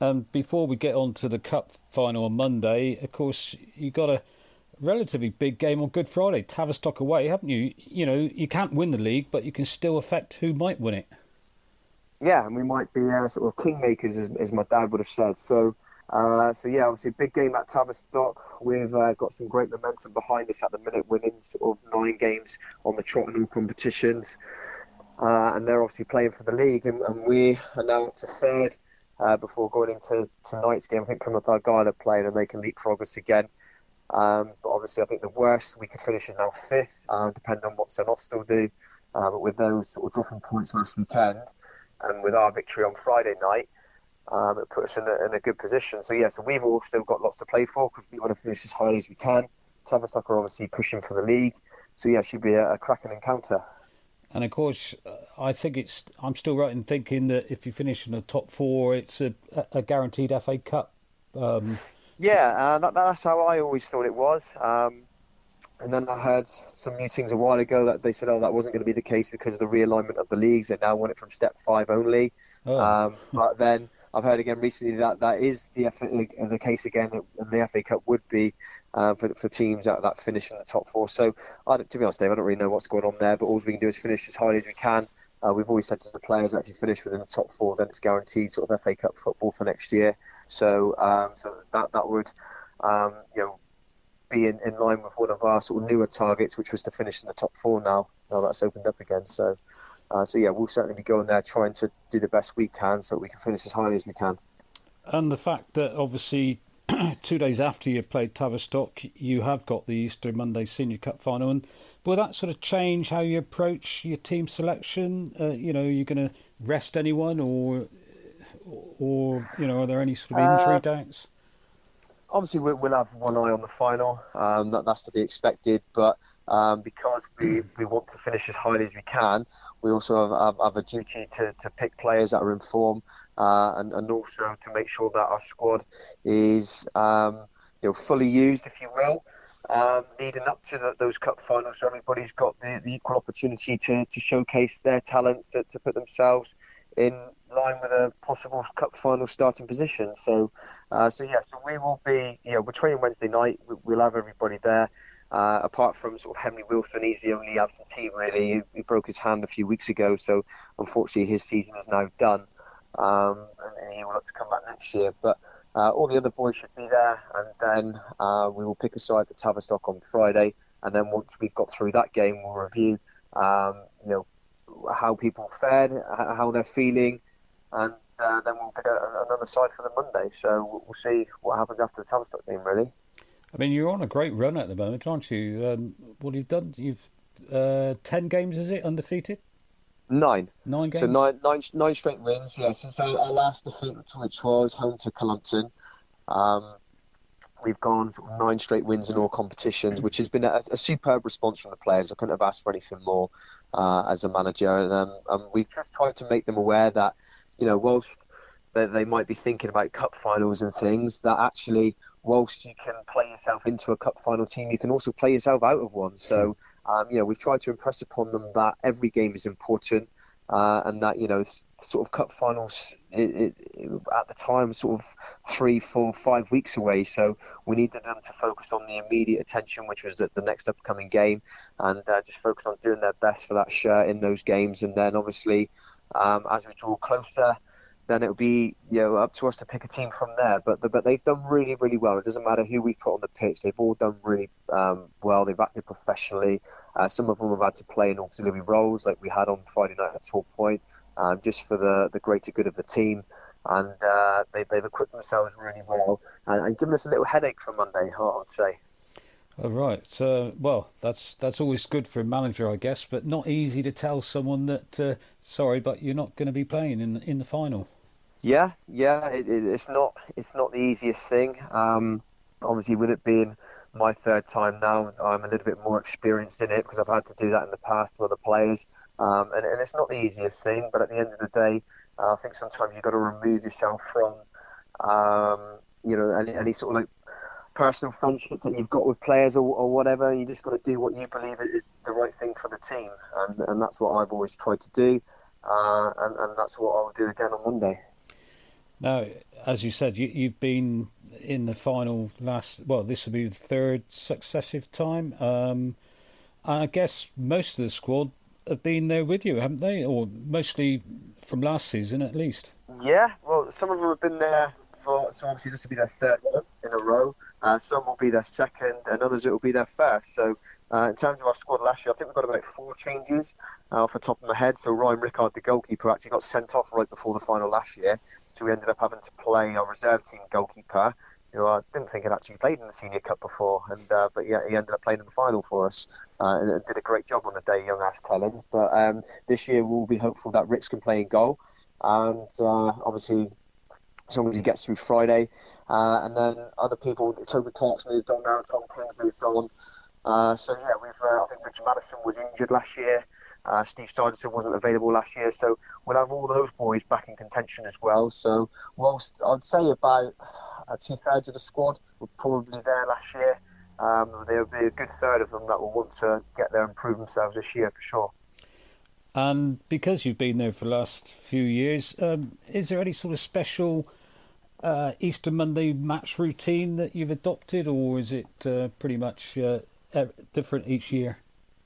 Um, before we get on to the cup final on Monday, of course, you got a relatively big game on Good Friday, Tavistock away, haven't you? You know, you can't win the league, but you can still affect who might win it. Yeah, and we might be uh, sort of kingmakers, as, as my dad would have said. So, uh, so yeah, obviously big game at Tavistock. We've uh, got some great momentum behind us at the minute, winning sort of nine games on the trot in all competitions, uh, and they're obviously playing for the league, and, and we are now up to third uh, before going into tonight's game. I think Plymouth Argyle are playing, and they can leapfrog us again. Um, but obviously, I think the worst we could finish is now fifth, uh, depending on what St Austell do. Uh, but with those sort of dropping points last weekend, and with our victory on Friday night, um, it put us in a, in a good position. So yeah, so we've all still got lots to play for because we want to finish as highly as we can. Tavistock are obviously pushing for the league, so yeah, it should be a, a cracking encounter. And of course, uh, I think it's. I'm still right in thinking that if you finish in the top four, it's a, a guaranteed FA Cup. Um, Yeah, uh, that, that's how I always thought it was. Um, and then I heard some meetings a while ago that they said, oh, that wasn't going to be the case because of the realignment of the leagues. They now want it from step five only. Oh. Um, but then I've heard again recently that that is the FA, the case again, and the FA Cup would be uh, for, for teams that, that finish in the top four. So, I to be honest, Dave, I don't really know what's going on there, but all we can do is finish as highly as we can. Uh, we've always said to the players, you finish within the top four, then it's guaranteed sort of FA Cup football for next year. So, um, so that that would, um, you know, be in, in line with one of our sort of newer targets, which was to finish in the top four. Now, now that's opened up again. So, uh, so yeah, we'll certainly be going there trying to do the best we can so we can finish as highly as we can. And the fact that obviously two days after you've played Tavistock, you have got the Easter Monday Senior Cup final. And will that sort of change how you approach your team selection? Uh, you know, you're going to rest anyone, or or you know, are there any sort of injury uh, doubts? Obviously, we'll have one eye on the final. Um, that, that's to be expected, but. Um, because we, we want to finish as highly as we can, we also have, have, have, a duty to, to pick players that are in form uh, and, and also to make sure that our squad is um, you know fully used, if you will, um, leading up to the, those cup finals. So everybody's got the, the, equal opportunity to, to showcase their talents, to, to put themselves in line with a possible cup final starting position. So, uh, so yeah, so we will be, you know, we're training Wednesday night. We'll have everybody there. Uh, apart from sort of Henry Wilson, he's the only absentee really. He, he, broke his hand a few weeks ago, so unfortunately his season is now done um, and he will look to come back next year. But uh, all the other boys should be there, and then uh, we will pick a side at Tavistock on Friday, and then once we've got through that game, we'll review, um, you know, how people fared, how they're feeling, and uh, then we'll pick a, another side for the Monday. So we'll see what happens after the Tavistock game, really. I mean, you're on a great run at the moment, aren't you? Um, what you've done, you've uh, ten games, is it, undefeated? Nine. Nine games. So nine, nine, nine straight wins. Yeah. Since our, our last defeat, which was home to Cullompton, um, we've gone nine straight wins in all competitions, which has been a, a, superb response from the players. I couldn't have asked for anything more uh, as a manager, and um, um, we've just tried to make them aware that, you know, whilst they, they might be thinking about cup finals and things, that actually, whilst you can play yourself into a cup final team, you can also play yourself out of one. So. Um, you know, we've tried to impress upon them that every game is important, uh, and that you know, sort of cup finals it, it, at the time, sort of three, four, five weeks away. So we needed them to focus on the immediate attention, which was the, the next upcoming game, and uh, just focus on doing their best for that shirt in those games. And then obviously, um, as we draw closer then it'll be you know up to us to pick a team from there. But but they've done really really well. It doesn't matter who we put on the pitch; they've all done really um, well. They've acted professionally. Uh, some of them have had to play in auxiliary roles, like we had on Friday night at Talk Point, um, just for the the greater good of the team. And uh, they, they've equipped themselves really well and, and given us a little headache for Monday, I would say. All right. So, well, that's that's always good for a manager, I guess, but not easy to tell someone that uh, sorry, but you're not going to be playing in in the final. Yeah, yeah, it, it, it's not it's not the easiest thing. Um, obviously, with it being my third time now, I'm a little bit more experienced in it because I've had to do that in the past with other players, um, and, and, it's not the easiest thing. But at the end of the day, uh, I think sometimes you've got to remove yourself from, um, you know, any, any sort of like personal friendships that you've got with players or, or whatever. You just got to do what you believe is the right thing for the team, and, and that's what I've always tried to do, uh, and, and that's what I'll do again on Monday. Now, as you said, you, have been in the final last. Well, this will be the third successive time. Um, I guess most of the squad have been there with you, haven't they? Or mostly from last season, at least. Yeah. Well, some of them have been there for. So obviously, this will be their third one in a row. Uh, some will be their second, and others it will be their first. So, uh, in terms of our squad last year, I think we've got about four changes uh, off the top of my head. So, Ryan Rickard, the goalkeeper, actually got sent off right before the final last year. So we ended up having to play our reserve team goalkeeper, who I didn't think had actually played in the Senior Cup before, and uh, but yeah, he ended up playing in the final for us uh, and did a great job on the day, young Ash Clellens. But um, this year we'll be hopeful that Ricks can play in goal, and uh, obviously as long as he gets through Friday, uh, and then other people, Toby Clark's moved on now, Tom King's moved on. Uh, so yeah, we've uh, I think Richard Madison was injured last year. Uh, Steve Siderson wasn't available last year, so we'll have all those boys back in contention as well. So, whilst I'd say about uh, two thirds of the squad were probably there last year, um, there'll be a good third of them that will want to get there and prove themselves this year for sure. And because you've been there for the last few years, um, is there any sort of special uh, Easter Monday match routine that you've adopted, or is it uh, pretty much uh, different each year?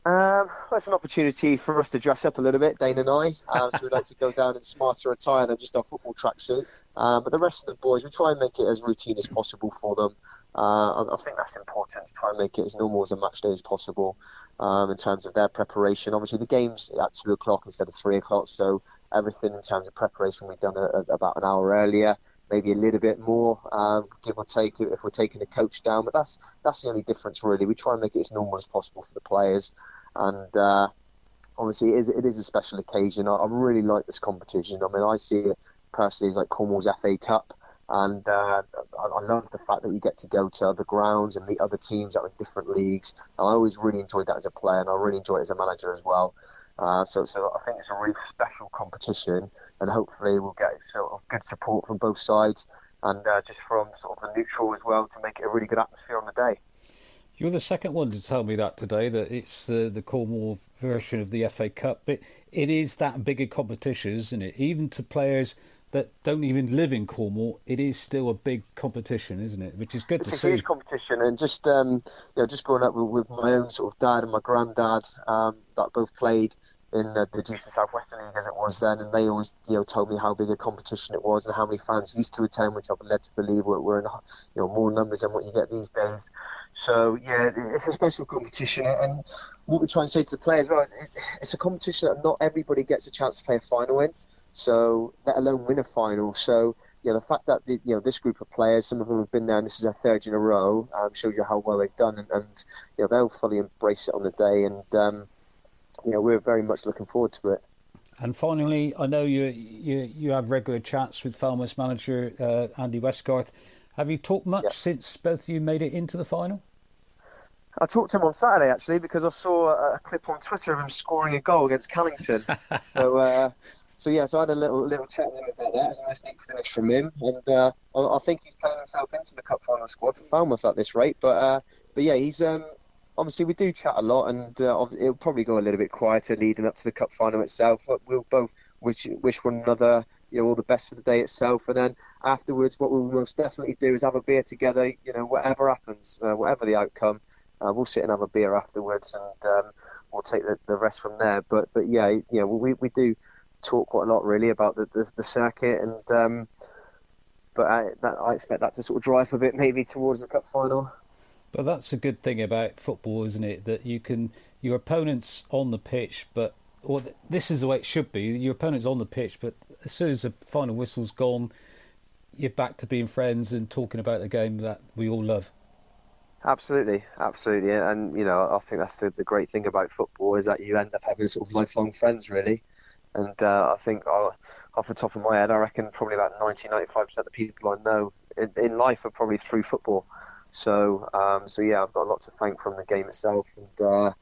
Um, that's an opportunity for us to dress up a little bit, Dane and I. Um, so we'd like to go down in smarter attire than just our football tracksuit. Um, but the rest of the boys, we try and make it as routine as possible for them. Uh, I, I, think that's important to try and make it as normal as a match day as possible um, in terms of their preparation. Obviously, the game's at two o'clock instead of three o'clock, so everything in terms of preparation we've done a, a, about an hour earlier maybe a little bit more, um, give or take, if we're taking a coach down. But that's that's the only difference, really. We try and make it as normal as possible for the players and uh, obviously it is, it is a special occasion. I, I, really like this competition. I mean, I see it personally as like Cornwall's FA Cup, and uh, I, I, love the fact that you get to go to other grounds and meet other teams that are in different leagues. And I always really enjoyed that as a player, and I really enjoy it as a manager as well. Uh, so, so I think it's a really special competition, and hopefully we'll get sort of good support from both sides, and uh, just from sort of the neutral as well to make it a really good atmosphere on the day. You're the second one to tell me that today, that it's the, the Cornwall version of the FA Cup. But it is that bigger competition, isn't it? Even to players that don't even live in Cornwall, it is still a big competition, isn't it? Which is good it's to see. It's a huge competition, and just um, you know, just growing up with, with, my own sort of dad and my granddad um, that both played in the, the South Southwestern League as it was then, and they always you know told me how big a competition it was and how many fans used to attend, which I've been led to believe were, were in you know more numbers than what you get these days. So yeah, it's a special competition, and what we try and say to the players, well, it's a competition that not everybody gets a chance to play a final in. So let alone win a final. So yeah, the fact that the, you know this group of players, some of them have been there, and this is their third in a row, um, shows you how well they've done, and, and, you know they'll fully embrace it on the day, and um, you know we're very much looking forward to it. And finally, I know you you you have regular chats with Falmouth manager uh, Andy Westgarth. Have you talked much yeah. since both of you made it into the final? I talked to him on Saturday actually because I saw a, clip on Twitter of him scoring a goal against Callington. so, uh, so yeah, so I had a little little chat with him about that. It was a nice neat finish from him, and uh, I, I, think he's playing himself into the cup final squad for Falmouth at this rate. But uh, but yeah, he's um, obviously we do chat a lot, and uh, it'll probably go a little bit quieter leading up to the cup final itself. But we'll both wish wish one another you know all the best for the day itself, and then afterwards, what we'll most definitely do is have a beer together. You know, whatever happens, uh, whatever the outcome. Uh, we'll sit and have a beer afterwards, and um, we'll take the, the rest from there. But but yeah, you know, we we do talk quite a lot really about the the, the circuit, and um, but I, that, I expect that to sort of drive a bit maybe towards the cup final. But that's a good thing about football, isn't it? That you can your opponents on the pitch, but or this is the way it should be. Your opponent's on the pitch, but as soon as the final whistle's gone, you're back to being friends and talking about the game that we all love. Absolutely, absolutely, and you know, I think that's the, the great thing about football is that you end up having sort of lifelong friends, really. And uh, I think uh, off the top of my head, I reckon probably about 90, 95 percent of the people I know in, in, life are probably through football. So, um, so yeah, I've got a lot to thank from the game itself, and uh,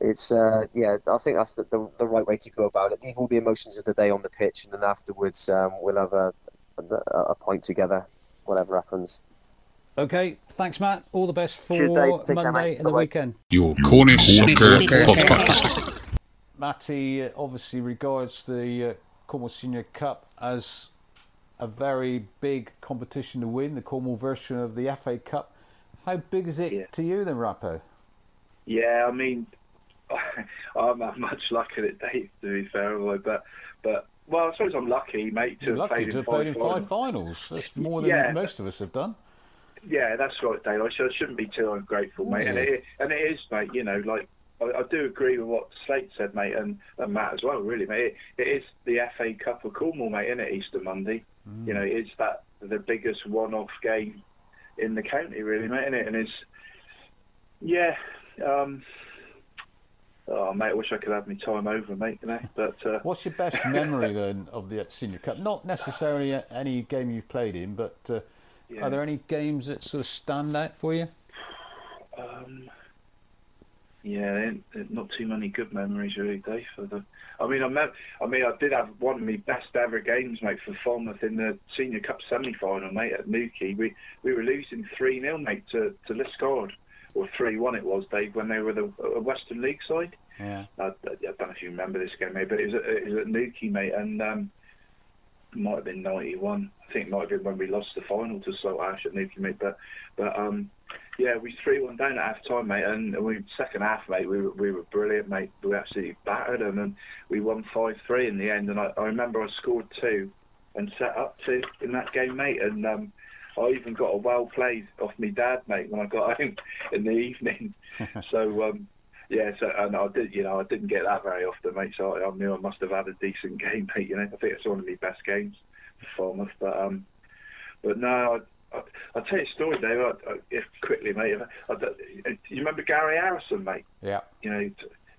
it's uh, yeah, I think that's the, the, the, right way to go about it. Leave all the emotions of the day on the pitch, and then afterwards um, we'll have a, a, a point together, whatever happens. Okay, thanks, Matt. All the best for Tuesday. Monday and the weekend. Your Cornish Soccer Podcast. Matty uh, obviously regards the uh, Cornwall Senior Cup as a very big competition to win, the Cornwall version of the FA Cup. How big is it yeah. to you then, Rappo? Yeah, I mean, I'm not much luck at it, Dave, to be fair, but but well, I suppose I'm lucky, mate, to You're have played to in have played in five finals. That's more than yeah. most of us have done. Yeah, that's right, Dave. I shouldn't be too ungrateful, mate. And it and it is, mate. You know, like I, I, do agree with what Slate said, mate, and, and Matt as well. Really, mate. It, it is the FA Cup of Cornwall, mate. Isn't it Easter Monday? Mm. You know, it's that the biggest one-off game in the county, really, mate. Isn't it? And it's yeah. Um, Oh, mate, I wish I could have my time over, mate. You know, but uh... what's your best memory then of the Senior Cup? Not necessarily any game you've played in, but uh, yeah. Are there any games that sort of stand out for you? Um, yeah, not too many good memories really, Dave. For the, I mean, I, I mean, I did have one of my best ever games, mate, for Falmouth in the Senior Cup semi-final, mate, at Newquay. We we were losing three 0 mate, to to Liskeard, or three one it was, Dave, when they were the uh, Western League side. Yeah. I, I don't know if you remember this game, mate, but it was at, it was at Newquay, mate, and um, it might have been '91. I think it might have been when we lost the final to Saltash at Newquay, mate. But but um, yeah, we three one down at half time, mate, and we second half, mate, we were, we were brilliant, mate. We absolutely battered them, and we won five three in the end. And I, I remember I scored two and set up two in that game, mate, and. Um, I even got a well played off me dad, mate, when I got home in the evening. so um, yeah, so and I did, you know, I didn't get that very often, mate. So I, I knew I must have had a decent game, mate. You know, I think it's one of my best games for Falmouth. But um, but no, I, I, I'll tell you a story, Dave. I, I, if quickly, mate. You remember Gary Harrison, mate? Yeah. You know,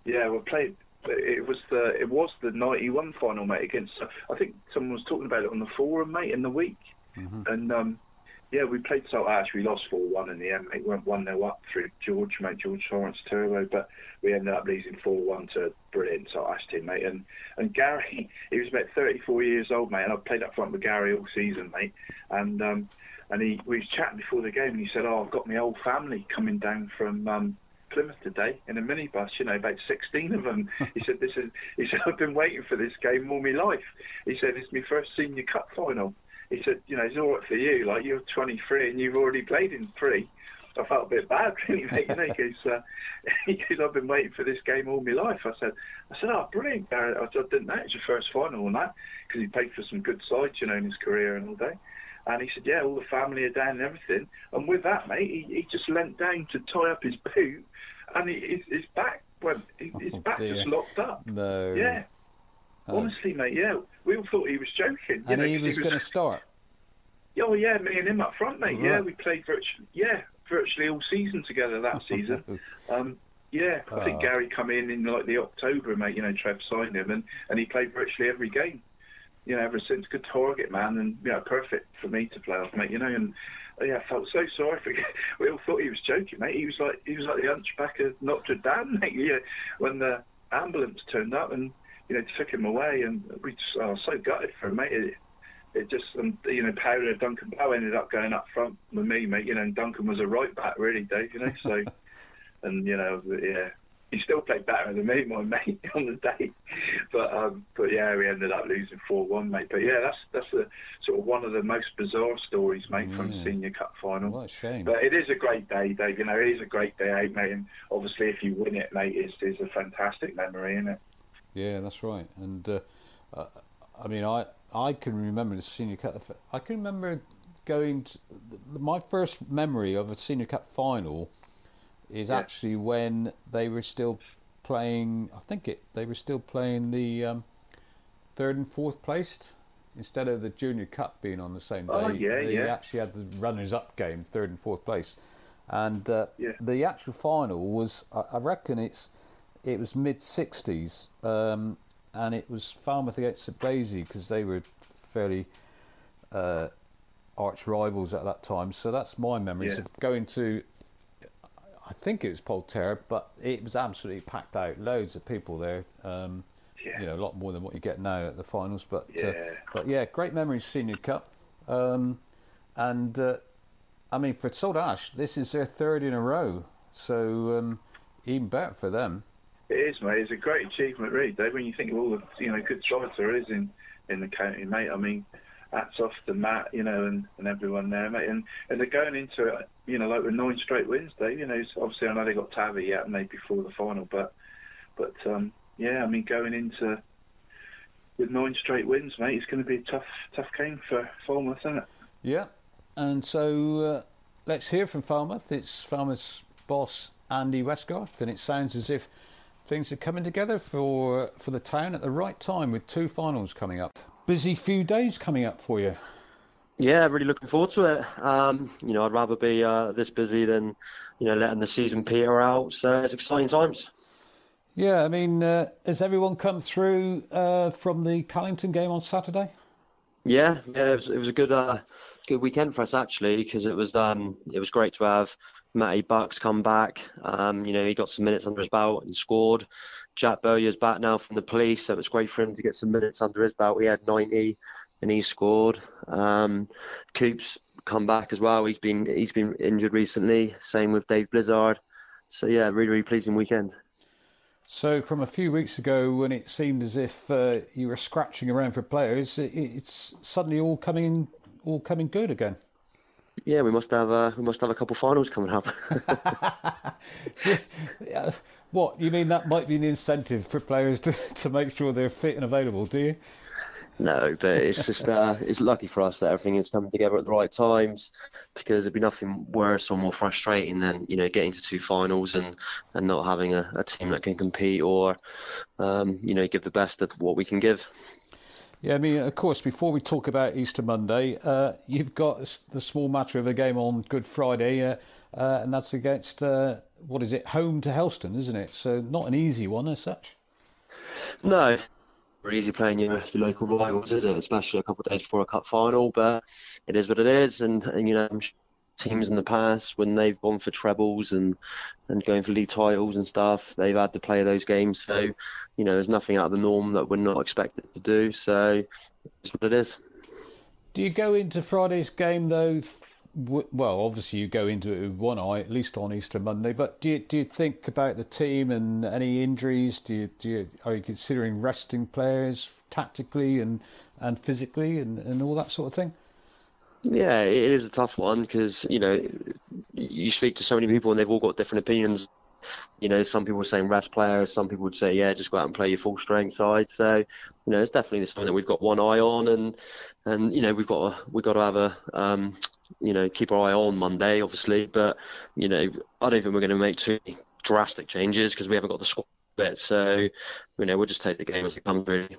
yeah, we played. It was the it was the '91 final, mate. Against I think someone was talking about it on the forum, mate, in the week, and um, yeah, we played Saltash. We lost 4 1 in the end, mate. Went 1 0 up through George, mate, George Torrance Turbo, but we ended up losing 4 1 to brilliant Saltash team, mate. And, and Gary, he was about 34 years old, mate, and I played up front with Gary all season, mate. And um, and he we was chatting before the game, and he said, Oh, I've got my whole family coming down from. Um, Plymouth today in a minibus, you know, about 16 of them. He said, "This is." He said, "I've been waiting for this game all my life." He said, "It's my first senior cup final." he said, you know, it's all right for you. Like you're 23 and you've already played in three. I felt a bit bad, really, mate. You know, because uh, he goes, I've been waiting for this game all my life. I said, I said, oh, brilliant, Garrett. I, said, I didn't know it was your first final and that because he played for some good sides, you know, in his career and all day. And he said, yeah, all the family are down and everything. And with that, mate, he, he just leant down to tie up his boot, and he, his, his back went, his, his back dear. just locked up. No. Yeah. Oh. Honestly, mate, yeah, we all thought he was joking. you And know, he 'cause was going to start. Oh yeah, me and him up front, mate. Yeah, we played virtually, yeah, virtually all season together that season. um, yeah, I think Oh. Gary come in in like the October, mate. You know, Trev signed him, and, and he played virtually every game. You know, ever since good target man, and you know, perfect for me to play off, mate. You know, and uh, yeah, I felt so sorry for. Him. We all thought he was joking, mate. He was like he was like the hunchback of Notre Dame, mate. Yeah, when the ambulance turned up and you know took him away, and we just I was so gutted for him, mate. It, it just, um, you know, Powder, Duncan Bow ended up going up front with me, mate. You know, and Duncan was a right back, really, Dave. You know, so, and you know, yeah, he still played better than me, my mate, on the day. But, um, but yeah, we ended up losing four one, mate. But yeah, that's that's the sort of one of the most bizarre stories, mate, from Yeah. Senior Cup final. What a shame. But it is a great day, Dave. You know, it is a great day out, mate. And obviously, if you win it, mate, it's, it's a fantastic memory, isn't it? Yeah, that's right. And uh, uh, I mean, I I can remember the senior cup. I can remember going to my first memory of a senior cup final is Yeah. actually when they were still playing. I think it they were still playing the um, third and fourth placed instead of the junior cup being on the same day. Oh, yeah, they yeah. actually had the runners up game, third and fourth place, and uh, Yeah. the actual final was I, I reckon it's it was mid 60s um, and it was Falmouth against St Blazey because they were fairly uh, arch rivals at that time so that's my memories Yeah. of going to I think it was Poltair but it was absolutely packed out loads of people there um, you know a lot more than what you get now at the finals but uh, Yeah. but yeah great memories senior cup um, and uh, I mean for Saltash this is their third in a row so um, even better for them It is, mate. It's a great achievement, really, Dave. When you think of all the you know good sides there is in in the county, mate. I mean, hats off to Matt, you know, and, and everyone there, mate. And and they're going into it, you know, like with nine straight wins, Dave. You know, obviously I know they got Tavi yet, they before the final, but but um, yeah, I mean, going into with nine straight wins, mate, it's going to be a tough tough game for Falmouth, isn't it? Yeah, and so uh, let's hear from Falmouth. It's Falmouth's boss Andy Westgarth, and it sounds as if things are coming together for for the town at the right time with two finals coming up. Busy few days coming up for you. Yeah, really looking forward to it. Um, you know, I'd rather be uh, this busy than, you know, letting the season peter out. So it's exciting times. Yeah, I mean, uh, has everyone come through uh, from the Callington game on Saturday? Yeah, yeah, it was, it was a good, uh, good weekend for us actually because it was, um, it was great to have Matty Bucks come back. Um, you know, he got some minutes under his belt and scored. Jack Bowyer's back now from the police, so it was great for him to get some minutes under his belt. He had 90 and he scored. Um, Coops come back as well. He's been he's been injured recently. Same with Dave Blizzard. So yeah, really really pleasing weekend. So from a few weeks ago, when it seemed as if uh, you were scratching around for players, it, it's suddenly all coming all coming good again. Yeah, we must have uh, we must have a couple finals coming up. what you mean? That might be an incentive for players to, to make sure they're fit and available. Do you? No, but it's just uh, it's lucky for us that everything is coming together at the right times because it'd be nothing worse or more frustrating than you know getting to two finals and, and not having a, a team that can compete or um, you know give the best of what we can give. Yeah, I mean, of course, before we talk about Easter Monday, uh, you've got the small matter of a game on Good Friday, uh, uh, and that's against, uh, what is it, home to Helston, isn't it? So not an easy one as such. No, very easy playing your, your local rivals, is it? Especially a couple of days before a cup final, but it is what it is, and, and you know, teams in the past when they've gone for trebles and and going for league titles and stuff they've had to play those games so you know there's nothing out of the norm that we're not expected to do so that's what it is do you go into friday's game though well obviously you go into it with one eye at least on easter monday but do you, do you think about the team and any injuries do you, do you are you considering resting players tactically and and physically and, and all that sort of thing yeah, it is a tough one because you know you speak to so many people and they've all got different opinions. You know, some people are saying rest players, some people would say, yeah, just go out and play your full strength side. So, you know, it's definitely something that we've got one eye on, and and you know we've got to, we've got to have a um, you know keep our eye on Monday, obviously. But you know, I don't think we're going to make too drastic changes because we haven't got the squad bit. So, you know, we'll just take the game as it comes, really.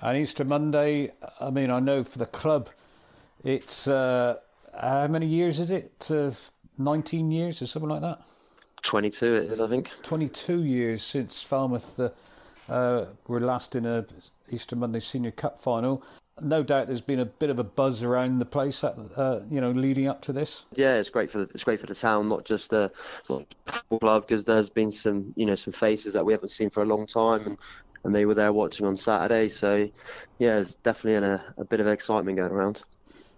And Easter Monday, I mean, I know for the club it's uh, how many years is it? Uh, 19 years or something like that? 22 it is, I think. 22 years since Falmouth uh, uh, were last in a Easter Monday Senior Cup final. No doubt, there's been a bit of a buzz around the place, uh, you know, leading up to this. Yeah, it's great for the, it's great for the town, not just the club, because there's been some, you know, some faces that we haven't seen for a long time, and, and they were there watching on Saturday. So, yeah, it's definitely a, a bit of excitement going around.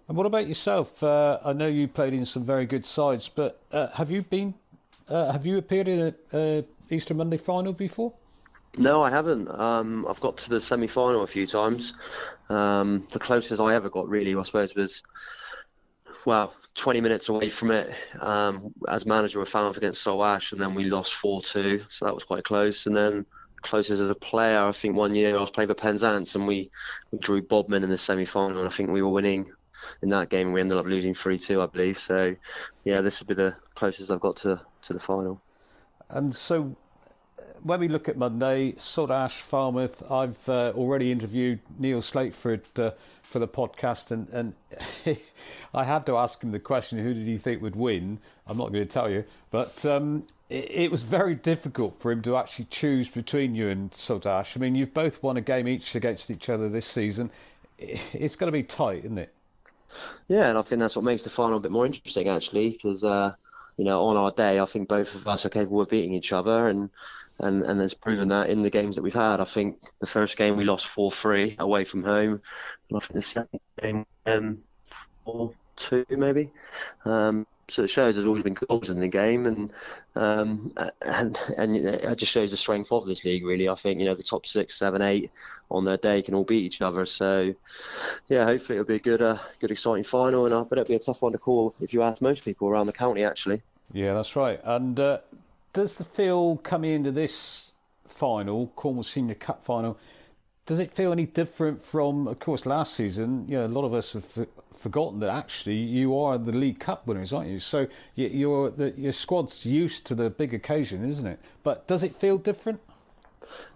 And what about yourself? Uh, I know you played in some very good sides, but uh, have you been? Uh, have you appeared in a Easter Monday final before? No, I haven't. Um, I've got to the semi-final a few times. Um, the closest I ever got, really, I suppose, was well, 20 minutes away from it um, as manager of Falmouth against Salt and then we lost 4-2, so that was quite close. And then closest as a player, I think one year I was playing for Penzance, and we, we drew Bodmin in the semi-final, and I think we were winning in that game. We ended up losing three two, I believe. So, yeah, this would be the closest I've got to to the final. And so, when we look at Monday, Saltash, Falmouth, I've uh, already interviewed Neil Slateford uh, for the podcast, and, and I had to ask him the question who did he think would win? I'm not going to tell you, but um, it, it, was very difficult for him to actually choose between you and Saltash. I mean, you've both won a game each against each other this season. It's going to be tight, isn't it? Yeah, and I think that's what makes the final a bit more interesting, actually, because uh, you know on our day, I think both of us are capable of beating each other, and and and it's proven that in the games that we've had. I think the first game we lost four three away from home, and I think the second game um, four two maybe. Um, so it shows there's always been goals in the game, and um, and and it just shows the strength of this league. Really, I think you know the top six, seven, eight on their day can all beat each other. So yeah, hopefully it'll be a good, uh, good exciting final, and I it'll be a tough one to call if you ask most people around the county. Actually, yeah, that's right. And uh, does the feel coming into this final, Cornwall Senior Cup final? Does it feel any different from, of course, last season? You know, a lot of us have forgotten that actually you are the League Cup winners, aren't you? So you're the, your squad's used to the big occasion, isn't it? But does it feel different?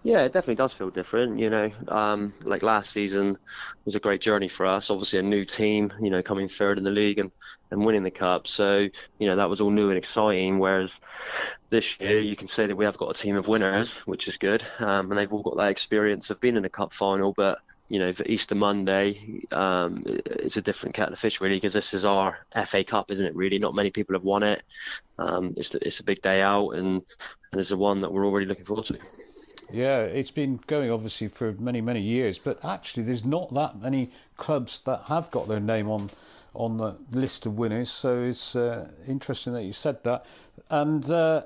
Yeah, it definitely does feel different. You know, um, like last season was a great journey for us. Obviously, a new team. You know, coming third in the league and, and winning the cup. So you know that was all new and exciting. Whereas this year, you can say that we have got a team of winners, which is good, um, and they've all got that experience of being in a cup final. But you know, for Easter Monday, um, it's a different kettle of fish, really, because this is our FA Cup, isn't it? Really, not many people have won it. Um, it's it's a big day out, and, and it's the one that we're already looking forward to. Yeah, it's been going obviously for many many years, but actually there's not that many clubs that have got their name on on the list of winners. So it's uh, interesting that you said that. And uh,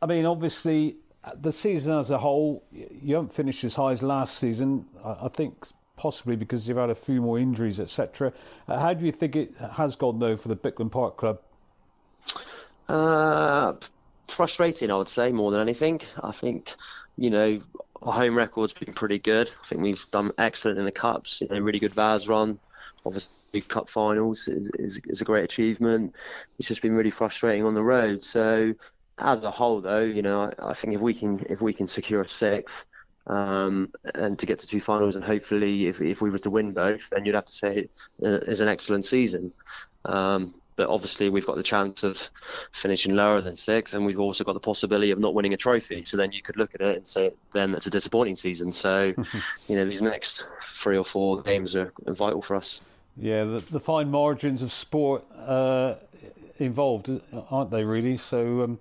I mean, obviously, the season as a whole, you haven't finished as high as last season. I, think possibly because you've had a few more injuries, etc. Uh, how do you think it has gone though for the Bickland Park club? Uh, frustrating, I would say, more than anything. I think, you know, our home record's been pretty good. I think we've done excellent in the cups. You know, really good Vase run. Obviously, cup finals is, is, is a great achievement. It's just been really frustrating on the road. So, as a whole, though, you know, I, I think if we can if we can secure a sixth. Um, and to get to two finals, and hopefully, if, if we were to win both, then you'd have to say it is an excellent season. Um, but obviously we've got the chance of finishing lower than sixth, and we've also got the possibility of not winning a trophy. So then you could look at it and say, then it's a disappointing season. So, you know, these next three or four games are vital for us. Yeah, the, the fine margins of sport uh, involved, aren't they? Really. So, um,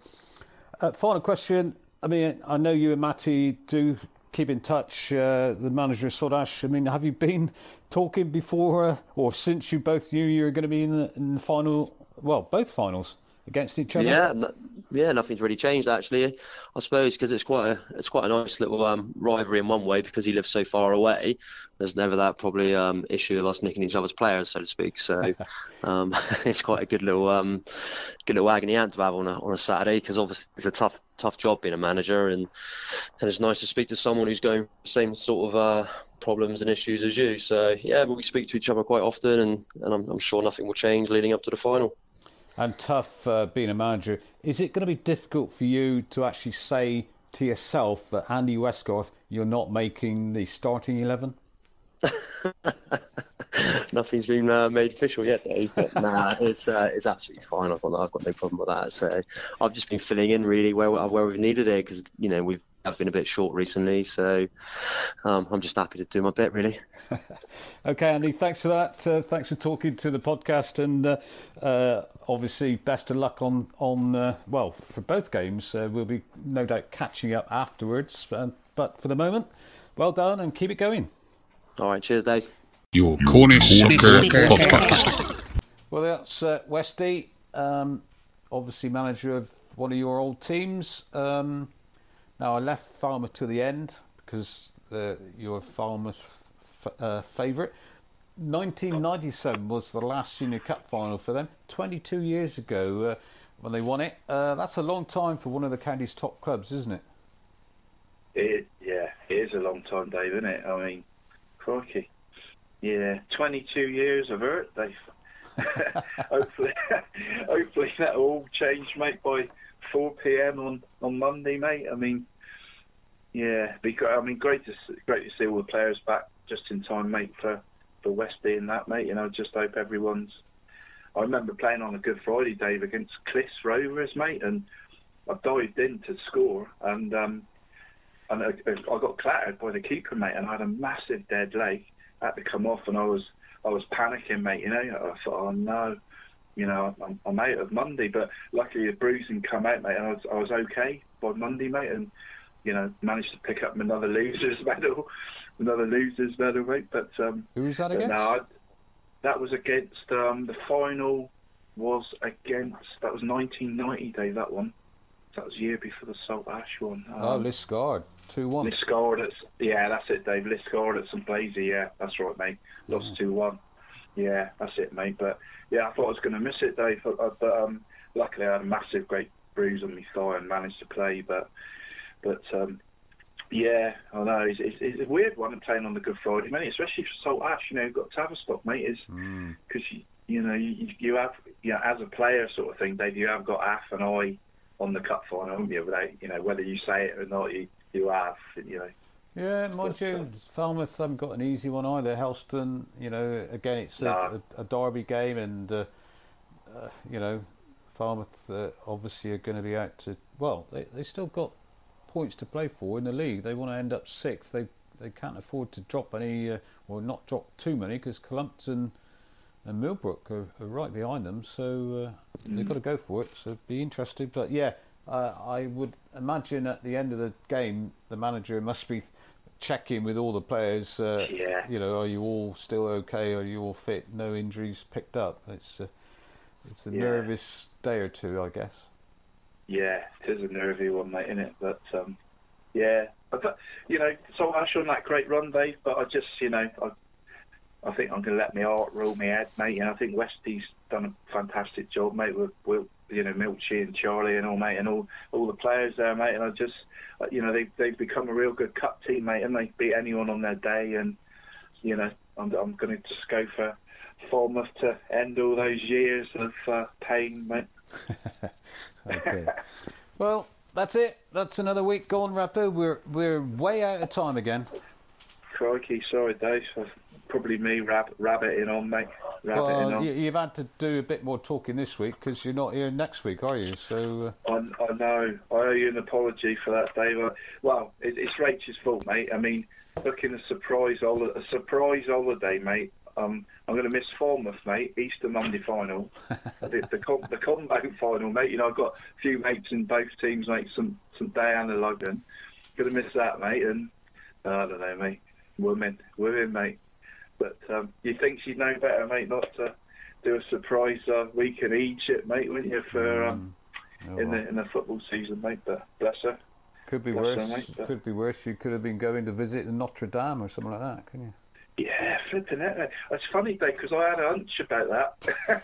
uh, final question. I mean, I know you and Matty do keep in touch. Uh, the manager of Saltash. I mean, have you been talking before uh, or since you both knew you were going to be in the, in the final? Well, both finals against each other. Yeah, yeah, nothing's really changed actually. I suppose because it's quite a it's quite a nice little um, rivalry in one way because he lives so far away. There's never that probably um, issue of us nicking each other's players, so to speak. So um, it's quite a good little um, good little agony aunt to have on a on a Saturday because obviously it's a tough tough job being a manager and and it's nice to speak to someone who's going the same sort of uh, problems and issues as you. So yeah, but we speak to each other quite often, and and I'm, I'm sure nothing will change leading up to the final and tough uh, being a manager. Is it going to be difficult for you to actually say to yourself that Andy Westgarth, you're not making the starting eleven? Nothing's been uh, made official yet, Dave. But nah, it's uh, it's absolutely fine. I've got I've got no problem with that. So I've just been filling in really where where we've needed it because you know we've have been a bit short recently. So um, I'm just happy to do my bit, really. okay, Andy, thanks for that. Uh, thanks for talking to the podcast, and uh, uh, obviously, best of luck on on uh, well for both games. Uh, we'll be no doubt catching up afterwards, but for the moment, well done and keep it going. All right, cheers, Dave. Your Cornish Soccer Podcast. Well, that's uh, Westy, um, obviously manager of one of your old teams. Um, now, I left Falmouth to the end because uh, you're Falmouth f- uh, favourite. 1997 was the last Senior Cup final for them. 22 years ago uh, when they won it. Uh, that's a long time for one of the county's top clubs, isn't it? It yeah, it is a long time, Dave, isn't it? I mean, crikey. Yeah, 22 years of it, Dave. hopefully, hopefully that all change, mate, by 4 p.m. on on Monday, mate. I mean, yeah, be great. I mean, great to great to see all the players back just in time, mate, for for Westy and that, mate. You know, just hope everyone's. I remember playing on a Good Friday, Dave, against Cliffs Rovers, mate, and I dived in to score, and um, and I, I got clattered by the keeper, mate, and I had a massive dead leg. I had to come off, and I was I was panicking, mate. You know, I thought, oh no, you know, I'm, I'm out of Monday. But luckily, the bruising come out, mate, and I was, I was okay by Monday, mate, and you know, managed to pick up another losers medal, another losers medal, mate. But um, who was that against? No, that was against um, the final was against that was 1990 day that one. That was year before the Saltash one. Um, oh, Liskeard, two one. Liskeard, at yeah, that's it, Dave. Liskeard at St Blazey, yeah, that's right, mate. Lost two one. Yeah, that's it, mate. But yeah, I thought I was going to miss it, Dave. But, uh, but um, luckily, I had a massive, great bruise on my thigh and managed to play. But but um, yeah, I know it's, it's, it's, a weird one playing on the Good Friday, mate. Especially for Saltash, you know, you've got Tavistock, mate. Is because mm. you, you know you, you have you know, as a player sort of thing, Dave. You have got half an eye on the cup final, haven't you? Without you know whether you say it or not, you you have, you know. Yeah, mind you, Falmouth haven't got an easy one either. Helston, you know, again, it's a, a, a derby game, and uh, uh, you know, Falmouth uh, obviously are going to be out to. Well, they they still got points to play for in the league. They want to end up sixth. They they can't afford to drop any, uh, or not drop too many, because Cullompton and Millbrook are, are, right behind them. So uh, they've got to go for it. So be interested. But yeah, uh, I would imagine at the end of the game, the manager must be checking with all the players. Uh, Yeah. You know, are you all still okay? Are you all fit? No injuries picked up. It's a, it's a Yeah. nervous day or two, I guess. Yeah, it is a nervy one, mate, isn't it? But um, yeah, I thought, you know, Saltash on that great run, Dave. But I just, you know, I, I think I'm going to let my heart rule my head, mate. And I think Westy's done a fantastic job, mate, with, with you know Milchie and Charlie and all, mate, and all all the players there, mate. And I just, you know, they they've become a real good cup team, mate, and they beat anyone on their day. And you know, I'm I'm going to just go for Falmouth to end all those years of uh, pain, mate. Okay. well, that's it. That's another week gone, Rapper. We're we're way out of time again. Crikey, sorry, Dave. Probably me rab- rabbiting on, mate. Rabbiting Well, on. you, you've had to do a bit more talking this week because you're not here next week, are you? So uh, I, I know. I owe you an apology for that, Dave. I- Well, it, it's Rachel's fault, mate. I mean, looking a surprise hol- a surprise holiday, mate. Um, I'm going to miss Falmouth, mate. Easter Monday final, the, the, com- the combo final, mate. You know, I've got a few mates in both teams, mate. Some some Diana Logan. Going to miss that, mate. And uh, I don't know, mate. Women, women, mate. But um, you think she'd know better, mate, not to do a surprise uh, week in Egypt, mate, wouldn't you, for um, oh in well. the in the football season, mate. But bless her. could be Bless her, worse. mate. Could be worse. You could have been going to visit Notre Dame or something like that, couldn't you? Yeah, flipping it. It's funny, Dave, because I had a hunch about that.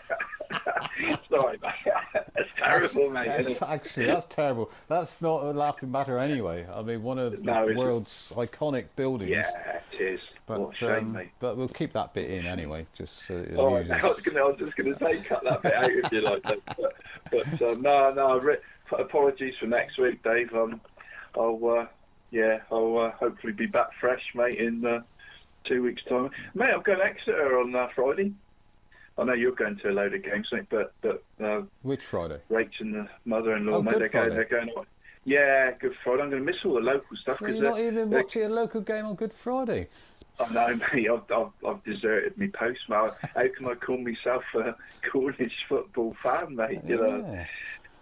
Sorry, mate. It's terrible, mate. That's, actually, that's terrible. That's not a laughing matter anyway. I mean, one of the No, it's- world's iconic buildings. Yeah, it is. But, what a shame, um, mate. but we'll keep that bit in anyway, just so it Oh. I was, gonna, I was just going to say cut that bit out if you like. But, but um, no, no. Re- apologies for next week, Dave. Um, I'll uh, yeah, I'll uh, hopefully be back fresh, mate, in uh, two weeks' time. Mate, I'm going to Exeter on uh, Friday. I know you're going to a load of games, mate, but but uh, Which Friday? Rach and the mother-in-law, Oh, mate, they're going, they're going. on- Yeah, Good Friday. I'm going to miss all the local stuff because you're not even watching a local game on Good Friday. I know, mate. I've, I've, I've deserted my post, mate. How can I call myself a Cornish football fan, mate? You know.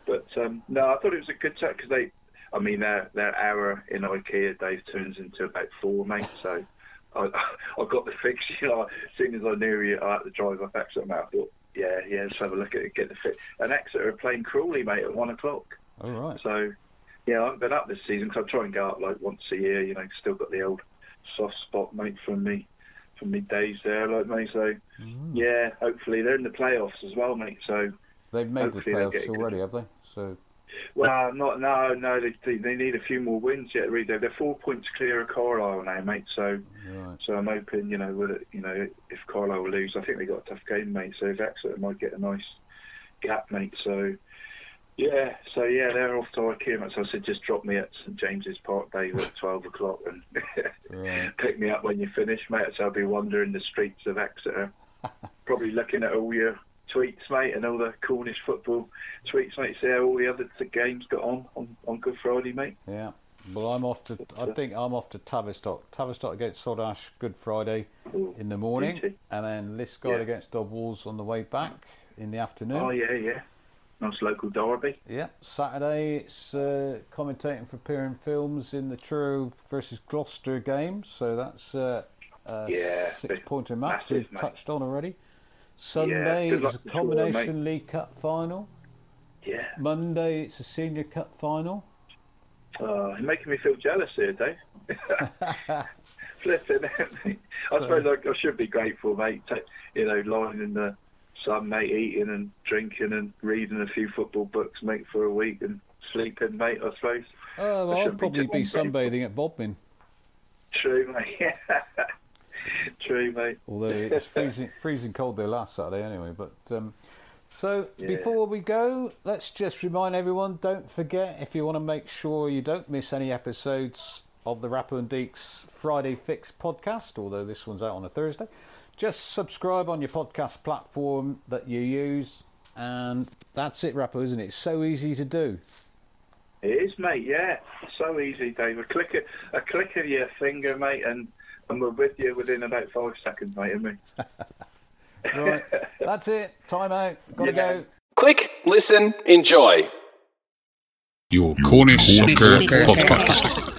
But um, no, I thought it was a good chat because they, I mean, their their hour in IKEA, Dave, turns into about four, mate. So I, I got the fix. You know, as soon as I knew you, I had to drive up Exeter, mate. I thought, yeah, yeah, let's have a look at it, get the fix. And Exeter are playing Crawley, mate, at one o'clock. All right. So, yeah, I haven't been up this season because I try and go up like once a year. You know, still got the old soft spot, mate, from me, from me days there, like mate. So, mm. yeah, hopefully they're in the playoffs as well, mate. So, They've made the playoffs get a good- already, have they? So well, not no, no. They they- need a few more wins yet. Really, they're four points clear of Carlisle now, mate. So, right. so I'm hoping, you know, with you know, if Carlisle will lose, I think they got a tough game, mate. So if Exeter might get a nice gap, mate. So. Yeah, so yeah, they're off to IKEA. mate. So I said, just drop me at St James's Park, Dave, at 12 o'clock and Right. pick me up when you finish, mate. So I'll be wandering the streets of Exeter, probably looking at all your tweets, mate, and all the Cornish football tweets, mate. See how all the other games got on, on on Good Friday, mate. Yeah. Well, I'm off to. I think I'm off to Tavistock. Tavistock against Saltash Good Friday in the morning, and then Liskeard Yeah. against Dobwalls on the way back in the afternoon. Oh yeah, yeah. Nice local derby. Yeah, Saturday it's uh, commentating for Piran Films in the Truro versus Gloucester game, so that's uh, a Yeah, six big- pointer match massive, we've mate. touched on already. Sunday good it's a to combination League Cup final. Yeah. Monday it's a Senior Cup final. Oh, you're making me feel jealous here, Dave. Flipping it. I suppose I, I should be grateful, mate. Ta you know, lying in the sun, mate, eating and drinking and reading a few football books, mate, for a week and sleeping, mate. I suppose. Oh, I well, I'll should probably be just- sunbathing at Bodmin, True, mate. True, mate. although it's freezing, freezing cold there last Saturday anyway. But um, so Yeah. before we go, let's just remind everyone: don't forget if you want to make sure you don't miss any episodes of the Rapper and Deeks Friday Fix podcast, although this one's out on a Thursday. Just subscribe on your podcast platform that you use, and that's it, Rapper, isn't it? It's so easy to do. It is, mate. Yeah, so easy, Dave. A click, of, a click of your finger, mate, and and we're with you within about five seconds, mate. Isn't we? Right, that's it. Time out. Gotta Yeah. go. Click, listen, enjoy. Your Cornish Soccer Podcast.